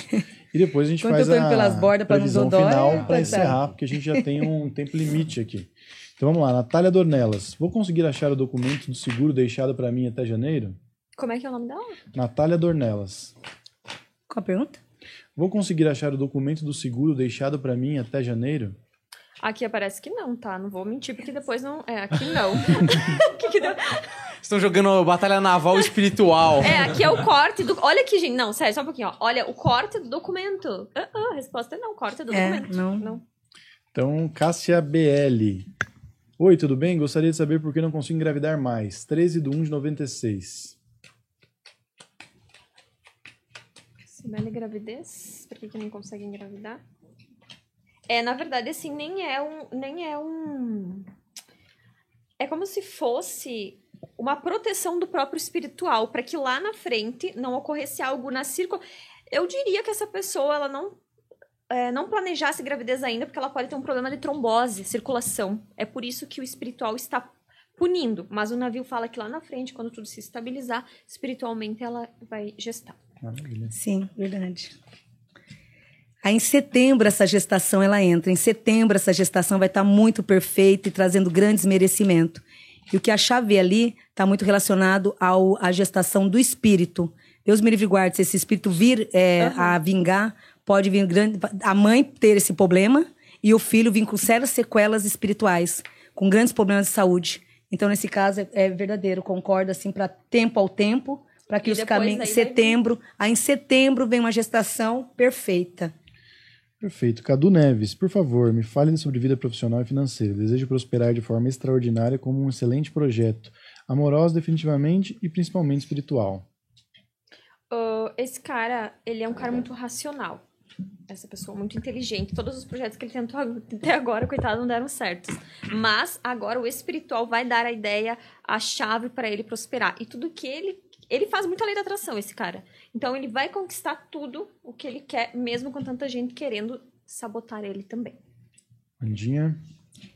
E depois a gente Enquanto faz eu tô indo a pelas bordas pra previsão final tá para encerrar, porque a gente já tem um tempo limite aqui. Então vamos lá, Natália Dornelas. Vou conseguir achar o documento do seguro deixado para mim até janeiro? Como é que é o nome dela? Natália Dornelas. Qual a pergunta? Vou conseguir achar o documento do seguro deixado para mim até janeiro? Aqui aparece que não, tá? Não vou mentir, porque depois não. É, aqui não. (laughs) que que deu? Estão jogando batalha naval espiritual. É, aqui é o corte do. Olha aqui, gente. Não, sério, só um pouquinho, ó. Olha, o corte do documento. Ah, ah, a resposta é não, corte do É, documento. não. não. Então, Cássia BL. Oi, tudo bem? Gostaria de saber por que não consigo engravidar mais. 13 de 1 de 96. Sibeli gravidez? Por que, que não consegue engravidar? É, na verdade, assim, nem é um. Nem é um. É como se fosse uma proteção do próprio espiritual, para que lá na frente não ocorresse algo na círcula. Eu diria que essa pessoa, ela não. é, não planejasse gravidez ainda, porque ela pode ter um problema de trombose, circulação. É por isso que o espiritual está punindo. Mas o navio fala que lá na frente, quando tudo se estabilizar, espiritualmente ela vai gestar. Maravilha. Sim, verdade. Aí em setembro essa gestação ela entra. Em setembro essa gestação vai estar muito perfeita e trazendo grandes merecimentos. E o que a chave ali está muito relacionado ao, à gestação do espírito. Deus me livre guarde, se esse espírito vir é, a vingar, pode vir grande, a mãe ter esse problema e o filho vir com sérias sequelas espirituais, com grandes problemas de saúde. Então, nesse caso, é, é verdadeiro, concordo, assim, para tempo ao tempo, para que E os caminhos. Setembro, aí em setembro vem uma gestação perfeita. Perfeito. Cadu Neves, por favor, me fale sobre vida profissional e financeira. Desejo prosperar de forma extraordinária como um excelente projeto. Amoroso, definitivamente, e principalmente espiritual. Ah, esse cara, ele é um cara muito racional. Essa pessoa muito inteligente. Todos os projetos que ele tentou até agora, coitado, não deram certos. Mas agora o espiritual vai dar a ideia, a chave para ele prosperar. E tudo que ele. Ele faz muito a lei da atração, esse cara. Então ele vai conquistar tudo o que ele quer, mesmo com tanta gente querendo sabotar ele também. Andinha,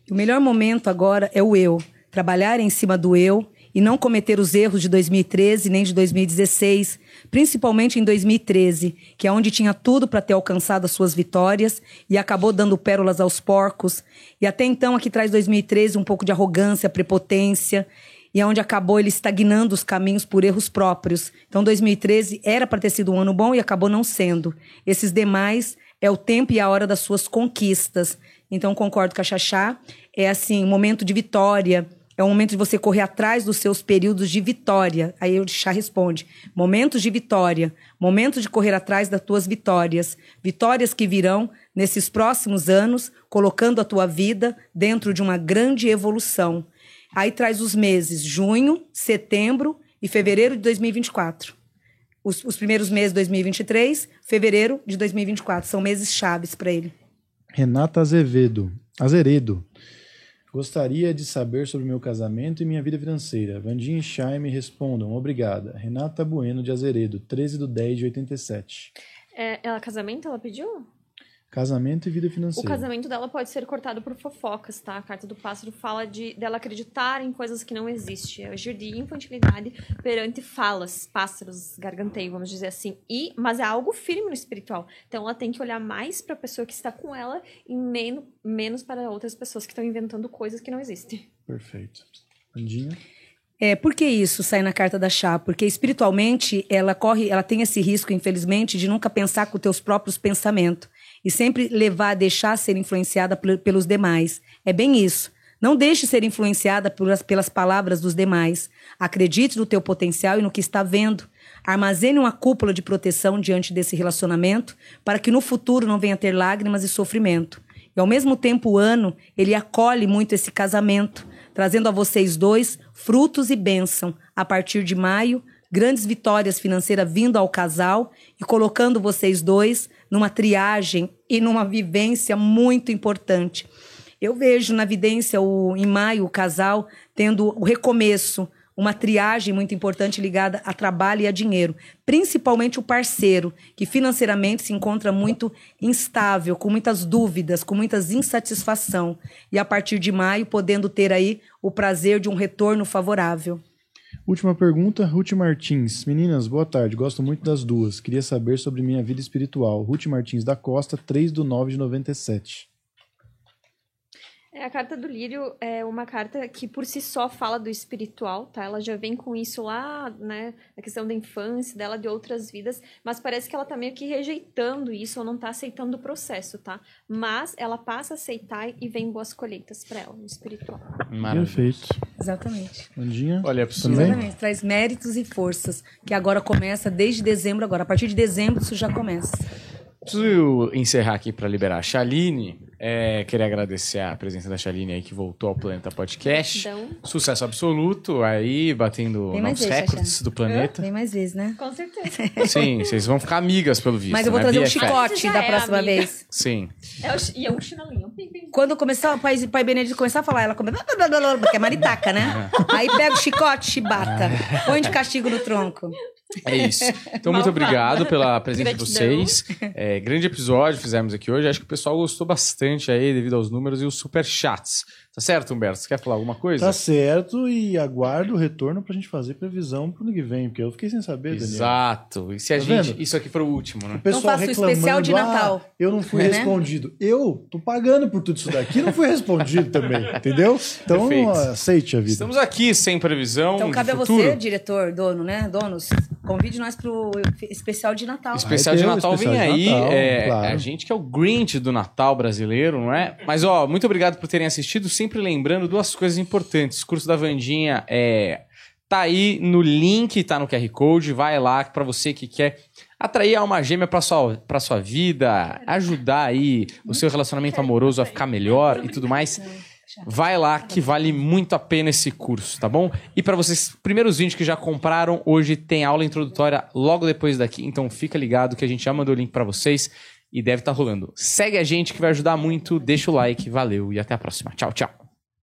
O melhor momento agora é o eu. Trabalhar em cima do eu e não cometer os erros de 2013 nem de 2016, principalmente em 2013, que é onde tinha tudo para ter alcançado as suas vitórias e acabou dando pérolas aos porcos. E até então aqui traz 2013 um pouco de arrogância, prepotência, e é onde acabou ele estagnando os caminhos por erros próprios. Então 2013 era para ter sido um ano bom e acabou não sendo. Esses demais é o tempo e a hora das suas conquistas. Então concordo com a Xaxá, é assim, um momento de vitória, é um momento de você correr atrás dos seus períodos de vitória. Aí o Chá responde: momentos de vitória, momentos de correr atrás das tuas vitórias, vitórias que virão nesses próximos anos, colocando a tua vida dentro de uma grande evolução. Aí traz os meses junho, setembro e fevereiro de 2024. Os, os primeiros meses de 2023, fevereiro de 2024. São meses chaves para ele. Renata Azevedo. Azeredo. Gostaria de saber sobre meu casamento e minha vida financeira. Vandinha e Chay me respondam. Obrigada. Renata Bueno de Azeredo, 13 de 10 de 87. É, ela casamento, ela pediu? Casamento e vida O financeira. casamento dela pode ser cortado por fofocas, tá? A carta do pássaro fala de dela acreditar em coisas que não existem. É agir de infantilidade perante falas, pássaros, garganteio, vamos dizer assim. E, mas é algo firme no espiritual. Então ela tem que olhar mais para a pessoa que está com ela e menos, menos para outras pessoas que estão inventando coisas que não existem. Perfeito. Vandinha. É, por que isso sai na carta da chá? Porque espiritualmente ela corre, ela tem esse risco, infelizmente, de nunca pensar com teus próprios pensamentos. E sempre levar deixar ser influenciada pel- pelos demais. É bem isso. Não deixe ser influenciada pelas, pelas palavras dos demais. Acredite no teu potencial e no que está vendo. Armazene uma cúpula de proteção diante desse relacionamento para que no futuro não venha ter lágrimas e sofrimento. E ao mesmo tempo, o ano, ele acolhe muito esse casamento, trazendo a vocês dois frutos e bênção. A partir de maio, grandes vitórias financeiras vindo ao casal e colocando vocês dois numa triagem e numa vivência muito importante. Eu vejo na vidência, o, em maio, o casal tendo o recomeço, uma triagem muito importante ligada a trabalho e a dinheiro. Principalmente o parceiro, que financeiramente se encontra muito instável, com muitas dúvidas, com muitas insatisfação. E a partir de maio, podendo ter aí o prazer de um retorno favorável. Última pergunta, Ruth Martins. Meninas, boa tarde. Gosto muito das duas. Queria saber sobre minha vida espiritual. Ruth Martins da Costa, 3 do 9 de 97. É, a carta do lírio é uma carta que por si só fala do espiritual, tá? Ela já vem com isso lá, né? A questão da infância dela, de outras vidas, mas parece que ela tá meio que rejeitando isso ou não tá aceitando o processo, tá? Mas ela passa a aceitar e vem boas colheitas pra ela, no espiritual. Maravilha. Perfeito. Exatamente. Mandinha? Olha. Também? Exatamente. Traz méritos e forças, que agora começa desde dezembro agora. A partir de dezembro isso já começa. Preciso encerrar aqui para liberar a Chaline. É, queria agradecer a presença da Chaline aí que voltou ao Planeta Podcast. Então, Sucesso absoluto aí, batendo novos vezes, recordes do planeta. Vem mais vezes, né? com certeza. (laughs) Sim, vocês vão ficar amigas pelo visto. Mas eu vou né? trazer um chicote da é próxima amiga. vez. Sim. É o, chi- e é um chinelinho. Quando começar o pai, pai Benedito começar a falar, ela começa. (laughs) Porque é maritaca, né? (laughs) Aí pega o chicote, chibata. Põe de castigo no tronco. É isso. Então, muito obrigado pela presença de vocês. É, grande episódio fizemos aqui hoje. Acho que o pessoal gostou bastante aí, devido aos números e os superchats. Tá certo, Humberto? Você quer falar alguma coisa? Tá certo e aguardo o retorno pra gente fazer previsão pro ano que vem, porque eu fiquei sem saber, Daniel. Exato. E se a Tá gente. vendo? Isso aqui for o último, né? O pessoal Então faça o reclamando, especial de Natal. "Ah, eu não fui (laughs) Né? respondido. Eu tô pagando por tudo isso daqui, não fui respondido também, (laughs) entendeu? Então Perfeito. aceite a vida. Estamos aqui sem previsão. Então de cabe a futuro. você, diretor, dono, né? Donos, convide nós pro especial de Natal. Especial de Natal especial vem de aí. Natal, é, claro. é a gente que é o Grinch do Natal brasileiro, não é? Mas, ó, muito obrigado por terem assistido. Sempre lembrando duas coisas importantes. O curso da Vandinha é. Tá aí no link, tá no QR Code. Vai lá pra você que quer atrair a alma gêmea pra sua, pra sua vida, ajudar aí o seu relacionamento amoroso a ficar melhor e tudo mais. Vai lá que vale muito a pena esse curso, tá bom? E para vocês, primeiros vídeos que já compraram, hoje tem aula introdutória logo depois daqui, então fica ligado que a gente já mandou o link para vocês e deve estar rolando. Segue a gente que vai ajudar muito, deixa o like, valeu e até a próxima. Tchau, tchau.